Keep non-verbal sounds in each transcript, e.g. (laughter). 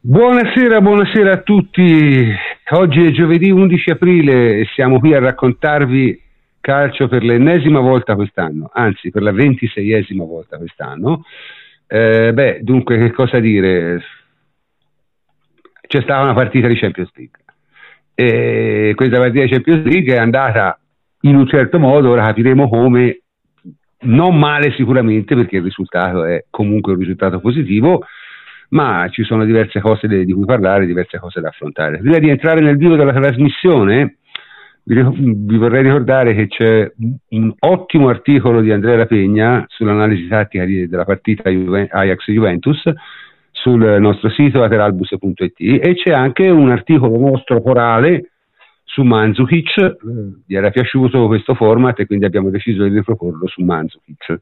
Buonasera, buonasera a tutti. Oggi è giovedì 11 aprile e siamo qui a raccontarvi calcio per l'ennesima volta quest'anno, anzi per la ventiseiesima volta quest'anno. Eh, beh, dunque, che cosa dire? C'è stata una partita di Champions League e questa partita di Champions League è andata in un certo modo, ora capiremo come, non male sicuramente perché il risultato è comunque un risultato positivo ma ci sono diverse cose di cui parlare, diverse cose da affrontare. Prima di entrare nel vivo della trasmissione, vi, vi vorrei ricordare che c'è un ottimo articolo di Andrea Rapegna sull'analisi tattica di, della partita Juve, Ajax-Juventus sul nostro sito lateralbus.it e c'è anche un articolo nostro corale su Manzukic, eh, gli era piaciuto questo format e quindi abbiamo deciso di riproporlo su Manzukic.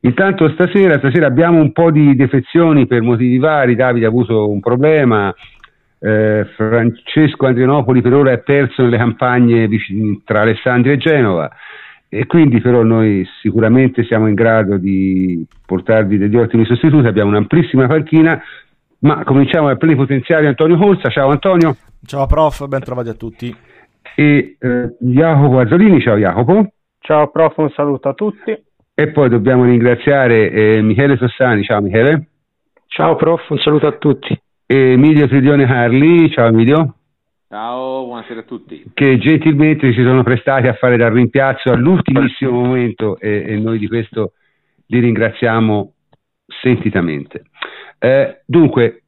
Intanto stasera, stasera abbiamo un po' di defezioni per motivi vari, Davide ha avuto un problema, eh, Francesco Andrianopoli per ora è perso nelle campagne tra Alessandria e Genova e quindi però noi sicuramente siamo in grado di portarvi degli ottimi sostituti, abbiamo un'amplissima panchina, ma cominciamo dal plenipotenziario Antonio Colza, ciao Antonio. Ciao prof, ben trovati a tutti. E eh, Jacopo Azzolini, ciao Jacopo. Ciao prof, un saluto a tutti. E poi dobbiamo ringraziare eh, Michele Sossani, ciao Michele. Ciao prof, un saluto a tutti. E Emilio Tridione Carli, ciao Emilio. Ciao, buonasera a tutti. Che gentilmente si sono prestati a fare da rimpiazzo all'ultimissimo momento e, e noi di questo li ringraziamo sentitamente. Eh, dunque,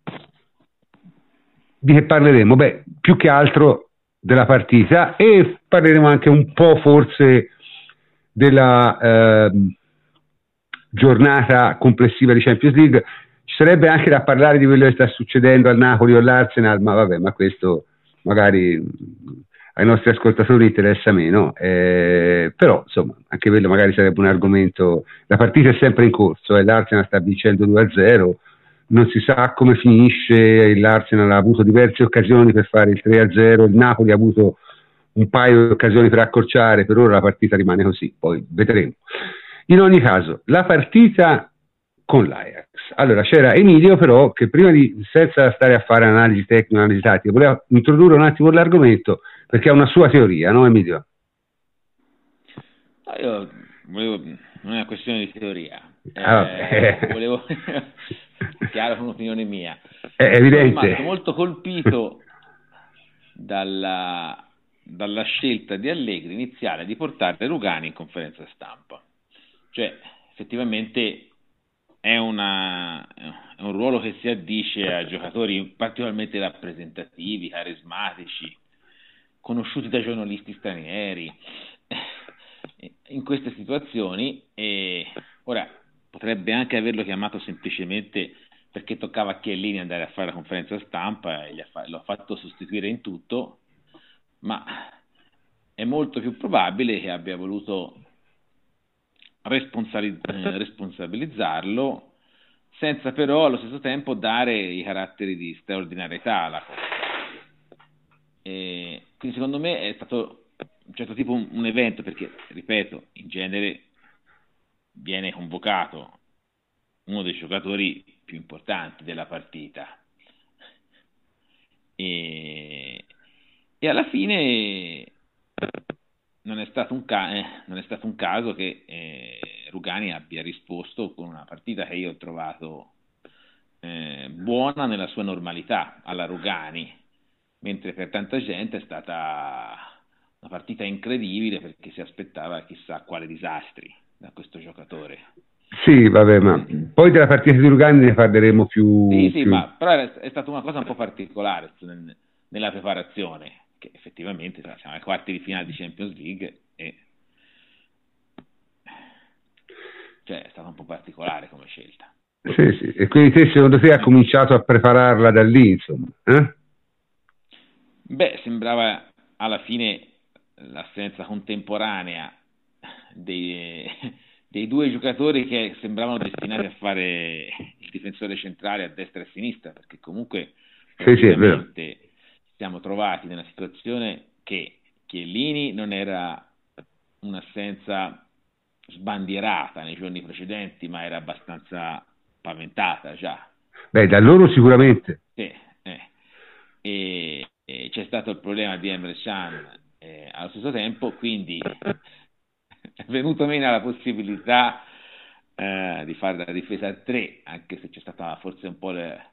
di che parleremo? Beh, più che altro della partita e parleremo anche un po' forse della eh, giornata complessiva di Champions League. Ci sarebbe anche da parlare di quello che sta succedendo al Napoli o all'Arsenal, ma vabbè, ma questo magari ai nostri ascoltatori interessa meno, eh, però insomma anche quello magari sarebbe un argomento, la partita è sempre in corso, eh, l'Arsenal sta vincendo 2-0, non si sa come finisce, l'Arsenal ha avuto diverse occasioni per fare il 3-0, il Napoli ha avuto un paio di occasioni per accorciare, per ora la partita rimane così, poi vedremo. In ogni caso, la partita con l'Ajax. Allora c'era Emilio però che prima di, senza stare a fare analisi tecnica, analisi tattica, voleva introdurre un attimo l'argomento perché ha una sua teoria, no Emilio? No, io volevo, non è una questione di teoria, ah, eh, volevo, (laughs) chiaro un'opinione mia. È evidente. Sono rimasto molto colpito dalla, dalla scelta di Allegri iniziale di portare Rugani in conferenza stampa. Cioè, effettivamente è, una, è, un ruolo che si addice a giocatori particolarmente rappresentativi, carismatici, conosciuti da giornalisti stranieri. In queste situazioni, e ora potrebbe anche averlo chiamato semplicemente perché toccava a Chiellini andare a fare la conferenza stampa e ha fatto sostituire in tutto, ma è molto più probabile che abbia voluto eh, (laughs) responsabilizzarlo senza però allo stesso tempo dare i caratteri di straordinarietà alla cosa. E quindi secondo me è stato un certo tipo un, un evento perché, ripeto, in genere viene convocato uno dei giocatori più importanti della partita. E, e alla fine non è stato un, ca- eh, non è stato un caso che eh, Rugani abbia risposto con una partita che io ho trovato eh, buona nella sua normalità alla Rugani, mentre per tanta gente è stata una partita incredibile perché si aspettava chissà quali disastri da questo giocatore. Sì, vabbè, ma poi della partita di Rugani ne parleremo più. Sì, sì, più... ma però è stata una cosa un po' particolare nella preparazione che effettivamente siamo ai quarti di finale di Champions League e cioè è stata un po' particolare come scelta. Sì, sì. E quindi te secondo te ha cominciato a prepararla da lì, insomma? Eh? Beh, sembrava alla fine l'assenza contemporanea dei, dei due giocatori che sembravano destinati a fare il difensore centrale a destra e a sinistra, perché comunque sì, sì, siamo trovati nella situazione che Chiellini non era un'assenza sbandierata nei giorni precedenti, ma era abbastanza paventata già. Beh, da loro sicuramente. Sì. e, e c'è stato il problema di Emre Can eh, allo stesso tempo, quindi è venuto meno la possibilità eh, di fare la difesa a 3, anche se c'è stata forse un po' le,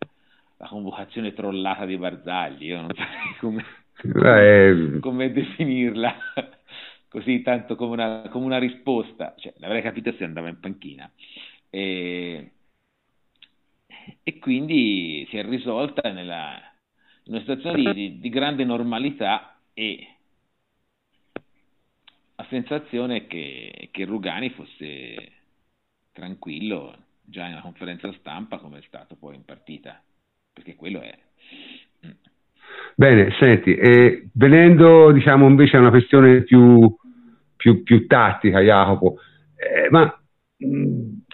la convocazione trollata di Barzagli, io non so (laughs) come, eh, come definirla (laughs) così tanto come una, come una risposta, cioè, l'avrei capito se andava in panchina. E, e quindi si è risolta nella, in una situazione di, di, grande normalità e la sensazione che, che Rugani fosse tranquillo già in una conferenza stampa come è stato poi in partita, perché quello è. Bene, senti, eh, venendo diciamo invece a una questione più, più, più tattica, Jacopo, eh, ma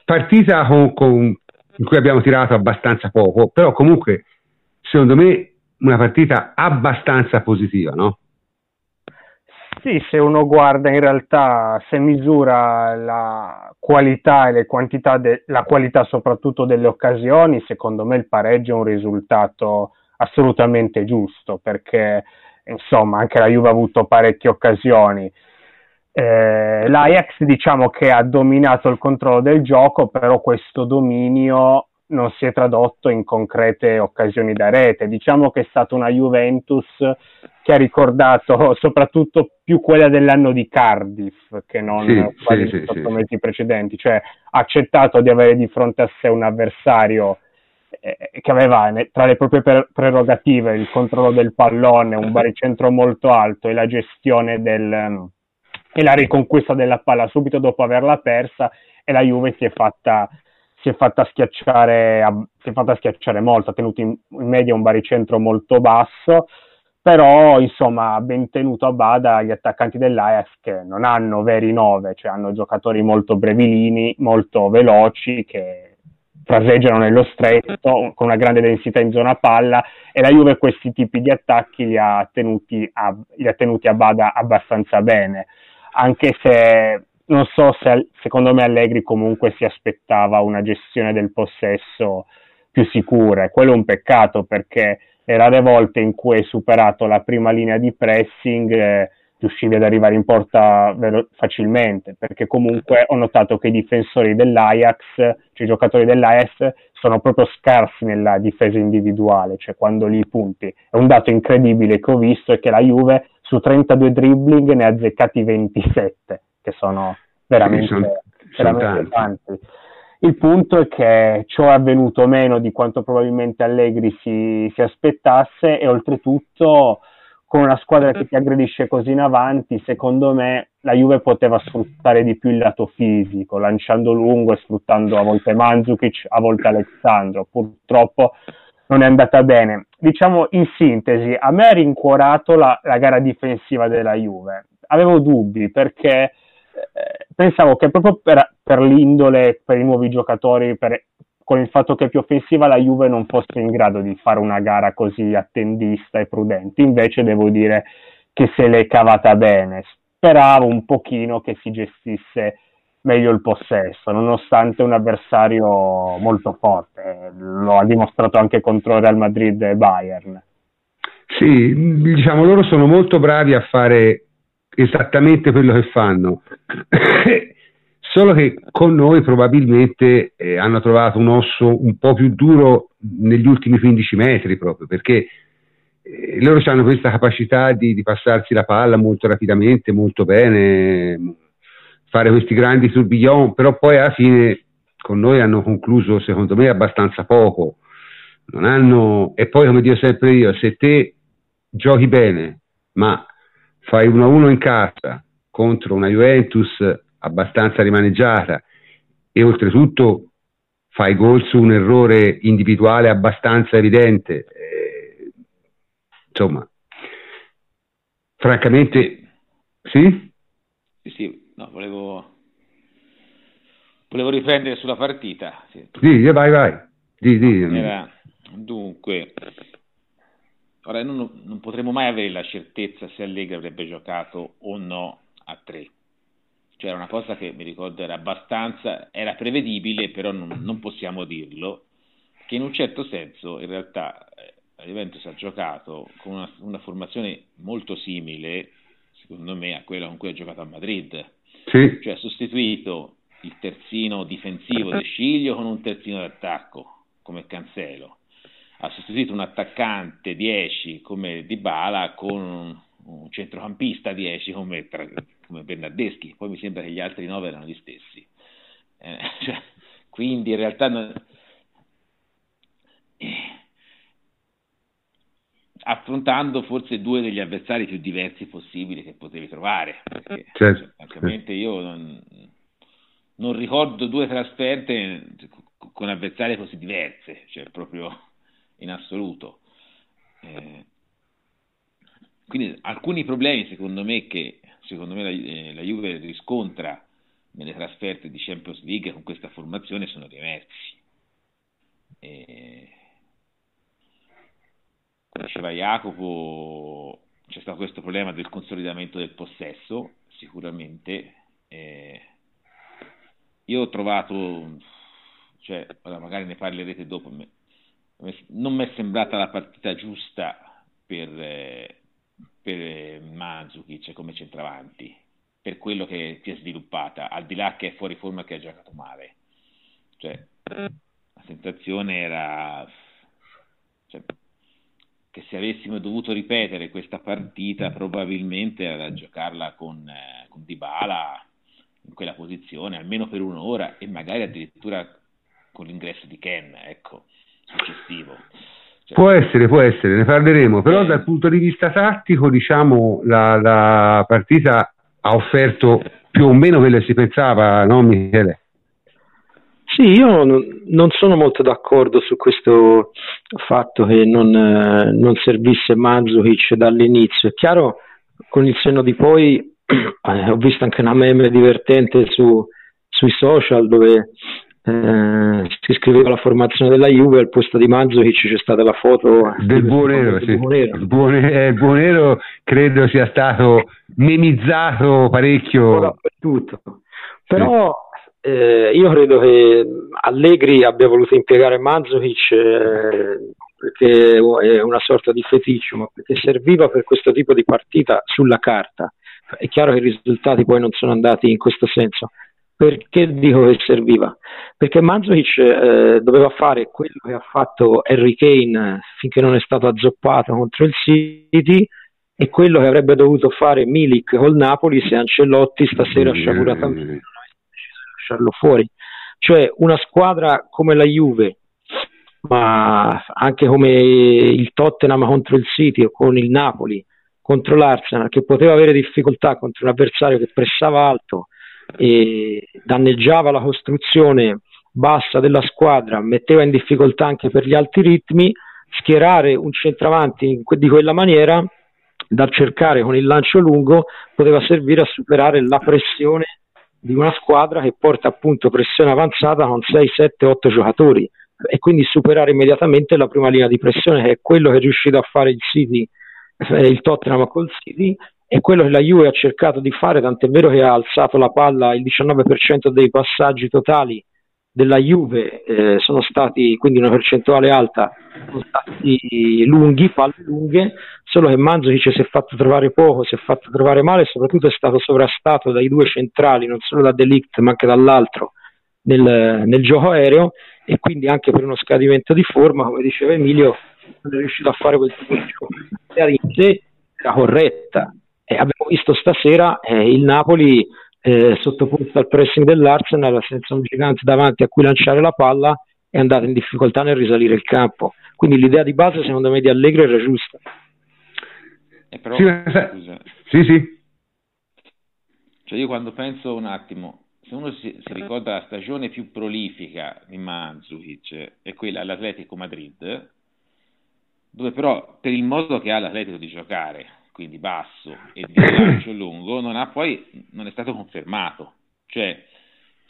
partita con, con, in cui abbiamo tirato abbastanza poco, però comunque secondo me una partita abbastanza positiva, no? Sì, se uno guarda in realtà, se misura la qualità e le quantità, de- la qualità soprattutto delle occasioni, secondo me il pareggio è un risultato assolutamente giusto perché insomma anche la Juve ha avuto parecchie occasioni. Eh, L'Ajax diciamo che ha dominato il controllo del gioco, però questo dominio non si è tradotto in concrete occasioni da rete. Diciamo che è stata una Juventus che ha ricordato (laughs) soprattutto più quella dell'anno di Cardiff che non sì, quali sì, sì, mesi precedenti, cioè ha accettato di avere di fronte a sé un avversario eh, che aveva tra le proprie prerogative il controllo del pallone, un baricentro molto alto e la gestione del, e la riconquista della palla subito dopo averla persa e la Juve si è fatta si è fatta schiacciare, si è fatta schiacciare molto, ha tenuto in, in, media un baricentro molto basso, però insomma ben tenuto a bada gli attaccanti dell'Ajax che non hanno veri nove, cioè hanno giocatori molto brevilini, molto veloci che fraseggiano nello stretto con una grande densità in zona palla e la Juve questi tipi di attacchi li ha tenuti a, li ha tenuti a bada abbastanza bene, anche se non so se secondo me Allegri comunque si aspettava una gestione del possesso più sicura. Quello è un peccato perché le rare volte in cui hai superato la prima linea di pressing eh, riuscivi ad arrivare in porta velo- facilmente perché comunque ho notato che i difensori dell'Ajax, cioè i giocatori dell'Ajax sono proprio scarsi nella difesa individuale, cioè quando li punti. È un dato incredibile che ho visto è che la Juve su 32 dribbling ne ha azzeccati 27 che sono veramente, sono, veramente tanti. Il punto è che ciò è avvenuto meno di quanto probabilmente Allegri si, si aspettasse e oltretutto con una squadra che ti aggredisce così in avanti, secondo me la Juve poteva sfruttare di più il lato fisico, lanciando lungo e sfruttando a volte Mandzukic, a volte Alessandro. Purtroppo non è andata bene. Diciamo in sintesi, a me ha rincuorato la, la gara difensiva della Juve. Avevo dubbi perché pensavo che proprio per, per, l'indole, per i nuovi giocatori, per, con il fatto che è più offensiva la Juve non fosse in grado di fare una gara così attendista e prudente. Invece devo dire che se l'è cavata bene. Speravo un pochino che si gestisse meglio il possesso, nonostante un avversario molto forte. Lo ha dimostrato anche contro Real Madrid e Bayern. Sì, diciamo loro sono molto bravi a fare esattamente quello che fanno, (coughs) solo che con noi probabilmente eh, hanno trovato un osso un po' più duro negli ultimi 15 metri proprio, perché eh, loro hanno questa capacità di, di, passarsi la palla molto rapidamente, molto bene, fare questi grandi tourbillon, però poi alla fine con noi hanno concluso secondo me abbastanza poco. Hanno, e poi come dico sempre io, se te giochi bene, ma fai 1-1 in casa contro una Juventus abbastanza rimaneggiata e oltretutto fai gol su un errore individuale abbastanza evidente, eh, insomma, francamente, sì? Sì, sì, no, volevo, volevo riprendere sulla partita. Sì, sì vai, vai. Di, di. Era, dunque, Ora, non, non potremo mai avere la certezza se Allegri avrebbe giocato o no a tre. Cioè era una cosa che mi ricordo era abbastanza, era prevedibile, però non, non possiamo dirlo, che in un certo senso in realtà eh, la Juventus ha giocato con una, una, formazione molto simile, secondo me, a quella con cui ha giocato a Madrid. Sì. Cioè ha sostituito il terzino difensivo di Sciglio con un terzino d'attacco, come Cancelo. Ha sostituito un attaccante 10 come Dybala con un, centrocampista 10 come, come Bernardeschi. Poi mi sembra che gli altri 9 erano gli stessi. Eh, (laughs) cioè, quindi in realtà... Non, eh, affrontando forse due degli avversari più diversi possibili che potevi trovare. Perché, certo. francamente io non, non, ricordo due trasferte con avversari così diverse, cioè proprio in assoluto. Eh, quindi alcuni problemi secondo me che secondo me la, eh, la Juve riscontra nelle trasferte di Champions League con questa formazione sono diversi. Eh, come diceva Jacopo, c'è stato questo problema del consolidamento del possesso, sicuramente. Eh, io ho trovato, cioè, magari ne parlerete dopo, non mi è sembrata la partita giusta per, eh, per Mandzukic come centravanti, per quello che si è sviluppata, al di là che è fuori forma che ha giocato male. Cioè, la sensazione era... Cioè, che se avessimo dovuto ripetere questa partita probabilmente era giocarla con, eh, con Dybala in quella posizione almeno per un'ora e magari addirittura con l'ingresso di Ken, ecco, successivo. Cioè, può essere, può essere, ne parleremo, però eh. dal punto di vista tattico diciamo la, la partita ha offerto più o meno quello che si pensava, no Michele? Sì, io non sono molto d'accordo su questo fatto che non, eh, non servisse Mandzukic dall'inizio. È chiaro, con il senno di poi, (clears throat) eh, ho visto anche una meme divertente su, sui social dove eh, si scriveva la formazione della Juve al posto di Mandzukic c'è stata la foto del Buonero, sì. Buonero. Il, Buonero, eh, Buonero credo sia stato memizzato parecchio dappertutto però eh, io credo che Allegri abbia voluto impiegare Mandzukic eh, perché è una sorta di feticcio, ma perché serviva per questo tipo di partita sulla carta. È chiaro che i risultati poi non sono andati in questo senso. Perché dico che serviva? Perché Mandzukic eh, doveva fare quello che ha fatto Harry Kane finché non è stato azzoppato contro il City e quello che avrebbe dovuto fare Milik col Napoli se Ancelotti stasera sciaguratamente lasciarlo fuori. Cioè una squadra come la Juve, ma anche come il Tottenham contro il City o con il Napoli contro l'Arsenal, che poteva avere difficoltà contro un avversario che pressava alto e danneggiava la costruzione bassa della squadra, metteva in difficoltà anche per gli alti ritmi, schierare un centravanti di quella maniera da cercare con il lancio lungo poteva servire a superare la pressione di una squadra che porta appunto pressione avanzata con 6, 7, 8 giocatori e quindi superare immediatamente la prima linea di pressione che è quello che è riuscito a fare il City, eh, il Tottenham col City e quello che la Juve ha cercato di fare, tant'è vero che ha alzato la palla il 19% dei passaggi totali della Juve eh, sono stati, quindi una percentuale alta, sono stati lunghi, palle lunghe, solo che Manzovic si è fatto trovare poco, si è fatto trovare male soprattutto è stato sovrastato dai due centrali, non solo da Delict ma anche dall'altro nel, nel gioco aereo e quindi anche per uno scadimento di forma, come diceva Emilio, non è riuscito a fare quel tipo di gioco. La era corretta e abbiamo visto stasera eh, il Napoli eh, sottoposto al pressing dell'Arsenal senza un gigante davanti a cui lanciare la palla è andato in difficoltà nel risalire il campo. Quindi l'idea di base secondo me di Allegri era giusta. Eh, però, sì, sì, sì. Cioè io quando penso un attimo, se uno si, si ricorda la stagione più prolifica di Mandzukic è quella all'Atletico Madrid, dove però per il modo che ha l'Atletico di giocare, quindi basso e di lancio lungo, non, ha poi, non è stato confermato. Cioè,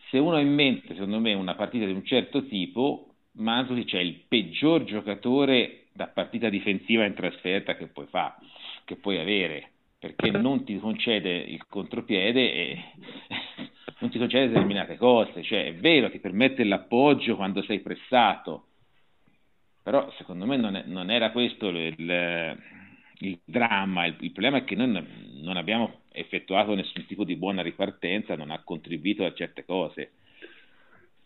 se uno ha in mente, secondo me, una partita di un certo tipo, Mandzukic è il peggior giocatore da partita difensiva in trasferta che puoi, fa, che puoi avere, perché non ti concede il contropiede e (laughs) non ti concede determinate cose. Cioè, è vero, ti permette l'appoggio quando sei pressato, però secondo me non, è, non era questo il, il dramma, il, il, problema è che noi non abbiamo effettuato nessun tipo di buona ripartenza, non ha contribuito a certe cose.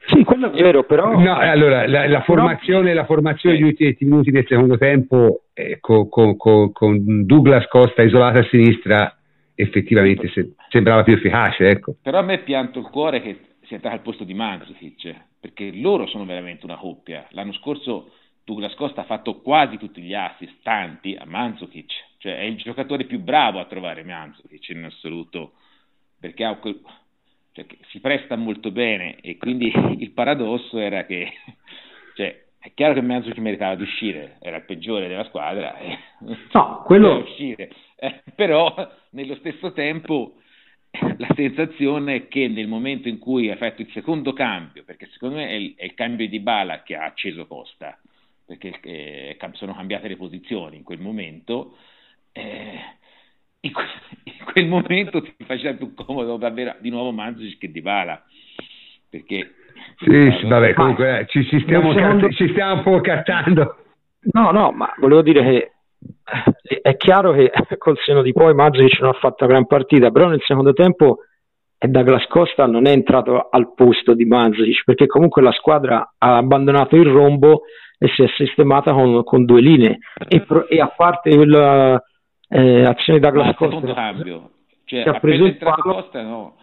Sì, quello è vero, però... No, allora, la, la formazione, la formazione degli ultimi minuti del secondo tempo eh, con, con, con, con, Douglas Costa isolato a sinistra effettivamente se, sembrava più efficace, ecco. Però a me è pianto il cuore che sia entrato al posto di Mandzukic, perché loro sono veramente una coppia. L'anno scorso Douglas Costa ha fatto quasi tutti gli assist, tanti, a Mandzukic, cioè è il giocatore più bravo a trovare Mandzukic in assoluto, perché ha cioè, si presta molto bene e quindi (laughs) il paradosso era che (laughs) cioè, è chiaro che ci meritava di uscire, era il peggiore della squadra, eh, no, quello... (laughs) uscire. Eh, però nello stesso tempo la sensazione è che nel momento in cui ha fatto il secondo cambio, perché secondo me è il, è il cambio di bala che ha acceso Costa, perché eh, sono cambiate le posizioni in quel momento, eh, in, que- (laughs) in quel momento ti faceva più comodo avere di nuovo Manzuc che Di Bala perché sì, sì vabbè comunque eh, ci, ci, stiamo secondo... cat- ci stiamo un po' cattando. No no ma volevo dire che eh, è chiaro che (laughs) col seno di poi Manzuc non ha fatto una gran partita però nel secondo tempo e Douglas Costa non è entrato al posto di Manzuc perché comunque la squadra ha abbandonato il rombo e si è sistemata con, con due linee. E, pro, e a parte il, eh, azione da Douglas Costa cioè, che ha preso il palo, Costa, no.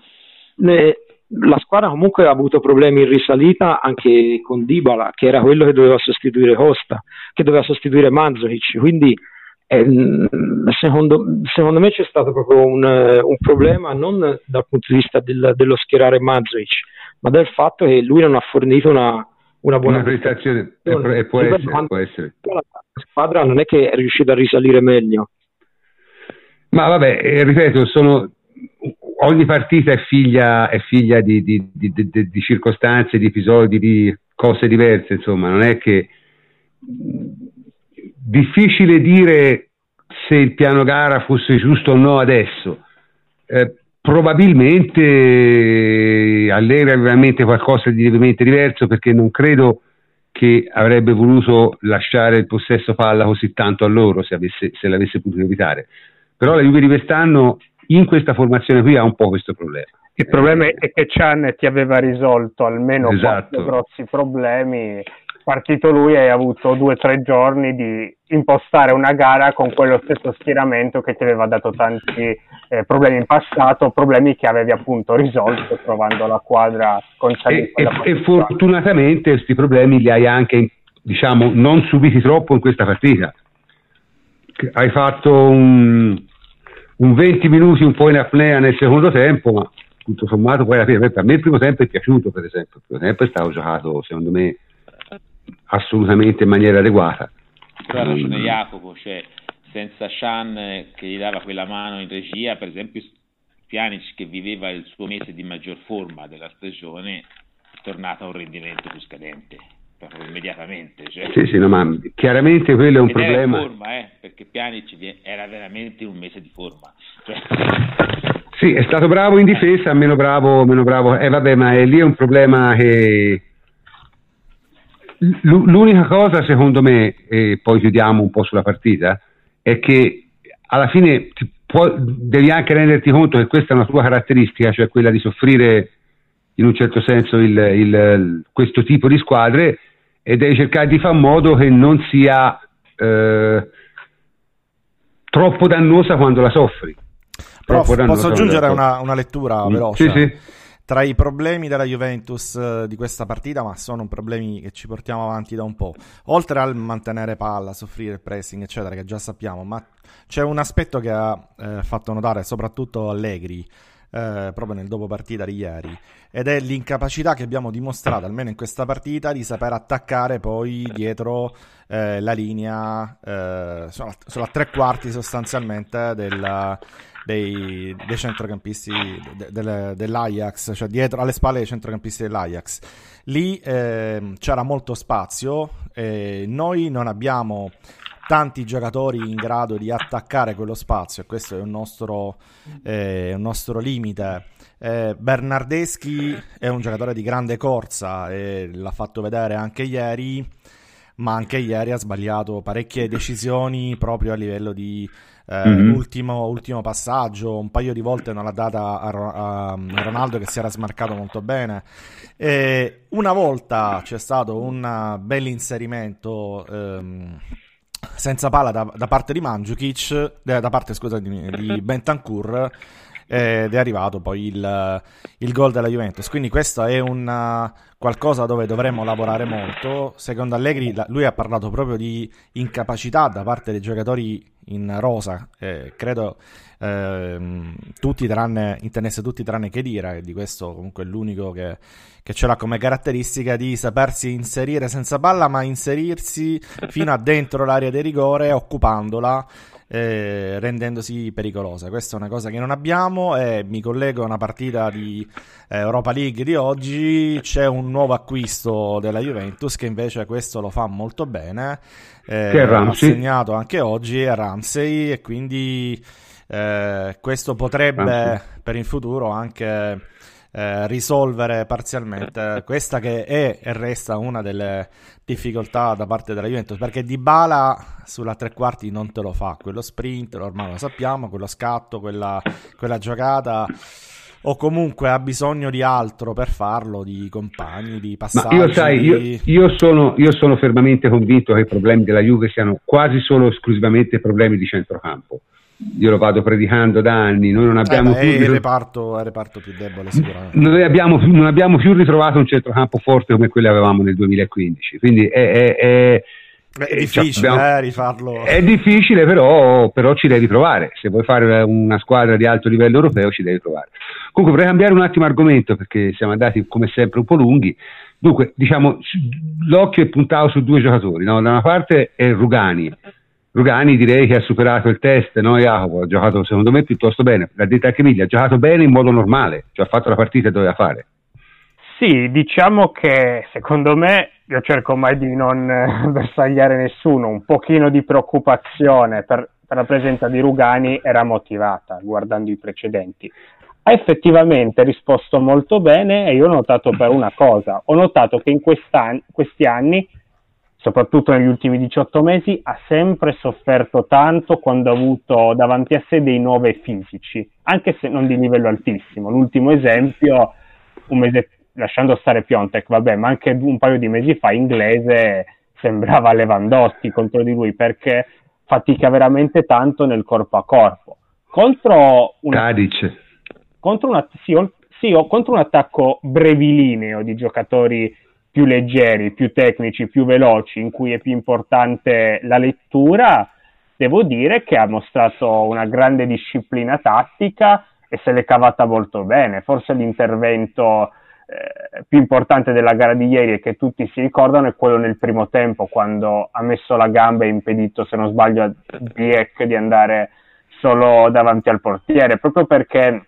le, la squadra comunque ha avuto problemi in risalita anche con Dybala che era quello che doveva sostituire Costa che doveva sostituire Manzovic quindi eh, secondo, secondo, me c'è stato proprio un, un, problema non dal punto di vista del, dello schierare Manzovic ma del fatto che lui non ha fornito una, una buona prestazione e, può, essere, può essere. la squadra non è che è riuscita a risalire meglio ma vabbè, eh, ripeto, sono, ogni partita è figlia, è figlia di, di, di, di, circostanze, di episodi, di cose diverse, insomma, non è che difficile dire se il piano gara fosse giusto o no adesso. Eh, probabilmente Allegri aveva in mente qualcosa di lievemente diverso perché non credo che avrebbe voluto lasciare il possesso palla così tanto a loro se, avesse, se l'avesse potuto evitare. Però la Juve di quest'anno in questa formazione qui ha un po' questo problema. Il problema è che Chan ti aveva risolto almeno esatto. quattro grossi problemi. Partito lui e hai avuto due o tre giorni di impostare una gara con quello stesso schieramento che ti aveva dato tanti eh, problemi in passato, problemi che avevi appunto risolto trovando la quadra con. E, e, e fortunatamente questi problemi li hai anche, diciamo, non subiti troppo in questa partita hai fatto un, un 20 minuti un po' in apnea nel secondo tempo, ma tutto sommato poi alla fine, per me il primo tempo è piaciuto per esempio, il primo tempo è stato giocato secondo me assolutamente in maniera adeguata. Ha ragione Jacopo, cioè senza Shan che gli dava quella mano in regia, per esempio Pjanic che viveva il suo mese di maggior forma della stagione è tornato a un rendimento più scadente proprio immediatamente. Cioè. Sì, sì, no, ma chiaramente quello è un Ed problema. Forma, eh, perché Pjanic era veramente un mese di forma. Cioè. Sì, è stato bravo in difesa, meno bravo, meno bravo. Eh vabbè, ma è, lì è un problema che... L'unica cosa, secondo me, e poi chiudiamo un po' sulla partita, è che alla fine può, devi anche renderti conto che questa è una tua caratteristica, cioè quella di soffrire in un certo senso il, il, questo tipo di squadre e devi cercare di fare in modo che non sia eh, troppo dannosa quando la soffri. Prof, posso aggiungere una, una, lettura mm. veloce? Sì, sì. Tra i problemi della Juventus eh, di questa partita, ma sono problemi che ci portiamo avanti da un po', oltre al mantenere palla, soffrire il pressing, eccetera, che già sappiamo, ma c'è un aspetto che ha eh, fatto notare soprattutto Allegri eh, proprio nel dopo partita di ieri ed è l'incapacità che abbiamo dimostrato almeno in questa partita di saper attaccare poi dietro eh, la linea eh, sono, sono a tre quarti sostanzialmente del, dei, dei, centrocampisti de, de, dell'Ajax, cioè dietro alle spalle dei centrocampisti dell'Ajax. Lì eh, c'era molto spazio, e noi non abbiamo tanti giocatori in grado di attaccare quello spazio e questo è un nostro, eh, un nostro limite. Eh, Bernardeschi è un giocatore di grande corsa e l'ha fatto vedere anche ieri, ma anche ieri ha sbagliato parecchie decisioni proprio a livello di eh, mm-hmm. ultimo, ultimo, passaggio, un paio di volte non l'ha data a, a, a Ronaldo che si era smarcato molto bene. E una volta c'è stato un bel inserimento ehm, senza palla da, da, parte di Mandzukic, eh, da parte scusa, di, di Bentancur ed è arrivato poi il, il gol della Juventus. Quindi questo è un qualcosa dove dovremmo lavorare molto. Secondo Allegri, lui ha parlato proprio di incapacità da parte dei giocatori in rosa. Eh, credo eh, tutti tranne, intendesse tutti tranne che dire, di questo comunque è l'unico che, che ce l'ha come caratteristica di sapersi inserire senza palla, ma inserirsi fino a dentro l'area di rigore, occupandola eh, rendendosi pericolosa. Questa è una cosa che non abbiamo e mi collego a una partita di eh, Europa League di oggi. C'è un nuovo acquisto della Juventus che invece questo lo fa molto bene. Eh, che. Ha segnato anche oggi è Ramsey e quindi eh, questo potrebbe Ramsey. per il futuro anche eh, risolvere parzialmente (laughs) questa che è e resta una delle difficoltà da parte della Juventus perché Di Bala sulla tre quarti non te lo fa quello sprint ormai lo sappiamo quello scatto quella, quella giocata o comunque ha bisogno di altro per farlo, di compagni, di passaggi. Ma io, sai, io, io, sono, io, sono, fermamente convinto che i problemi della Juve siano quasi solo esclusivamente problemi di centrocampo io lo vado predicando da anni, noi non abbiamo eh, più... Il reparto, il reparto più debole. Noi abbiamo, non abbiamo più ritrovato un centrocampo forte come quello che avevamo nel 2015, quindi è... è, è è difficile cioè, abbiamo, eh, rifarlo. È difficile, però, però, ci devi provare. Se vuoi fare una squadra di alto livello europeo, ci devi provare. Comunque, vorrei cambiare un attimo argomento perché siamo andati come sempre un po' lunghi. Dunque, diciamo, l'occhio è puntato su due giocatori. No? Da una parte è Rugani, Rugani direi che ha superato il test, no Jacopo? Ha giocato secondo me piuttosto bene, l'ha detto anche Miglia, ha giocato bene in modo normale, cioè ha fatto la partita che doveva fare. Sì, diciamo che secondo me, io cerco mai di non eh, (laughs) bersagliare nessuno, un pochino di preoccupazione per, per la presenza di Rugani era motivata guardando i precedenti. Ha effettivamente risposto molto bene e io ho notato per una cosa, ho notato che in questi anni soprattutto negli ultimi 18 mesi, ha sempre sofferto tanto quando ha avuto davanti a sé dei nove fisici, anche se non di livello altissimo. L'ultimo esempio, un mese, lasciando stare Piontek, vabbè, ma anche un paio di mesi fa inglese sembrava Lewandowski contro di lui perché fatica veramente tanto nel corpo a corpo. Contro, una, contro, una, sì, sì, contro un attacco brevilineo di giocatori più leggeri, più tecnici, più veloci, in cui è più importante la lettura, devo dire che ha mostrato una grande disciplina tattica e se l'è cavata molto bene. Forse l'intervento eh, più importante della gara di ieri e che tutti si ricordano è quello nel primo tempo, quando ha messo la gamba e impedito, se non sbaglio, a Biek di andare solo davanti al portiere, proprio perché è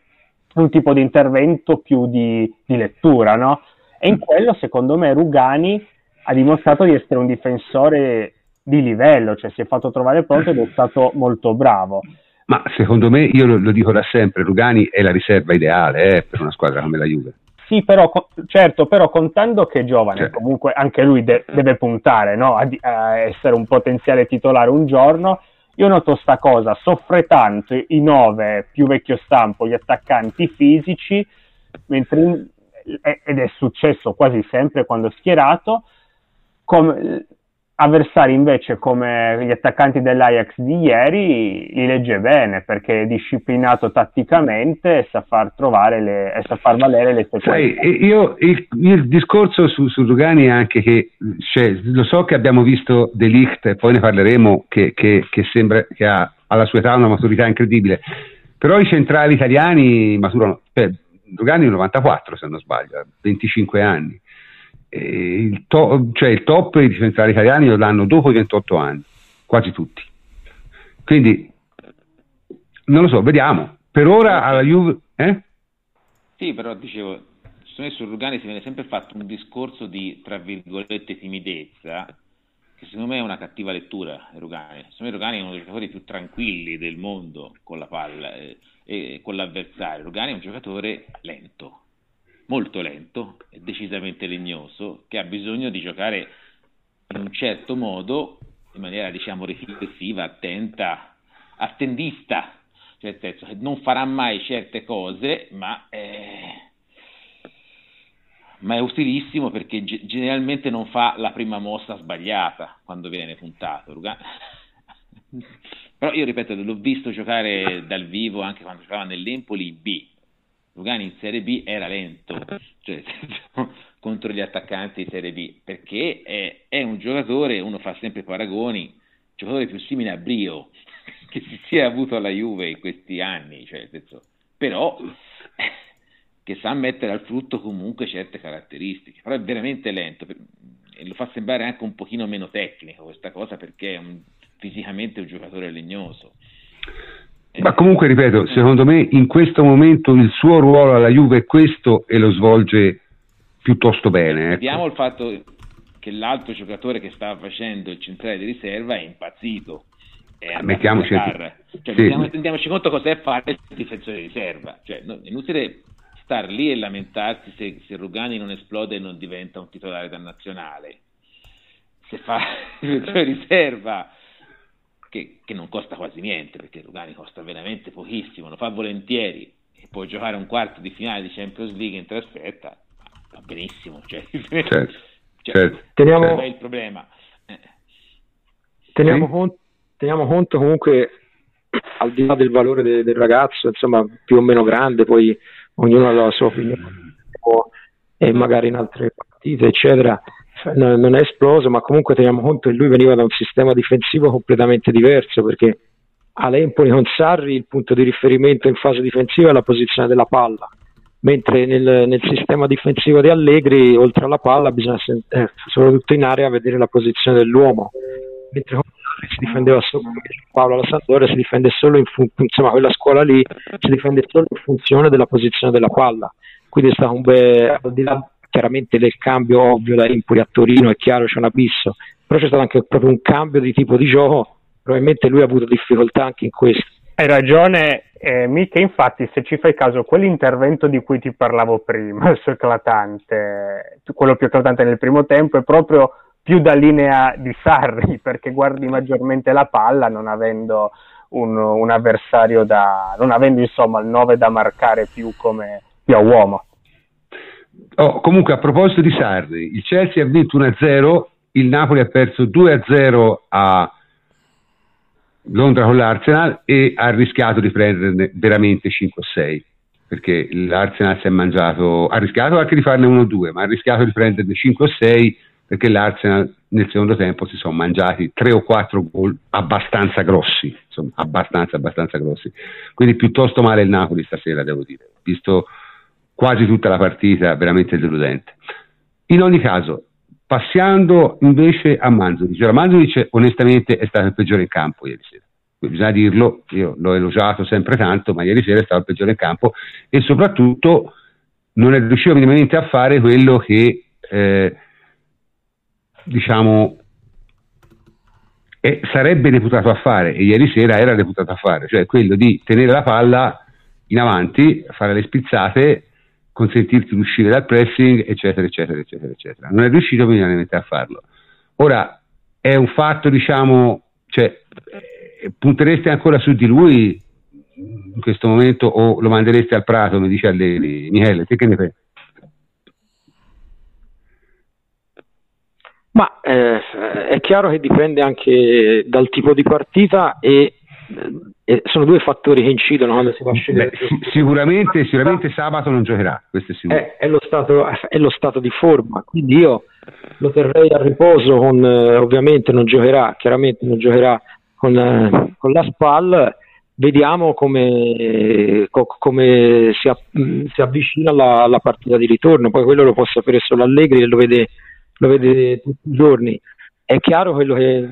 un tipo di intervento più di, di lettura, no? E in quello, secondo me, Rugani ha dimostrato di essere un difensore di livello, cioè si è fatto trovare pronto ed è stato molto bravo. Ma secondo me, io lo, lo dico da sempre, Rugani è la riserva ideale eh, per una squadra come la Juve. Sì, però, certo, però contando che è giovane, certo. comunque anche lui de- deve puntare no? a, a, essere un potenziale titolare un giorno. Io noto sta cosa, soffre tanto i nove più vecchio stampo, gli attaccanti fisici, mentre ed è successo quasi sempre quando schierato, come, avversari invece come gli attaccanti dell'Ajax di ieri li legge bene perché è disciplinato tatticamente e sa far trovare le, e sa far valere le sue Sai, io, il, il, discorso su, su Rugani è anche che cioè, lo so che abbiamo visto De Ligt e poi ne parleremo che, che, che sembra che ha alla sua età una maturità incredibile però i centrali italiani maturano cioè, Rugani è 94 se non sbaglio, 25 anni. Il, to- cioè il, top dei difensori italiani lo danno dopo i 28 anni, quasi tutti. Quindi non lo so, vediamo. Per ora alla Juve... Eh? Sì, però dicevo, secondo me su Rugani si viene sempre fatto un discorso di, tra virgolette, timidezza, che secondo me è una cattiva lettura, Rugani. Secondo me Rugani è uno dei giocatori più tranquilli del mondo con la palla. Eh eh, con l'avversario. Rugani è un giocatore lento, molto lento decisamente legnoso, che ha bisogno di giocare in un certo modo, in maniera diciamo riflessiva, attenta, attendista, cioè nel senso che non farà mai certe cose, ma, eh, ma è utilissimo perché ge- generalmente non fa la prima mossa sbagliata quando viene puntato. Però io ripeto, l'ho visto giocare dal vivo anche quando giocava nell'Empoli B. Lugani in Serie B era lento, cioè, (laughs) contro gli attaccanti di Serie B, perché è, è un giocatore, uno fa sempre paragoni, giocatore più simile a Brio (laughs) che si sia avuto alla Juve in questi anni, cioè, senso, però (laughs) che sa mettere al frutto comunque certe caratteristiche, però è veramente lento e lo fa sembrare anche un pochino meno tecnico questa cosa perché è un, fisicamente un giocatore legnoso. Ma comunque ripeto, secondo me in questo momento il suo ruolo alla Juve è questo e lo svolge piuttosto bene. Ecco. Vediamo il fatto che l'altro giocatore che stava facendo il centrale di riserva è impazzito. È ah, mettiamoci, cioè, sì. mettiamo, rendiamoci conto cos'è fare il difensore di riserva. Cioè, no, è inutile star lì e lamentarsi se, se Rugani non esplode e non diventa un titolare da nazionale. Se fa (laughs) il difensore di riserva che, che, non costa quasi niente, perché Rugani costa veramente pochissimo, lo fa volentieri e può giocare un quarto di finale di Champions League in trasferta, va benissimo. (laughs) Cioè, certo, cioè, certo. Teniamo, è il problema. Eh. Teniamo, sì. conto, teniamo, conto, comunque, al di là del valore de, del ragazzo, insomma, più o meno grande, poi ognuno ha la sua opinione, e magari in altre partite, eccetera non è esploso, ma comunque teniamo conto che lui veniva da un sistema difensivo completamente diverso perché all'Empoli con Sarri il punto di riferimento in fase difensiva è la posizione della palla, mentre nel, nel sistema difensivo di Allegri oltre alla palla bisogna eh, soprattutto in area vedere la posizione dell'uomo, mentre con Sarri si difendeva solo Paolo alla Sampdoria si difende solo in funzione, insomma quella scuola lì si difende solo in funzione della posizione della palla, quindi è stato un bel, al di là chiaramente del cambio ovvio da Empoli a Torino, è chiaro c'è un abisso, però c'è stato anche proprio un cambio di tipo di gioco, probabilmente lui ha avuto difficoltà anche in questo. Hai ragione, eh, Miche, infatti se ci fai caso quell'intervento di cui ti parlavo prima, (laughs) il suo eclatante, quello più eclatante nel primo tempo, è proprio più da linea di Sarri, (laughs) perché guardi maggiormente la palla non avendo un, un avversario da, non avendo insomma il 9 da marcare più come più a uomo. Oh, comunque, a proposito di Sarri, il Chelsea ha vinto 1-0, il Napoli ha perso 2-0 a Londra con l'Arsenal e ha rischiato di prenderne veramente 5-6 perché l'Arsenal si è mangiato, ha rischiato anche di farne 1-2, ma ha rischiato di prenderne 5-6 perché l'Arsenal nel secondo tempo si sono mangiati 3 o 4 gol abbastanza grossi, insomma, abbastanza, abbastanza grossi. Quindi piuttosto male il Napoli stasera, devo dire, visto quasi tutta la partita veramente deludente. In ogni caso, passando invece a Manzovic, allora, Manzovic onestamente è stato il peggiore in campo ieri sera. Bisogna dirlo, io l'ho elogiato sempre tanto, ma ieri sera è stato il peggiore in campo e soprattutto non è riuscito minimamente a fare quello che eh, diciamo eh, sarebbe deputato a fare e ieri sera era deputato a fare, cioè quello di tenere la palla in avanti, fare le spizzate consentirti di uscire dal pressing, eccetera, eccetera, eccetera, eccetera. Non è riuscito minimamente a farlo. Ora, è un fatto, diciamo, cioè, eh, puntereste ancora su di lui in questo momento o lo mandereste al prato, mi dice Allegri. Michele, te che ne pensi? Ma eh, è chiaro che dipende anche dal tipo di partita e eh, sono due fattori che incidono quando si va a scegliere. Beh, sicuramente, sicuramente, sabato non giocherà, questo è sicuro. È, è, lo stato, è, lo stato, di forma, quindi io lo terrei a riposo con, eh, ovviamente non giocherà, chiaramente non giocherà con, eh, con la SPAL, vediamo come, co, come si, si, avvicina alla, alla, partita di ritorno, poi quello lo può sapere solo Allegri e lo vede, lo vede tutti i giorni. È chiaro quello che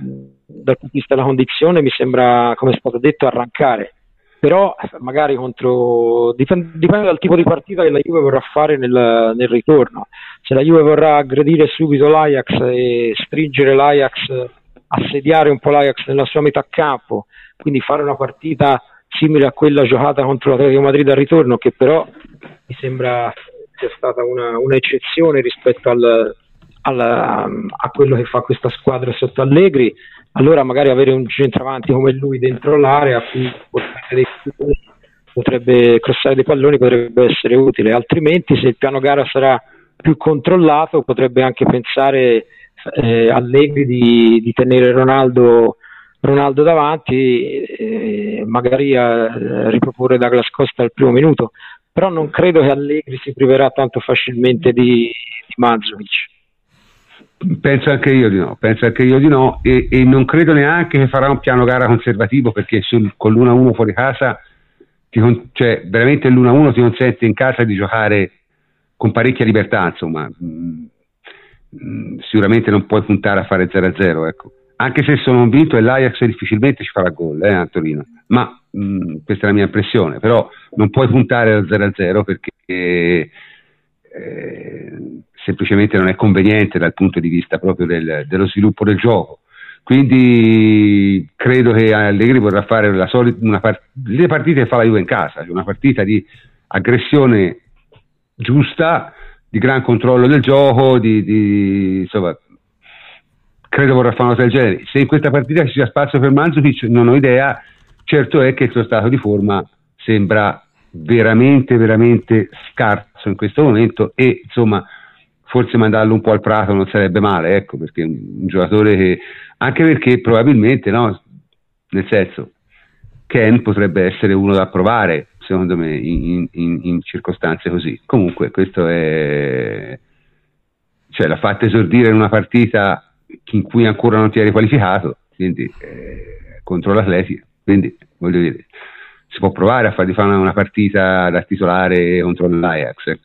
dal punto di vista della condizione mi sembra, come è stato detto, arrancare. Però magari contro dipende, dipende dal tipo di partita che la Juve vorrà fare nel, nel ritorno. Se la Juve vorrà aggredire subito l'Ajax e stringere l'Ajax, assediare un po' l'Ajax nella sua metà campo, quindi fare una partita simile a quella giocata contro l'Atletico Madrid al ritorno, che però mi sembra sia stata una, un'eccezione rispetto al, alla, a quello che fa questa squadra sotto Allegri, allora magari avere un centravanti come lui dentro l'area cui potrebbe crossare dei palloni potrebbe essere utile, altrimenti se il piano gara sarà più controllato potrebbe anche pensare eh, Allegri di, di tenere Ronaldo Ronaldo davanti, eh, magari a riproporre Douglas Costa al primo minuto, però non credo che Allegri si priverà tanto facilmente di, di Manzovic. Penso anche io di no, penso anche io di no e, e, non credo neanche che farà un piano gara conservativo perché sul, con l'1-1 fuori casa, ti, cioè veramente l'1-1 ti consente in casa di giocare con parecchia libertà, insomma, mm, sicuramente non puoi puntare a fare 0-0, ecco. Anche se sono convinto che l'Ajax difficilmente ci farà gol eh, a Torino, ma mh, mm, questa è la mia impressione, però non puoi puntare al 0-0 perché eh, semplicemente non è conveniente dal punto di vista proprio del, dello sviluppo del gioco. Quindi credo che Allegri vorrà fare part- le partite che fa la Juve in casa, cioè una partita di aggressione giusta, di gran controllo del gioco, di, di insomma, credo vorrà fare una cosa del genere. Se in questa partita ci sia spazio per Manzukic non ho idea, certo è che il suo stato di forma sembra veramente, veramente scarso in questo momento e insomma forse mandarlo un po' al prato non sarebbe male, ecco, perché un, un giocatore che, anche perché probabilmente, no, nel senso, Ken potrebbe essere uno da provare, secondo me, in, in, in circostanze così. Comunque, questo è, cioè, l'ha fatto esordire in una partita in cui ancora non ti eri qualificato, quindi eh, contro l'Atletica, quindi voglio dire, si può provare a fargli fare una partita da titolare contro l'Ajax. Eh,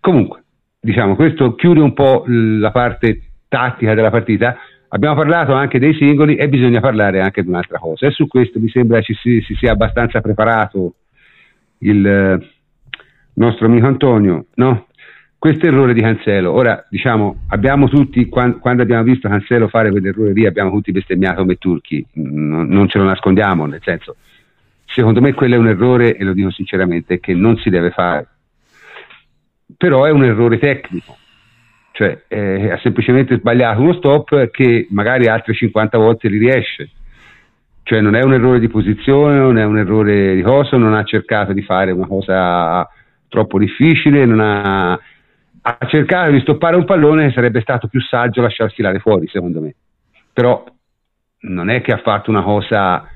Comunque, diciamo, questo chiude un po' la parte tattica della partita. Abbiamo parlato anche dei singoli e bisogna parlare anche di un'altra cosa. E su questo mi sembra ci si, si sia abbastanza preparato il eh, nostro amico Antonio, no? questo errore di Cancelo, ora diciamo, abbiamo tutti, quando, abbiamo visto Cancelo fare quell'errore lì, abbiamo tutti bestemmiato come turchi, non, ce lo nascondiamo, nel senso, secondo me quello è un errore, e lo dico sinceramente, che non si deve fare, però è un errore tecnico, cioè eh, ha semplicemente sbagliato uno stop che magari altre 50 volte riesce, cioè non è un errore di posizione, non è un errore di cosa, non ha cercato di fare una cosa troppo difficile, non ha ha cercato di stoppare un pallone sarebbe stato più saggio lasciar filare fuori, secondo me. Però non è che ha fatto una cosa,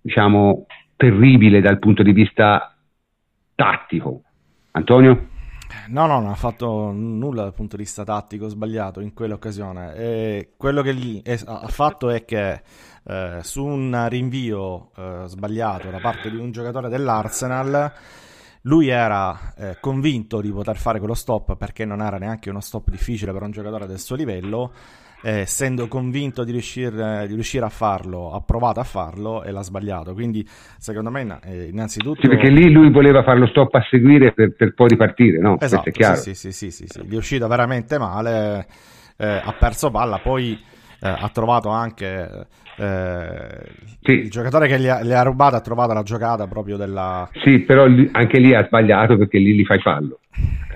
diciamo, terribile dal punto di vista tattico. Antonio? No, no, non ha fatto nulla dal punto di vista tattico sbagliato in quell'occasione. E quello che è, ha fatto è che eh, su un rinvio eh, sbagliato da parte di un giocatore dell'Arsenal lui era eh, convinto di poter fare quello stop perché non era neanche uno stop difficile per un giocatore del suo livello. Eh, essendo convinto di riuscire, di riuscire, a farlo, ha provato a farlo e l'ha sbagliato. Quindi, secondo me, eh, innanzitutto. Sì, perché lì lui voleva fare lo stop a seguire per, per poi ripartire, no? Esatto, sì, sì, sì, sì, sì, Gli è uscito veramente male, eh, ha perso palla, poi eh, ha trovato anche eh, sì. il giocatore che gli ha, ha, rubato ha trovato la giocata proprio della sì però anche lì ha sbagliato perché lì li fai fallo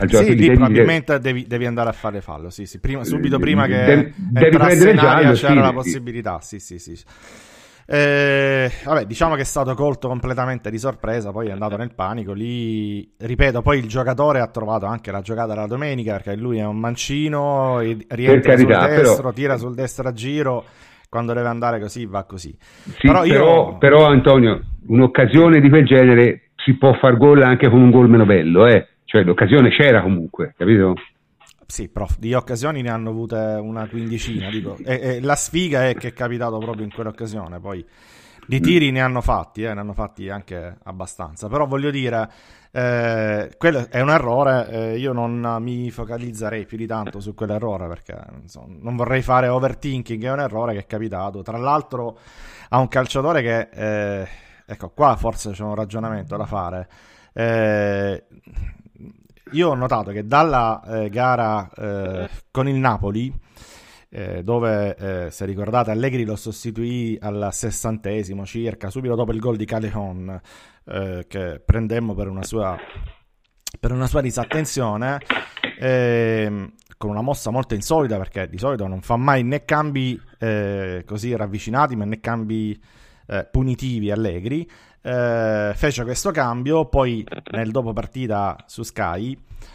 sì, lì probabilmente devi, devi, andare a fare fallo sì, sì. Prima, subito prima che devi, devi in aria c'era sì, la possibilità sì sì sì eh, vabbè, diciamo che è stato colto completamente di sorpresa, poi è andato nel panico. Lì, ripeto, poi il giocatore ha trovato anche la giocata della domenica perché lui è un mancino, rientra carità, sul destro, però... tira sul destro a giro. Quando deve andare così, va così. Sì, però, io... però, però, Antonio, un'occasione di quel genere si può far gol anche con un gol meno bello, eh? Cioè, l'occasione c'era comunque, capito? Sì, prof, di occasioni ne hanno avute una quindicina, dico. E, e la sfiga è che è capitato proprio in quell'occasione, poi di tiri ne hanno fatti, eh, ne hanno fatti anche abbastanza, però voglio dire, eh, quello è un errore, eh, io non mi focalizzerei più di tanto su quell'errore perché insomma, non vorrei fare overthinking, è un errore che è capitato, tra l'altro a un calciatore che, eh, ecco qua forse c'è un ragionamento da fare, eh, io ho notato che dalla eh, gara eh, con il Napoli, eh, dove eh, se ricordate Allegri lo sostituì al sessantesimo circa, subito dopo il gol di Calehon, eh, che prendemmo per una sua, per una sua disattenzione, ehm, con una mossa molto insolita perché di solito non fa mai né cambi eh, così ravvicinati ma né cambi punitivi allegri. Eh, fece questo cambio, poi nel dopo partita su Sky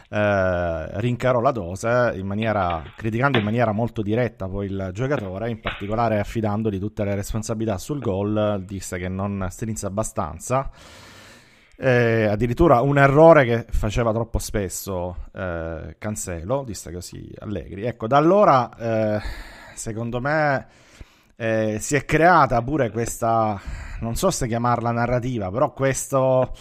eh, rincarò la dose in maniera, criticando in maniera molto diretta poi il giocatore, in particolare affidandogli tutte le responsabilità sul gol, disse che non strinse abbastanza. Eh, addirittura un errore che faceva troppo spesso eh, Cancelo, disse così Allegri. Ecco, da allora eh, secondo me eh, si è creata pure questa, non so se chiamarla narrativa, però questo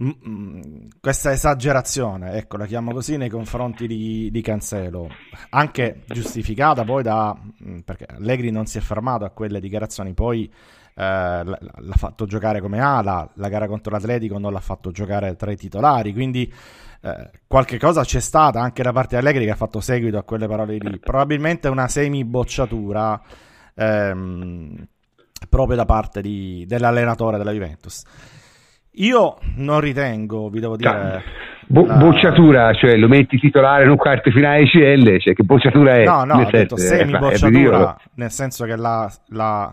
Mm, mm, questa esagerazione, ecco, la chiamo così nei confronti di, di Cancelo, anche giustificata poi da mm, perché Allegri non si è fermato a quelle dichiarazioni, poi eh, l'ha fatto giocare come ala, la gara contro l'Atletico non l'ha fatto giocare tra i titolari, quindi eh, qualche cosa c'è stata anche da parte di Allegri che ha fatto seguito a quelle parole lì, probabilmente una semi bocciatura ehm, proprio da parte di, dell'allenatore della Juventus. Io non ritengo, vi devo dire... Bo- la... Bocciatura, cioè lo metti titolare in un quarto finale CL, cioè che bocciatura è? No, no, ho detto semi-bocciatura, nel senso che l'ha, l'ha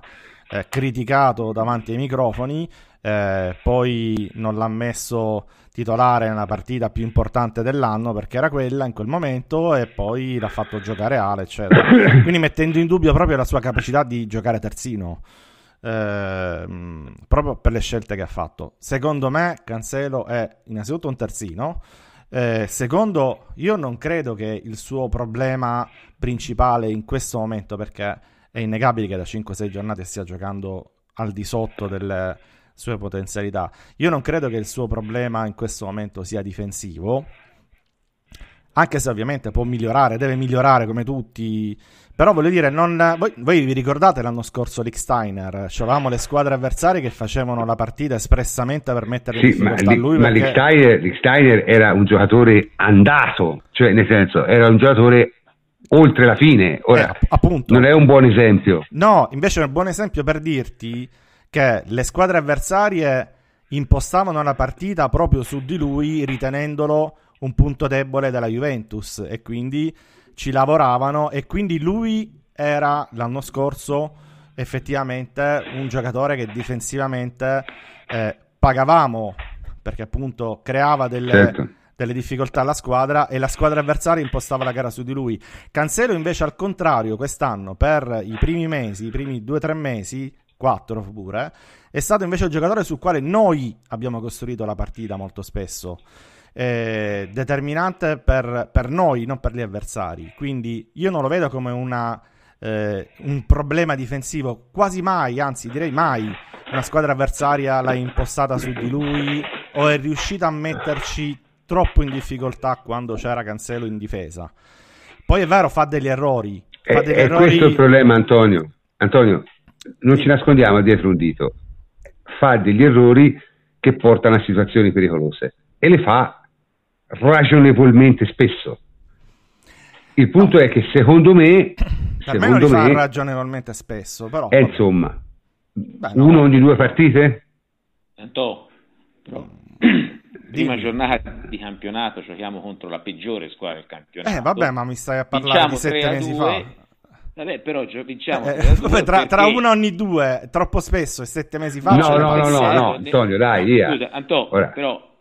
eh, criticato davanti ai microfoni, eh, poi non l'ha messo titolare nella partita più importante dell'anno perché era quella in quel momento e poi l'ha fatto giocare Ale, eccetera. (coughs) Quindi mettendo in dubbio proprio la sua capacità di giocare terzino. Ehm, proprio per le scelte che ha fatto. Secondo me Cancelo è innanzitutto un terzino. Eh, secondo, io non credo che il suo problema principale in questo momento, perché è innegabile che da 5-6 giornate stia giocando al di sotto delle sue potenzialità, io non credo che il suo problema in questo momento sia difensivo, anche se ovviamente può migliorare, deve migliorare come tutti però voglio dire, non... voi, voi, vi ricordate l'anno scorso Licksteiner? C'avevamo le squadre avversarie che facevano la partita espressamente per mettere sì, in difficoltà ma, lui. Ma perché... Licksteiner, era un giocatore andato, cioè nel senso era un giocatore oltre la fine. Ora, eh, appunto. non è un buon esempio. No, invece è un buon esempio per dirti che le squadre avversarie impostavano la partita proprio su di lui ritenendolo un punto debole della Juventus e quindi ci lavoravano e quindi lui era l'anno scorso effettivamente un giocatore che difensivamente eh, pagavamo perché appunto creava delle, certo. delle, difficoltà alla squadra e la squadra avversaria impostava la gara su di lui. Cancelo invece al contrario quest'anno per i primi mesi, i primi due o tre mesi, quattro pure, è stato invece il giocatore sul quale noi abbiamo costruito la partita molto spesso eh, determinante per, per, noi, non per gli avversari. Quindi io non lo vedo come una, eh, un problema difensivo, quasi mai, anzi direi mai, una squadra avversaria l'ha impostata su di lui o è riuscita a metterci troppo in difficoltà quando c'era Cancelo in difesa. Poi è vero, fa degli errori. Fa degli errori... questo è il problema, Antonio. Antonio, non ci nascondiamo dietro un dito. Fa degli errori che portano a situazioni pericolose e le fa ragionevolmente spesso. Il punto no. è che secondo me, secondo me, me ragionevolmente spesso, però è insomma Beh, no. uno ogni due partite. Tanto, però, prima giornata di campionato giochiamo contro la peggiore squadra del campionato. Eh, vabbè, ma mi stai a parlare di sette mesi fa. Vabbè, però vinciamo eh, vabbè, tra, perché... tra, uno ogni due, troppo spesso e sette mesi fa. No, no, no, no, no, Antonio, dai, via. Scusa, Antonio, però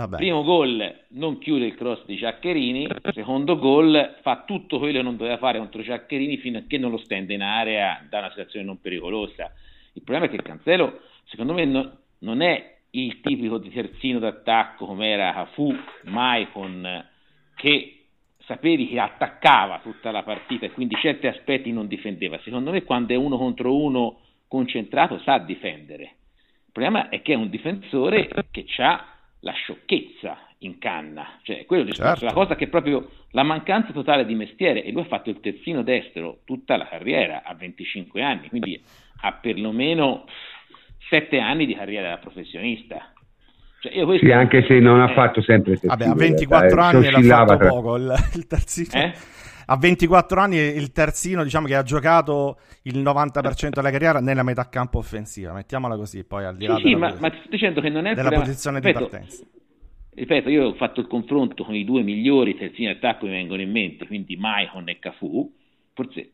Vabbè. Primo gol non chiude il cross di Ciaccherini, secondo gol fa tutto quello che non doveva fare contro Ciaccherini fino a che non lo stende in area da una situazione non pericolosa. Il problema è che Cancelo, secondo me, no, non è il tipico di terzino d'attacco come era Cafu, Maicon, che sapevi che attaccava tutta la partita e quindi certi aspetti non difendeva. Secondo me quando è uno contro uno concentrato sa difendere. Il problema è che è un difensore che ha la sciocchezza in canna, cioè quello discorso, certo. la cosa che è proprio la mancanza totale di mestiere e lui ha fatto il terzino destro tutta la carriera a 25 anni, quindi ha perlomeno 7 anni di carriera da professionista. Cioè sì, anche se non ha fatto sempre terzino. Vabbè, a 24 realtà, anni l'ha fatto tra... poco il, (laughs) il terzino. Eh? a 24 anni il terzino diciamo che ha giocato il 90% della carriera nella metà campo offensiva mettiamola così poi al di là sì, della, sì, ma, ma ti sto dicendo che non è della problema... posizione Ripeto, di partenza ripeto, io ho fatto il confronto con i due migliori terzini attacco che mi vengono in mente, quindi Maicon e Cafu, forse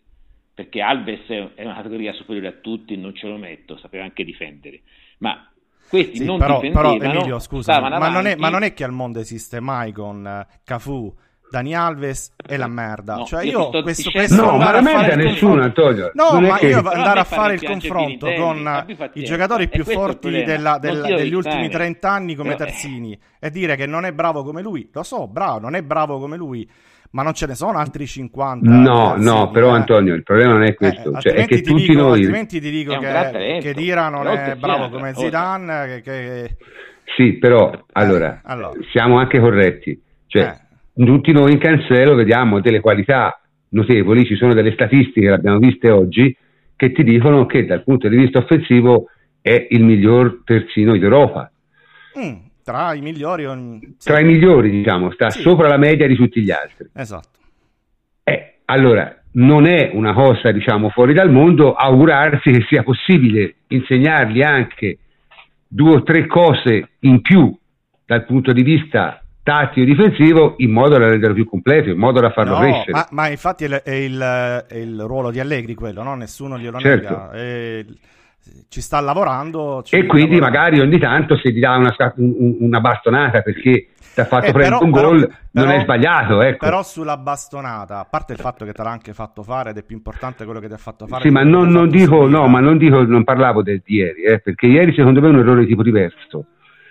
perché Alves è una categoria superiore a tutti, non ce lo metto, sapeva anche difendere, ma questi sì, non però, difendevano, però Emilio, scusa, ma non, è, ma non, è, che al mondo esiste Maicon, Cafu, Dani Alves e la merda. No, cioè io io sto questo, questo No, ma il nessuno, Antonio. No, Non è ma che- io andare a fare il confronto con i giocatori più forti della- della- degli ultimi aiutare. 30 anni come eh, Terzini e dire che non è bravo come lui. Lo so, bravo, non è bravo come lui, ma non ce ne sono altri 50. No, Terzini, no, però eh. Antonio, il problema non è questo, Eh, cioè è altrimenti che ti tutti dico- noi... altrimenti ti dico che, che Dira non però è bravo come cosa. Zidane, che, che- Sì, però, allora, allora. siamo anche corretti. Cioè, Eh. tutti noi in Cancelo vediamo delle qualità notevoli, ci sono delle statistiche, le abbiamo viste oggi, che ti dicono che dal punto di vista offensivo è il miglior terzino d'Europa. Mm, tra i migliori... sì. Tra i migliori, diciamo, sta Sì. sopra la media di tutti gli altri. Esatto. Eh, allora, non è una cosa, diciamo, fuori dal mondo augurarsi che sia possibile insegnargli anche due o tre cose in più dal punto di vista tattico e difensivo in modo da renderlo più completo, in modo da farlo No, crescere. ma, ma infatti è il, è il- è il ruolo di Allegri quello, no? nessuno glielo Certo. nega. E ci sta lavorando. ci E quindi lavorare. magari ogni tanto se ti dà una, una bastonata perché ti ha fatto Eh, prendere un gol, non però- è sbagliato. Ecco. Però sulla bastonata, a parte il fatto che te l'ha anche fatto fare ed è più importante quello che ti ha fatto fare. Sì, ma non, non dico, no, ma non dico, non parlavo del di ieri, eh, perché ieri secondo me è un errore di tipo diverso.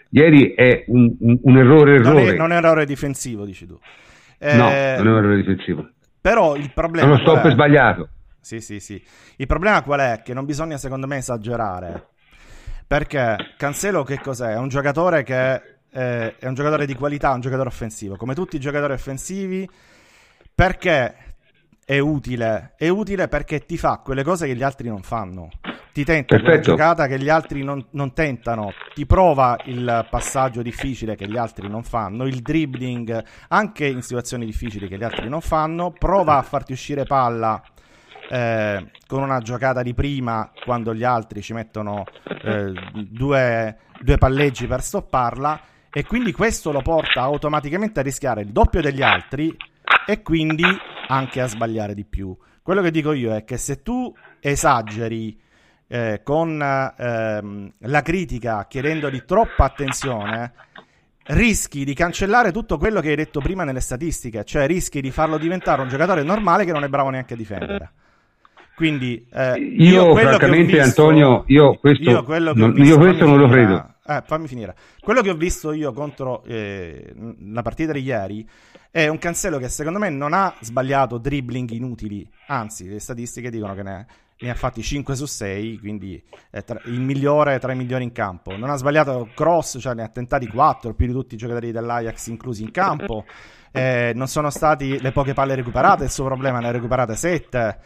Ieri è un, un- un errore non, errore. è, non è un errore difensivo, dici tu. No, Eh, non è un errore difensivo. Però il È problema uno qual stop è? sbagliato. Sì, sì, sì. Il problema qual è? Che non bisogna, secondo me, esagerare. Perché Cancelo che cos'è? È un giocatore che eh, è un giocatore di qualità, un giocatore offensivo, come tutti i giocatori offensivi. Perché è utile? È utile perché ti fa quelle cose che gli altri non fanno. Ti tenta quella Perfetto. giocata che gli altri non, non tentano, ti prova il passaggio difficile che gli altri non fanno, il dribbling anche in situazioni difficili che gli altri non fanno, prova a farti uscire palla eh, con una giocata di prima quando gli altri ci mettono eh, due, due palleggi per stopparla e quindi questo lo porta automaticamente a rischiare il doppio degli altri e quindi anche a sbagliare di più. Quello che dico io è che se tu esageri eh, con ehm, la critica chiedendogli troppa attenzione, rischi di cancellare tutto quello che hai detto prima nelle statistiche, cioè rischi di farlo diventare un giocatore normale che non è bravo neanche a difendere. Quindi eh, Io, ho francamente, visto- Antonio, io questo io non- io questo non lo credo. Eh, fammi finire. Quello che ho visto io contro eh, la partita di ieri è un Cancelo che secondo me non ha sbagliato dribbling inutili, anzi le statistiche dicono che ne, ne ha fatti 5 su 6, quindi è tra- il migliore tra i migliori in campo. Non ha sbagliato cross, cioè ne ha tentati 4, più di tutti i giocatori dell'Ajax inclusi in campo. (laughs) Eh, non sono stati le poche palle recuperate, il suo problema ne ha recuperate 7.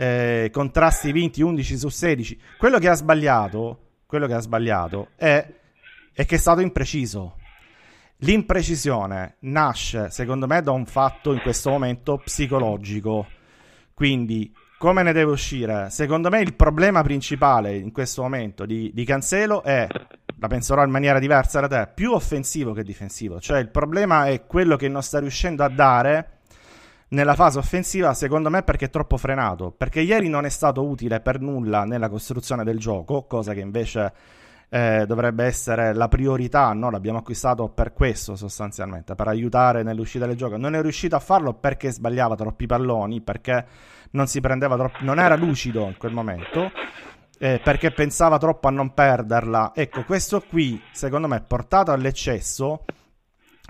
Eh, contrasti vinti 11 su 16. Quello che ha sbagliato, che ha sbagliato è, è che è stato impreciso. L'imprecisione nasce, secondo me, da un fatto in questo momento psicologico. Quindi, come ne deve uscire? Secondo me il problema principale in questo momento di, di Cancelo è, la penserò in maniera diversa da te, più offensivo che difensivo. Cioè il problema è quello che non sta riuscendo a dare nella fase offensiva, secondo me, perché è troppo frenato. Perché ieri non è stato utile per nulla nella costruzione del gioco, cosa che invece eh, dovrebbe essere la priorità. No? L'abbiamo acquistato per questo, sostanzialmente, per aiutare nell'uscita del gioco. Non è riuscito a farlo perché sbagliava troppi palloni, perché non si prendeva troppo, non era lucido in quel momento. eh, perché pensava troppo a non perderla. Ecco, questo qui, secondo me, portato all'eccesso,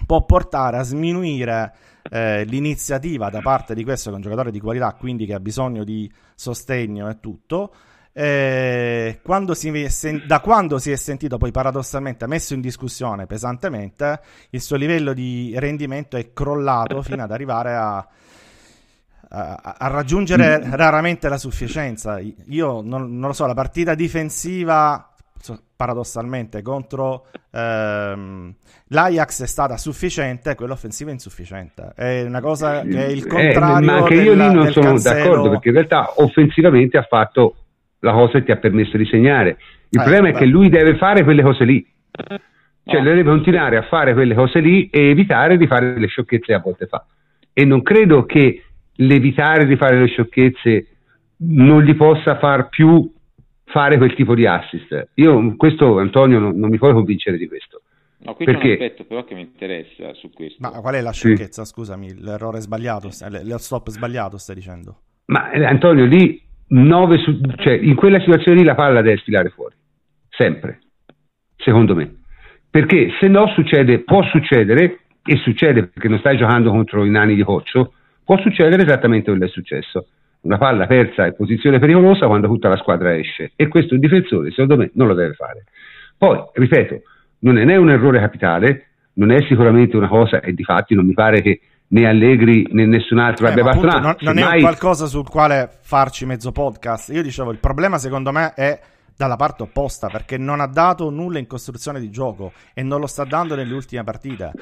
può portare a sminuire eh, l'iniziativa da parte di questo che è un giocatore di qualità, quindi che ha bisogno di sostegno e tutto. Eh, quando sen- da quando si è sentito poi paradossalmente messo in discussione pesantemente, il suo livello di rendimento è crollato fino ad arrivare a, a, a raggiungere raramente la sufficienza. Io non, non lo so, la partita difensiva paradossalmente contro ehm, l'Ajax è stata sufficiente, quella offensiva è insufficiente. È una cosa che è il Eh, contrario ma anche io lì non sono Cancelo. d'accordo perché in realtà offensivamente ha fatto la cosa che ti ha permesso di segnare. Il Eh, problema è beh. che lui deve fare quelle cose lì. Cioè, no. deve continuare a fare quelle cose lì e evitare di fare le sciocchezze che a volte fa. E non credo che l'evitare di fare le sciocchezze non gli possa far più fare quel tipo di assist. Io, questo, Antonio, non, non mi puoi convincere di questo. No, qui Perché... c'è un aspetto però che mi interessa su questo. Ma qual è la sciocchezza, sì. scusami, l'errore sbagliato, lo stop sbagliato stai dicendo? Ma eh, Antonio, lì, su, cioè, in quella situazione lì la palla deve sfilare fuori, sempre, secondo me. Perché se no succede, può succedere, e succede perché non stai giocando contro i nani di Coccio, può succedere esattamente quello che è successo. Una palla persa in posizione pericolosa quando tutta la squadra esce e questo il difensore secondo me non lo deve fare. Poi, ripeto, non è né un errore capitale, non è sicuramente una cosa e di fatti non mi pare che né Allegri né nessun altro eh, abbia fatto appunto, non, non mai... è qualcosa sul quale farci mezzo podcast. Io dicevo, il problema secondo me è dalla parte opposta perché non ha dato nulla in costruzione di gioco e non lo sta dando nelle ultime partite.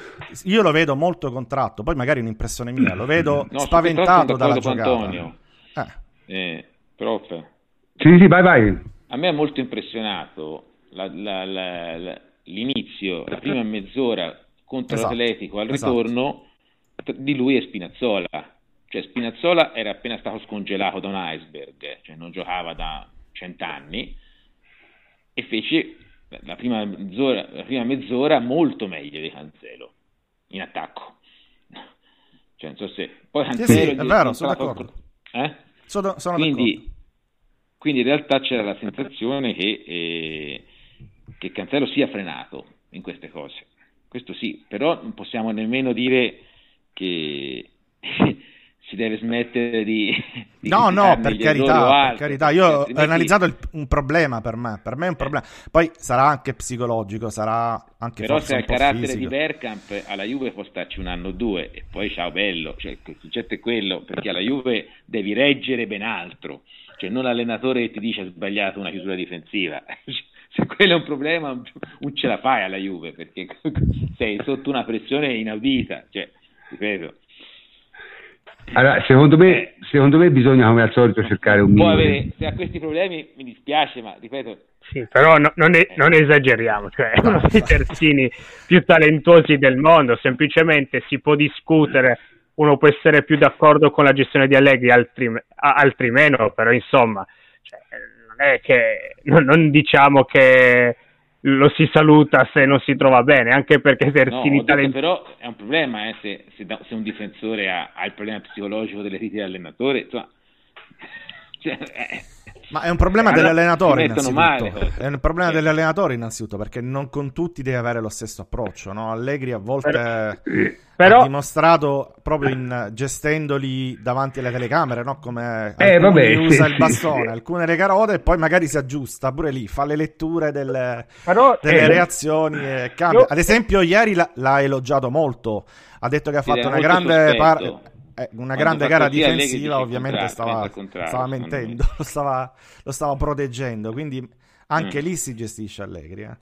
Io lo vedo molto contratto, poi magari è un'impressione mia, lo vedo no, spaventato dalla giocata. Antonio. Eh. Eh, prof. Sì, sì, vai, vai. A me ha molto impressionato la, la, la, l'inizio, la prima mezz'ora contro esatto, l'Atletico al esatto. ritorno esatto. di lui e Spinazzola. Cioè Spinazzola era appena stato scongelato da un iceberg, cioè non giocava da cent'anni e fece la prima mezz'ora, la prima mezz'ora molto meglio di Cancelo in attacco. Cioè, non so se poi Cancelo sì, sì, è vero, sono d'accordo. Eh? Sono, sono quindi, quindi in realtà c'era la sensazione che eh, che Cancelo sia frenato in queste cose. Questo sì, però non possiamo nemmeno dire che (laughs) si deve smettere di... (laughs) di no, no, per carità, per carità. Io ho analizzato il, un problema per me, per me è un problema. Poi sarà anche psicologico, sarà anche Però se il carattere fisico. di Bergkamp alla Juve può starci un anno o due e poi ciao bello, cioè, il concetto è quello, perché alla Juve devi reggere ben altro, cioè non l'allenatore che ti dice ha sbagliato una chiusura difensiva, (laughs) se quello è un problema non ce la fai alla Juve perché (laughs) sei sotto una pressione inaudita, cioè, ripeto. Allora, secondo me, eh. secondo me bisogna come al solito cercare un minimo. Avere, se ha questi problemi mi dispiace, ma ripeto. Sì, però no, non, è, non, esageriamo, cioè è (laughs) uno dei terzini più talentuosi del mondo, semplicemente si può discutere, uno può essere più d'accordo con la gestione di Allegri, altri, altri meno, però insomma, cioè, è che non, non, diciamo che lo si saluta se non si trova bene, anche perché Terzini no, talent... però è un problema eh, se, se, se, un difensore ha, ha, il problema psicologico delle riti dell'allenatore, insomma, (laughs) cioè, eh, ma è un problema allora, dell'allenatore innanzitutto. Male, è un problema sì. dell'allenatore innanzitutto perché non con tutti deve avere lo stesso approccio. No? Allegri a volte però, ha dimostrato proprio in, gestendoli davanti alle telecamere, no? come eh, vabbè, usa sì, il bastone, sì, alcune le carote e poi magari si aggiusta pure lì, fa le letture delle, però, delle eh, reazioni e cambia. Io... Ad esempio, ieri l'ha, l'ha, elogiato molto, ha detto che ha fatto una grande parte eh, una grande gara difensiva ovviamente stava, stava mentendo, lo (laughs) stava, lo stava, proteggendo, quindi anche mm. lì si gestisce Allegri. Eh.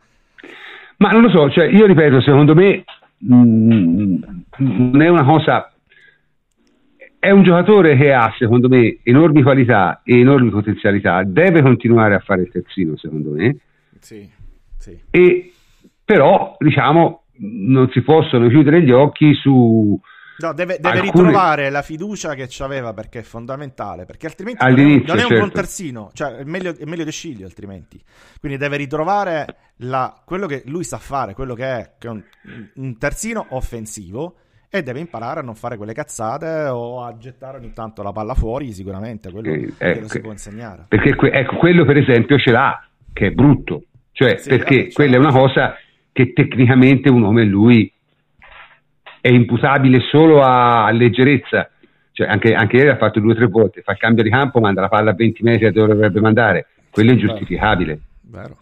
Ma non lo so, cioè, io ripeto, secondo me mh, mm, non è una cosa... È un giocatore che ha, secondo me, enormi qualità e enormi potenzialità, deve continuare a fare il terzino, secondo me. Sì, sì. E, però, diciamo, non si possono chiudere gli occhi su, No, deve, deve Alcune... ritrovare la fiducia che aveva perché è fondamentale, perché altrimenti non è, non è, un certo. buon terzino, cioè è meglio, è meglio De Sciglio altrimenti. Quindi deve ritrovare la, quello che lui sa fare, quello che è, che è un, un, terzino offensivo e deve imparare a non fare quelle cazzate o a gettare ogni tanto la palla fuori, sicuramente, quello eh, ecco, lo si può insegnare. Perché ecco, quello per esempio ce l'ha, che è brutto, cioè sì, perché eh, quella è una cosa che tecnicamente uno come lui è imputabile solo a, leggerezza. Cioè, anche, anche ieri ha fatto due o tre volte, fa il cambio di campo, manda la palla a 20 metri dove dovrebbe mandare. Quello è ingiustificabile. Vero.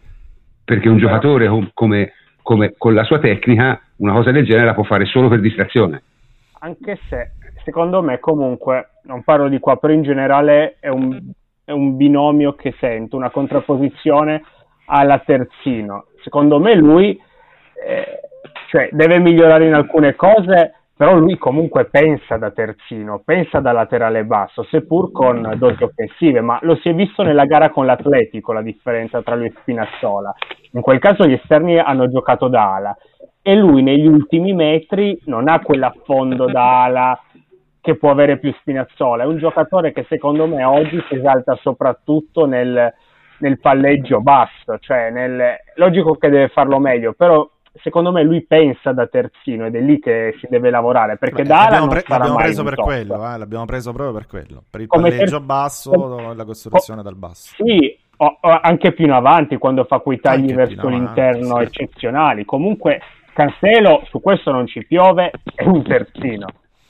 Perché un Vero. giocatore com, come, come, con la sua tecnica una cosa del genere la può fare solo per distrazione. Anche se, secondo me, comunque, non parlo di qua, però in generale è un, è un binomio che sento, una contrapposizione alla terzino. Secondo me lui... Eh, cioè deve migliorare in alcune cose, però lui comunque pensa da terzino, pensa da laterale basso, seppur con dosi offensive, ma lo si è visto nella gara con l'Atletico la differenza tra lui e Spinazzola. In quel caso gli esterni hanno giocato da ala e lui negli ultimi metri non ha quell'affondo d'ala che può avere più Spinazzola, è un giocatore che secondo me oggi si esalta soprattutto nel, nel palleggio basso, cioè nel, logico che deve farlo meglio, però secondo me lui pensa da terzino ed è lì che si deve lavorare perché Beh, da l'abbiamo, pre- l'abbiamo preso per top. quello eh, l'abbiamo preso proprio per quello per il Come palleggio ter- basso come... la costruzione dal basso sì o, o anche più in avanti quando fa quei tagli anche verso l'interno sì. eccezionali comunque Cancelo su questo non ci piove è un terzino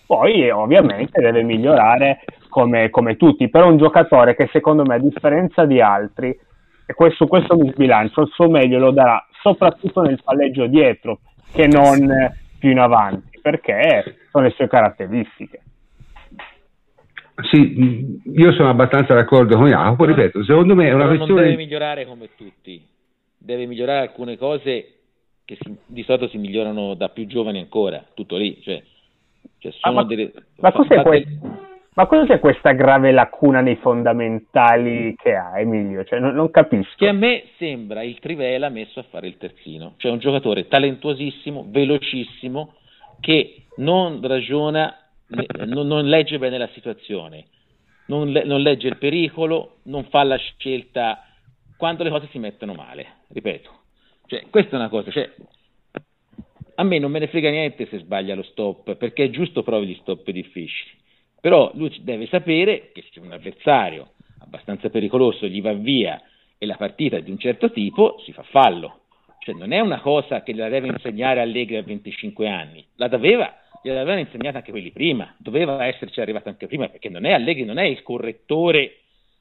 poi ovviamente deve migliorare come, come tutti però un giocatore che secondo me a differenza di altri e questo, questo mi sbilancio, il suo meglio lo darà soprattutto nel palleggio dietro che non più in avanti, perché sono le sue caratteristiche. Sì, io sono abbastanza d'accordo con Jacopo, ripeto, secondo me è una questione... Non deve migliorare come tutti, deve migliorare alcune cose che si, di solito si migliorano da più giovani ancora, tutto lì, cioè, cioè ah, ma, delle, ma cos'è questo? Ma cos'è questa grave lacuna nei fondamentali che ha Emilio? Cioè, non, non, capisco. Che a me sembra il Trivela messo a fare il terzino, cioè un giocatore talentuosissimo, velocissimo, che non ragiona, non, non legge bene la situazione, non, le, non, legge il pericolo, non fa la scelta quando le cose si mettono male, ripeto. Cioè, questa è una cosa, cioè, a me non me ne frega niente se sbaglia lo stop, perché è giusto provi gli stop difficili però lui deve sapere che se un avversario abbastanza pericoloso gli va via e la partita è di un certo tipo, si fa fallo. Cioè non è una cosa che la deve insegnare Allegri a 25 anni, la doveva, gliel'avevano insegnata anche quelli prima, doveva esserci arrivato anche prima, perché non è Allegri, non è il correttore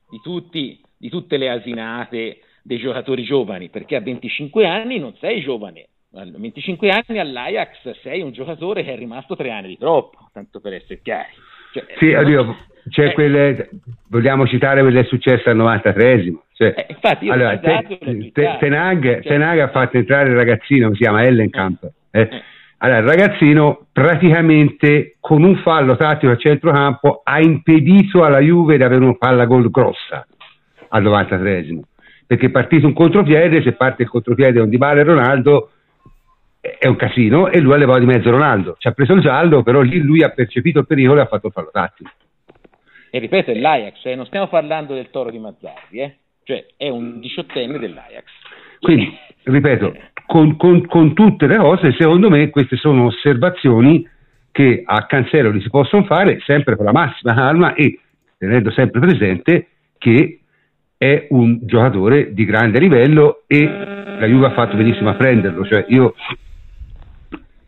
di, tutti, di tutte le asinate dei giocatori giovani, perché a 25 anni non sei giovane, a 25 anni all'Ajax sei un giocatore che è rimasto tre anni di troppo, tanto per essere chiari. Cioè, sì, oddio, c'è eh, quelle, vogliamo citare quello che è successo al 93esimo. Cioè, eh, infatti, allora, te, te, Tenag, cioè, Tenag, ha fatto entrare il ragazzino si chiama Ellenkamp. Eh. eh. Allora, il ragazzino praticamente con un fallo tattico a centrocampo ha impedito alla Juve di avere una palla gol grossa al 93esimo perché è partito un contropiede, se parte il contropiede con Di Bale e Ronaldo è un casino e lui ha levato di mezzo Ronaldo. Ci ha preso il giallo, però lì lui ha percepito il pericolo e ha fatto il fallo tattico. E ripeto, è l'Ajax, eh? non stiamo parlando del toro di Mazzarri, eh? cioè è un diciottenne dell'Ajax. Quindi, ripeto, con, con, con, tutte le cose, secondo me queste sono osservazioni che a Cancelo si possono fare sempre con la massima calma e tenendo sempre presente che è un giocatore di grande livello e la Juve ha fatto benissimo a prenderlo. Cioè io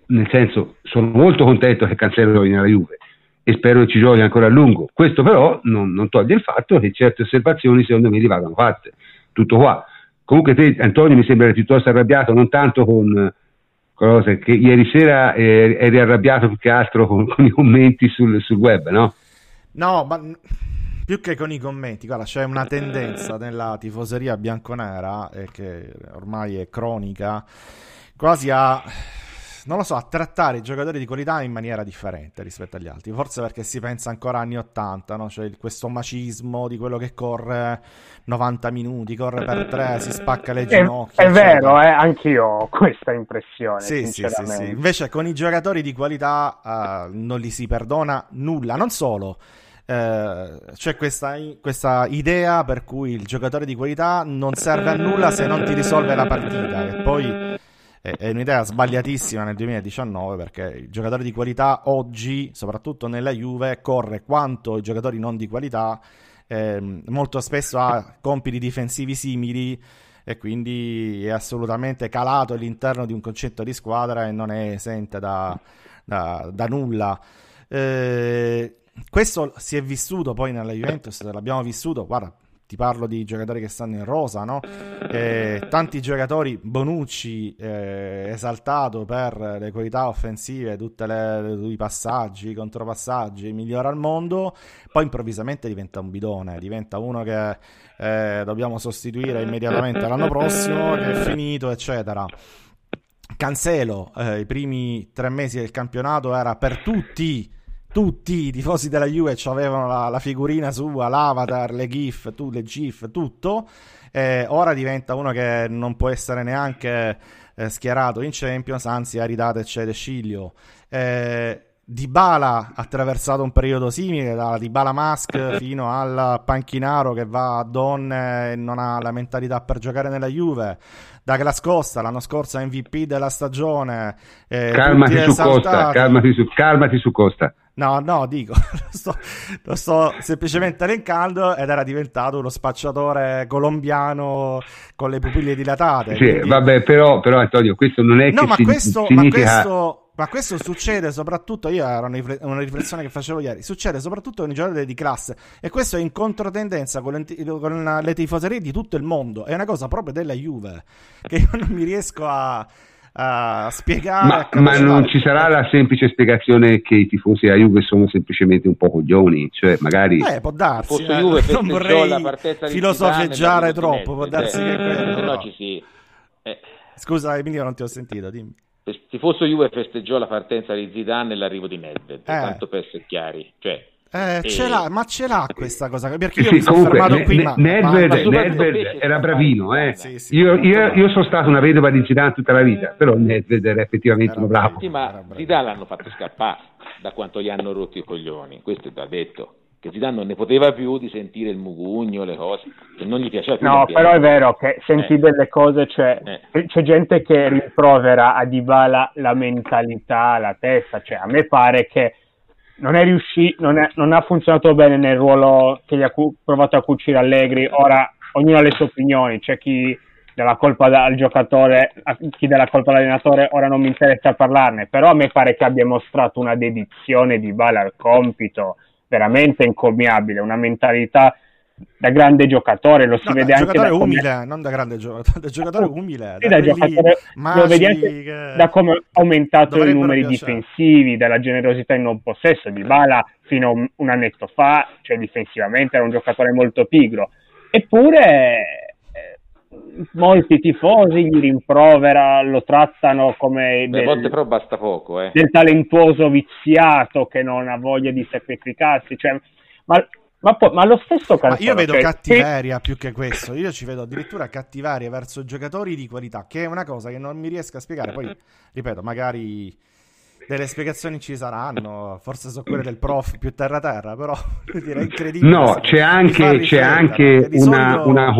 nel senso sono molto contento che Cancelo giochi nella Juve e spero che ci giochi ancora a lungo. Questo però non, non toglie il fatto che certe osservazioni secondo me gli vadano fatte. Tutto qua. Comunque te Antonio mi sembra piuttosto arrabbiato, non tanto con cose che ieri sera eh, eri arrabbiato più che altro con, (laughs) con i commenti sul, sul, web, no? No, ma più che con i commenti, guarda, c'è una tendenza nella tifoseria bianconera eh, che ormai è cronica, quasi a non lo so, a trattare i giocatori di qualità in maniera differente rispetto agli altri. Forse perché si pensa ancora anni 80, no? Cioè questo macismo di quello che corre 90 minuti, corre per tre, si spacca le ginocchia. È, è vero, eh? anch'io ho questa impressione. Sì, sì, sì, sì, Invece con i giocatori di qualità uh, non li si perdona nulla. Non solo. Uh, c'è questa, questa, idea per cui il giocatore di qualità non serve a nulla se non ti risolve la partita, e poi è un'idea sbagliatissima nel 2019 perché il giocatore di qualità oggi, soprattutto nella Juve, corre quanto i giocatori non di qualità, eh, molto spesso ha compiti difensivi simili e quindi è assolutamente calato all'interno di un concetto di squadra e non è esente da, da, da nulla. Eh, questo si è vissuto poi nella Juventus, l'abbiamo vissuto, guarda, ti parlo di giocatori che stanno in rosa, no? Eh, tanti giocatori, Bonucci eh, esaltato per le qualità offensive, tutti i passaggi, i contropassaggi, migliora al mondo, poi improvvisamente diventa un bidone, diventa uno che eh, dobbiamo sostituire immediatamente l'anno prossimo, che è finito, eccetera. Cancelo, eh, i primi tre mesi del campionato era per tutti tutti i tifosi della Juve avevano la, la, figurina sua, l'avatar, le gif, tu, le gif, tutto. eh, ora diventa uno che non può essere neanche eh, schierato in Champions, anzi Aridate cede Sciglio. Eh, Dybala ha attraversato un periodo simile, da Dybala Mask (coughs) fino al Panchinaro che va a donne e non ha la mentalità per giocare nella Juve. Douglas Costa, l'anno scorso MVP della stagione. Eh, calmati su Costa, calmati su, calmati su Costa. No, no, dico, (laughs) lo sto, lo sto, semplicemente elencando ed era diventato uno spacciatore colombiano con le pupille dilatate. Sì, quindi... vabbè, però, però Antonio, questo non è no, che ma si, questo, significa... ma questo ma questo succede soprattutto, io era una riflessione che facevo ieri, succede soprattutto con i giocatori di classe e questo è in controtendenza con le, con le tifoserie di tutto il mondo, è una cosa proprio della Juve che io non mi riesco a, a spiegare. Ma, a ma, non ci sarà la semplice spiegazione che i tifosi della Juve sono semplicemente un po' coglioni, cioè magari... Eh, può darsi, eh, Juve non vorrei filosofeggiare troppo, può darsi che quello... No, ci si... Eh. Scusa Emilio, non ti ho sentito, dimmi tifoso Juve festeggiò la partenza di Zidane e l'arrivo di Nedved, eh. tanto per essere chiari. Cioè, eh, e... ce l'ha, ma ce l'ha questa cosa perché io sì, mi sono comunque, fermato ne, qui. Ma, Nedved, ma, Nedved era bravino. Eh. Sì, sì, io, io, io, sono stato una vedova di Zidane tutta la vita, però Nedved era effettivamente era bravo. Ma Zidane l'hanno fatto scappare da quanto gli hanno rotto i coglioni, questo è da detto che Zidane non ne poteva più di sentire il mugugno, le cose, che non gli piaceva più. No, però è vero che senti eh. delle cose, cioè, eh. c'è gente che rimprovera a Dybala la mentalità, la testa, cioè a me pare che non è riuscito, non, non, ha funzionato bene nel ruolo che gli ha cu- provato a cucire Allegri, ora ognuno ha le sue opinioni, c'è chi dà la colpa al giocatore, chi dà la colpa all'allenatore, ora non mi interessa parlarne, però a me pare che abbia mostrato una dedizione di Bala al compito, veramente encomiabile, una mentalità da grande giocatore, lo si no, vede da anche giocatore da umile, come... non da grande giocatore, (laughs) da giocatore umile, sì, da, giocatore, lo vedi anche che... da come ha aumentato i numeri piacere. difensivi, dalla generosità in non possesso di Bala fino a un annetto fa, cioè difensivamente era un giocatore molto pigro. Eppure molti tifosi gli rimprovera, lo trattano come del, volte però basta poco, eh. del talentuoso viziato che non ha voglia di sacrificarsi. Cioè, ma, ma, ma, lo stesso Canzano, ma io vedo cioè, cattiveria che... più che questo. Io ci vedo addirittura cattiveria verso giocatori di qualità, che è una cosa che non mi riesco a spiegare. Poi, ripeto, magari delle spiegazioni ci saranno, forse sono quelle del prof più terra terra, però (laughs) direi incredibile. No, c'è anche, c'è anche una, solito... una,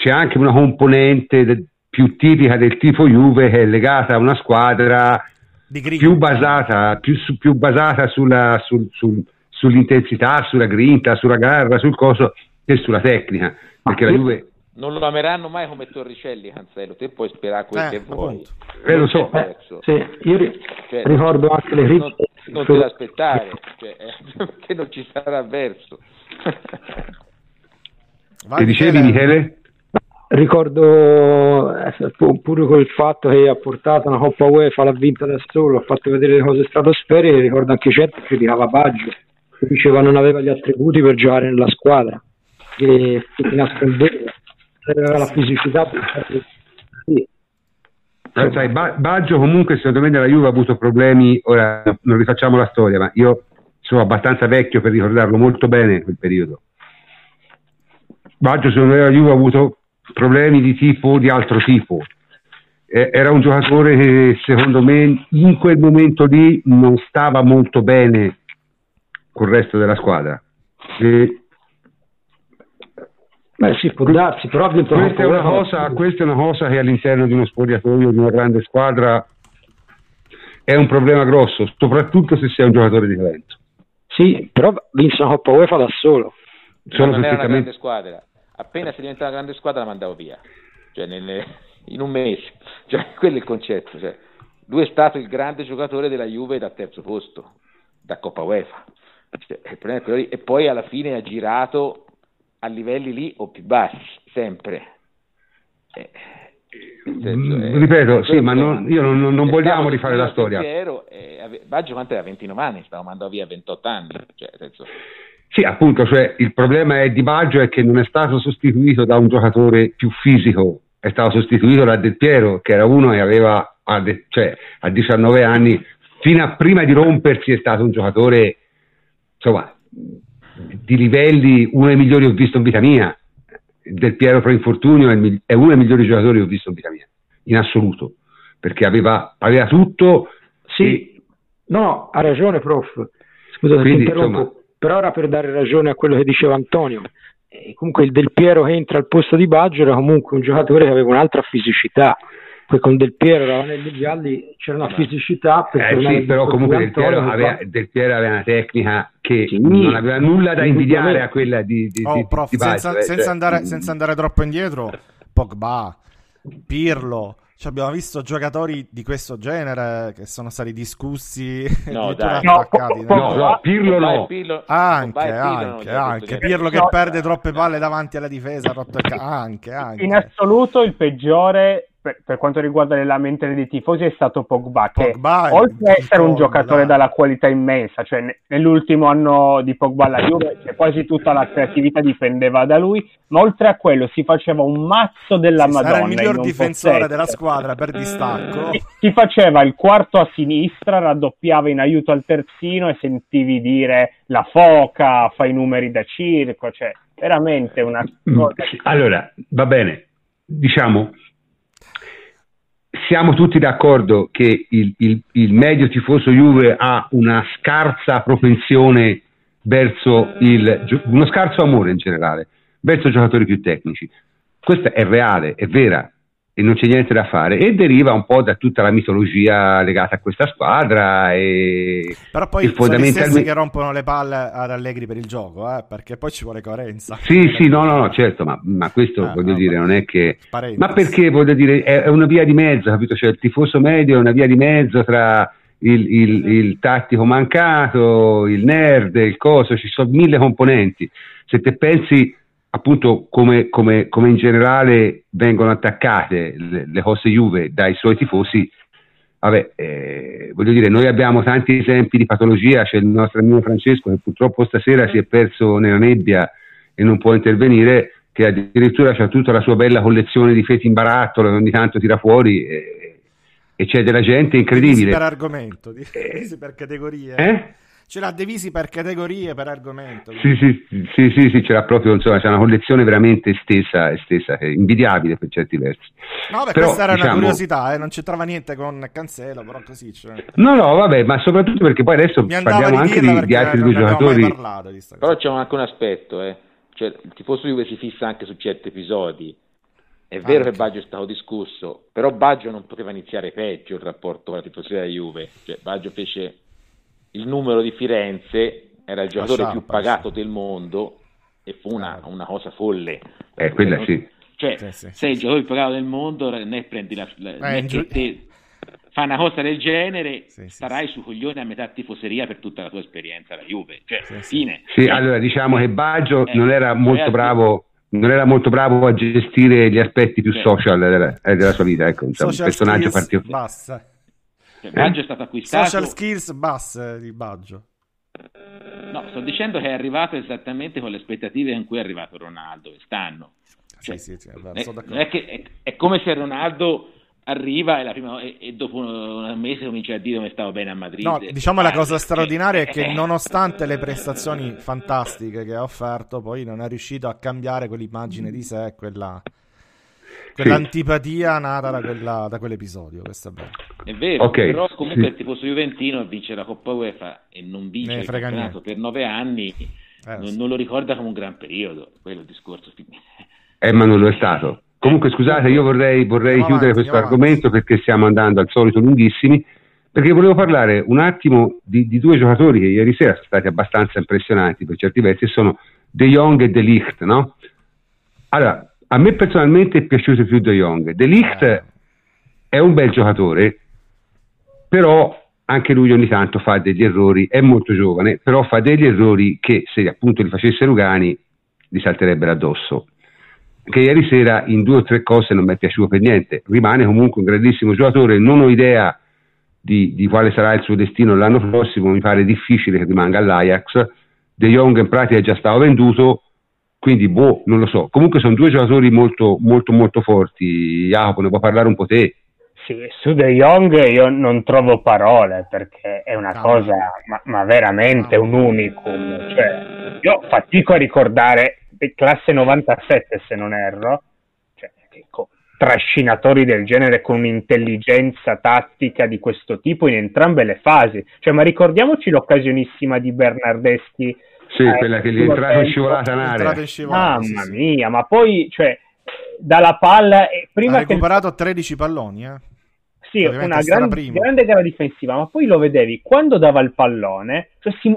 c'è anche una componente de- più tipica del tifo Juve che è legata a una squadra più basata, più, su, più basata sulla, sul, sul, sull'intensità, sulla grinta, sulla garra, sul coso che sulla tecnica. Perché la Juve non lo ameranno mai come Torricelli, Canzello. Te puoi sperare quel eh, che vuoi. Eh, lo so. Eh, sì, io ri- cioè, ricordo anche le non, non te l'aspettare, cioè, eh, (laughs) che non ci sarà verso. che dicevi, Michele? Ricordo eh, pure col fatto che ha portato una Coppa UEFA, l'ha vinta da solo, ha fatto vedere le cose stratosferiche, ricordo anche certo che criticava Baggio, che diceva non aveva gli attributi per giocare nella squadra, che si nascondeva, aveva la fisicità per sì. Eh, sai, Baggio comunque secondo me nella Juve ha avuto problemi, ora non rifacciamo la storia, ma io sono abbastanza vecchio per ricordarlo molto bene quel periodo. Baggio secondo me la Juve ha avuto problemi di tipo di altro tipo. Eh, era un giocatore che secondo me in quel momento lì non stava molto bene col resto della squadra. E, Beh, sì, può darsi, però questa è, una cosa, questa è una cosa che all'interno di uno spogliatoio di una grande squadra è un problema grosso, soprattutto se sei un giocatore di talento. Sì, però vince una Coppa UEFA da solo. Sono non è una grande squadra appena si diventa una grande squadra la mandavo via, cioè nelle, in un mese, cioè, (laughs) quello è il concetto. Cioè. Lui è stato il grande giocatore della Juve da terzo posto, da Coppa UEFA, cioè, e poi alla fine ha girato a livelli lì o più bassi, sempre. Eh, senso, mm, eh, Ripeto, sì, ma non, io non, non vogliamo rifare la storia. Ero, eh, Baggio quanto era 29 anni, stavo mandando via 28 anni, cioè, senso, sì, appunto, cioè, il problema è di Baggio è che non è stato sostituito da un giocatore più fisico, è stato sostituito da Del Piero, che era uno che aveva a, de- cioè, a 19 anni, fino a prima di rompersi è stato un giocatore, insomma, di livelli, uno dei migliori che ho visto in vita mia. Del Piero pro infortunio è, il, è, uno dei migliori giocatori che ho visto in vita mia, in assoluto, perché aveva, aveva tutto. Sì, e... no, ha ragione, prof. Scusa, Quindi, insomma, però era per dare ragione a quello che diceva Antonio. E comunque il Del Piero che entra al posto di Baggio era comunque un giocatore che aveva un'altra fisicità. Poi con Del Piero e Ravanelli Gialli c'era una fisicità eh sì, però comunque Del Piero, aveva, Del Piero, aveva, una tecnica che sì, non aveva nulla da invidiare a quella di, di, oh, di, prof, di senza, Baggio, senza, cioè, andare, senza, andare, troppo indietro Pogba, Pirlo cioè abbiamo visto giocatori di questo genere che sono stati discussi no, dai. No, no, no, Pirlo no. Pirlo, anche, anche, anche. Pirlo che perde troppe palle davanti alla difesa, anche, anche. In assoluto il peggiore per, per, quanto riguarda le lamentele dei tifosi è stato Pogba, che Pogba oltre ad essere un giocatore dalla qualità immensa, cioè nell'ultimo anno di Pogba alla Juve cioè quasi tutta la creatività dipendeva da lui, ma oltre a quello si faceva un mazzo della sì, Madonna. Era il miglior difensore possesso. della squadra per distacco. Si, si faceva il quarto a sinistra, raddoppiava in aiuto al terzino e sentivi dire la foca, fa i numeri da circo, cioè veramente una mm, cosa... Allora, va bene, diciamo siamo tutti d'accordo che il, il, il, medio tifoso Juve ha una scarsa propensione verso il, uno scarso amore in generale verso i giocatori più tecnici. Questa è reale, è vera, e non c'è niente da fare e deriva un po' da tutta la mitologia legata a questa squadra e però poi e fondamentalmente... sono gli che rompono le palle ad Allegri per il gioco eh? perché poi ci vuole coerenza sì sì no no, no certo ma, ma questo ah, voglio no, dire non è che parentesi. ma perché voglio dire è, una via di mezzo capito cioè il tifoso medio è una via di mezzo tra il, il, il tattico mancato il nerd il coso ci sono mille componenti se te pensi appunto come, come, come, in generale vengono attaccate le, le, cose Juve dai suoi tifosi, vabbè, eh, voglio dire, noi abbiamo tanti esempi di patologia, c'è il nostro amico Francesco che purtroppo stasera si è perso nella nebbia e non può intervenire, che addirittura ha tutta la sua bella collezione di feti in barattolo e ogni tanto tira fuori e, e c'è della gente incredibile. Divisi per argomento, divisi eh, (laughs) per categorie. Eh? Ce l'ha divisi per categorie, per argomento. Sì, sì, sì, sì, sì ce l'ha proprio, insomma, c'è una collezione veramente estesa, estesa invidiabile per certi versi. No, beh, però, questa era diciamo... una curiosità, eh, non c'entrava niente con Cancelo, però così. Cioè... No, no, vabbè, ma soprattutto perché poi adesso parliamo anche di, di altri due giocatori. Però c'è anche un aspetto, eh. Cioè, il tifoso Juve si fissa anche su certi episodi. È vero anche. che Baggio è stato discusso, però Baggio non poteva iniziare peggio il rapporto con la tifoseria Juve. Cioè, Baggio fece il numero di Firenze era il giocatore più pagato del mondo e fu una, una cosa folle. Eh, quella non, sì. Cioè, sì, sì, sei il giocatore più pagato del mondo, ne prendi la... la eh, giu... te, fa una cosa del genere, sì, starai su coglione a metà tifoseria per tutta la tua esperienza alla Juve. Cioè, fine. Sì, cioè, allora diciamo che Baggio eh, non era molto bravo non era molto bravo a gestire gli aspetti più social della, eh, della sua vita, ecco, un personaggio particolare. Cioè, Baggio è stato acquistato. Social skills basse di Baggio. No, sto dicendo che è arrivato esattamente con le aspettative in cui è arrivato Ronaldo quest'anno. Cioè, sì, sì, sì, è, è, che, è, è, come se Ronaldo arriva e, prima, e, e, dopo un mese comincia a dire come stavo bene a Madrid. No, diciamo la cosa straordinaria è che eh. nonostante le prestazioni fantastiche che ha offerto, poi non è riuscito a cambiare quell'immagine di sé, quella quell'antipatia nata da, quella, da quell'episodio. Questo è vero. È vero, okay. però comunque sì. il tifoso Juventino vince la Coppa UEFA e non vince il campionato per nove anni, eh, non, sì. non, lo ricorda come un gran periodo, quello è il discorso. Eh, ma non lo è stato. Comunque scusate, io vorrei, vorrei chiudere avanti, questo argomento avanti. perché stiamo andando al solito lunghissimi, perché volevo parlare un attimo di, di, due giocatori che ieri sera sono stati abbastanza impressionanti per certi versi, sono De Jong e De Ligt, no? Allora, a me personalmente è piaciuto più De Jong. De Ligt eh. è un bel giocatore, però anche lui ogni tanto fa degli errori, è molto giovane, però fa degli errori che se appunto li facesse Rugani gli salterebbero addosso. Che ieri sera in due o tre cose non mi è piaciuto per niente. Rimane comunque un grandissimo giocatore, non ho idea di, di quale sarà il suo destino l'anno prossimo, mi pare difficile che rimanga all'Ajax. De Jong in pratica è già stato venduto, quindi, boh, non lo so. Comunque sono due giocatori molto, molto, molto forti. Jacopo, ne può parlare un po' te? Sì, su De Jong io non trovo parole perché è una cosa, ma, ma veramente un unicum. Cioè, io fatico a ricordare classe 97 se non erro, cioè, trascinatori del genere con un'intelligenza tattica di questo tipo in entrambe le fasi. Cioè, ma ricordiamoci l'occasionissima di Bernardeschi. Sì, eh, quella che gli è entrata in scivolata in area. Mamma sì, sì. mia, ma poi, cioè, dalla palla... Prima ha recuperato che... 13 palloni, eh? Sì, una gran, grande gara difensiva, ma poi lo vedevi quando dava il pallone, cioè si,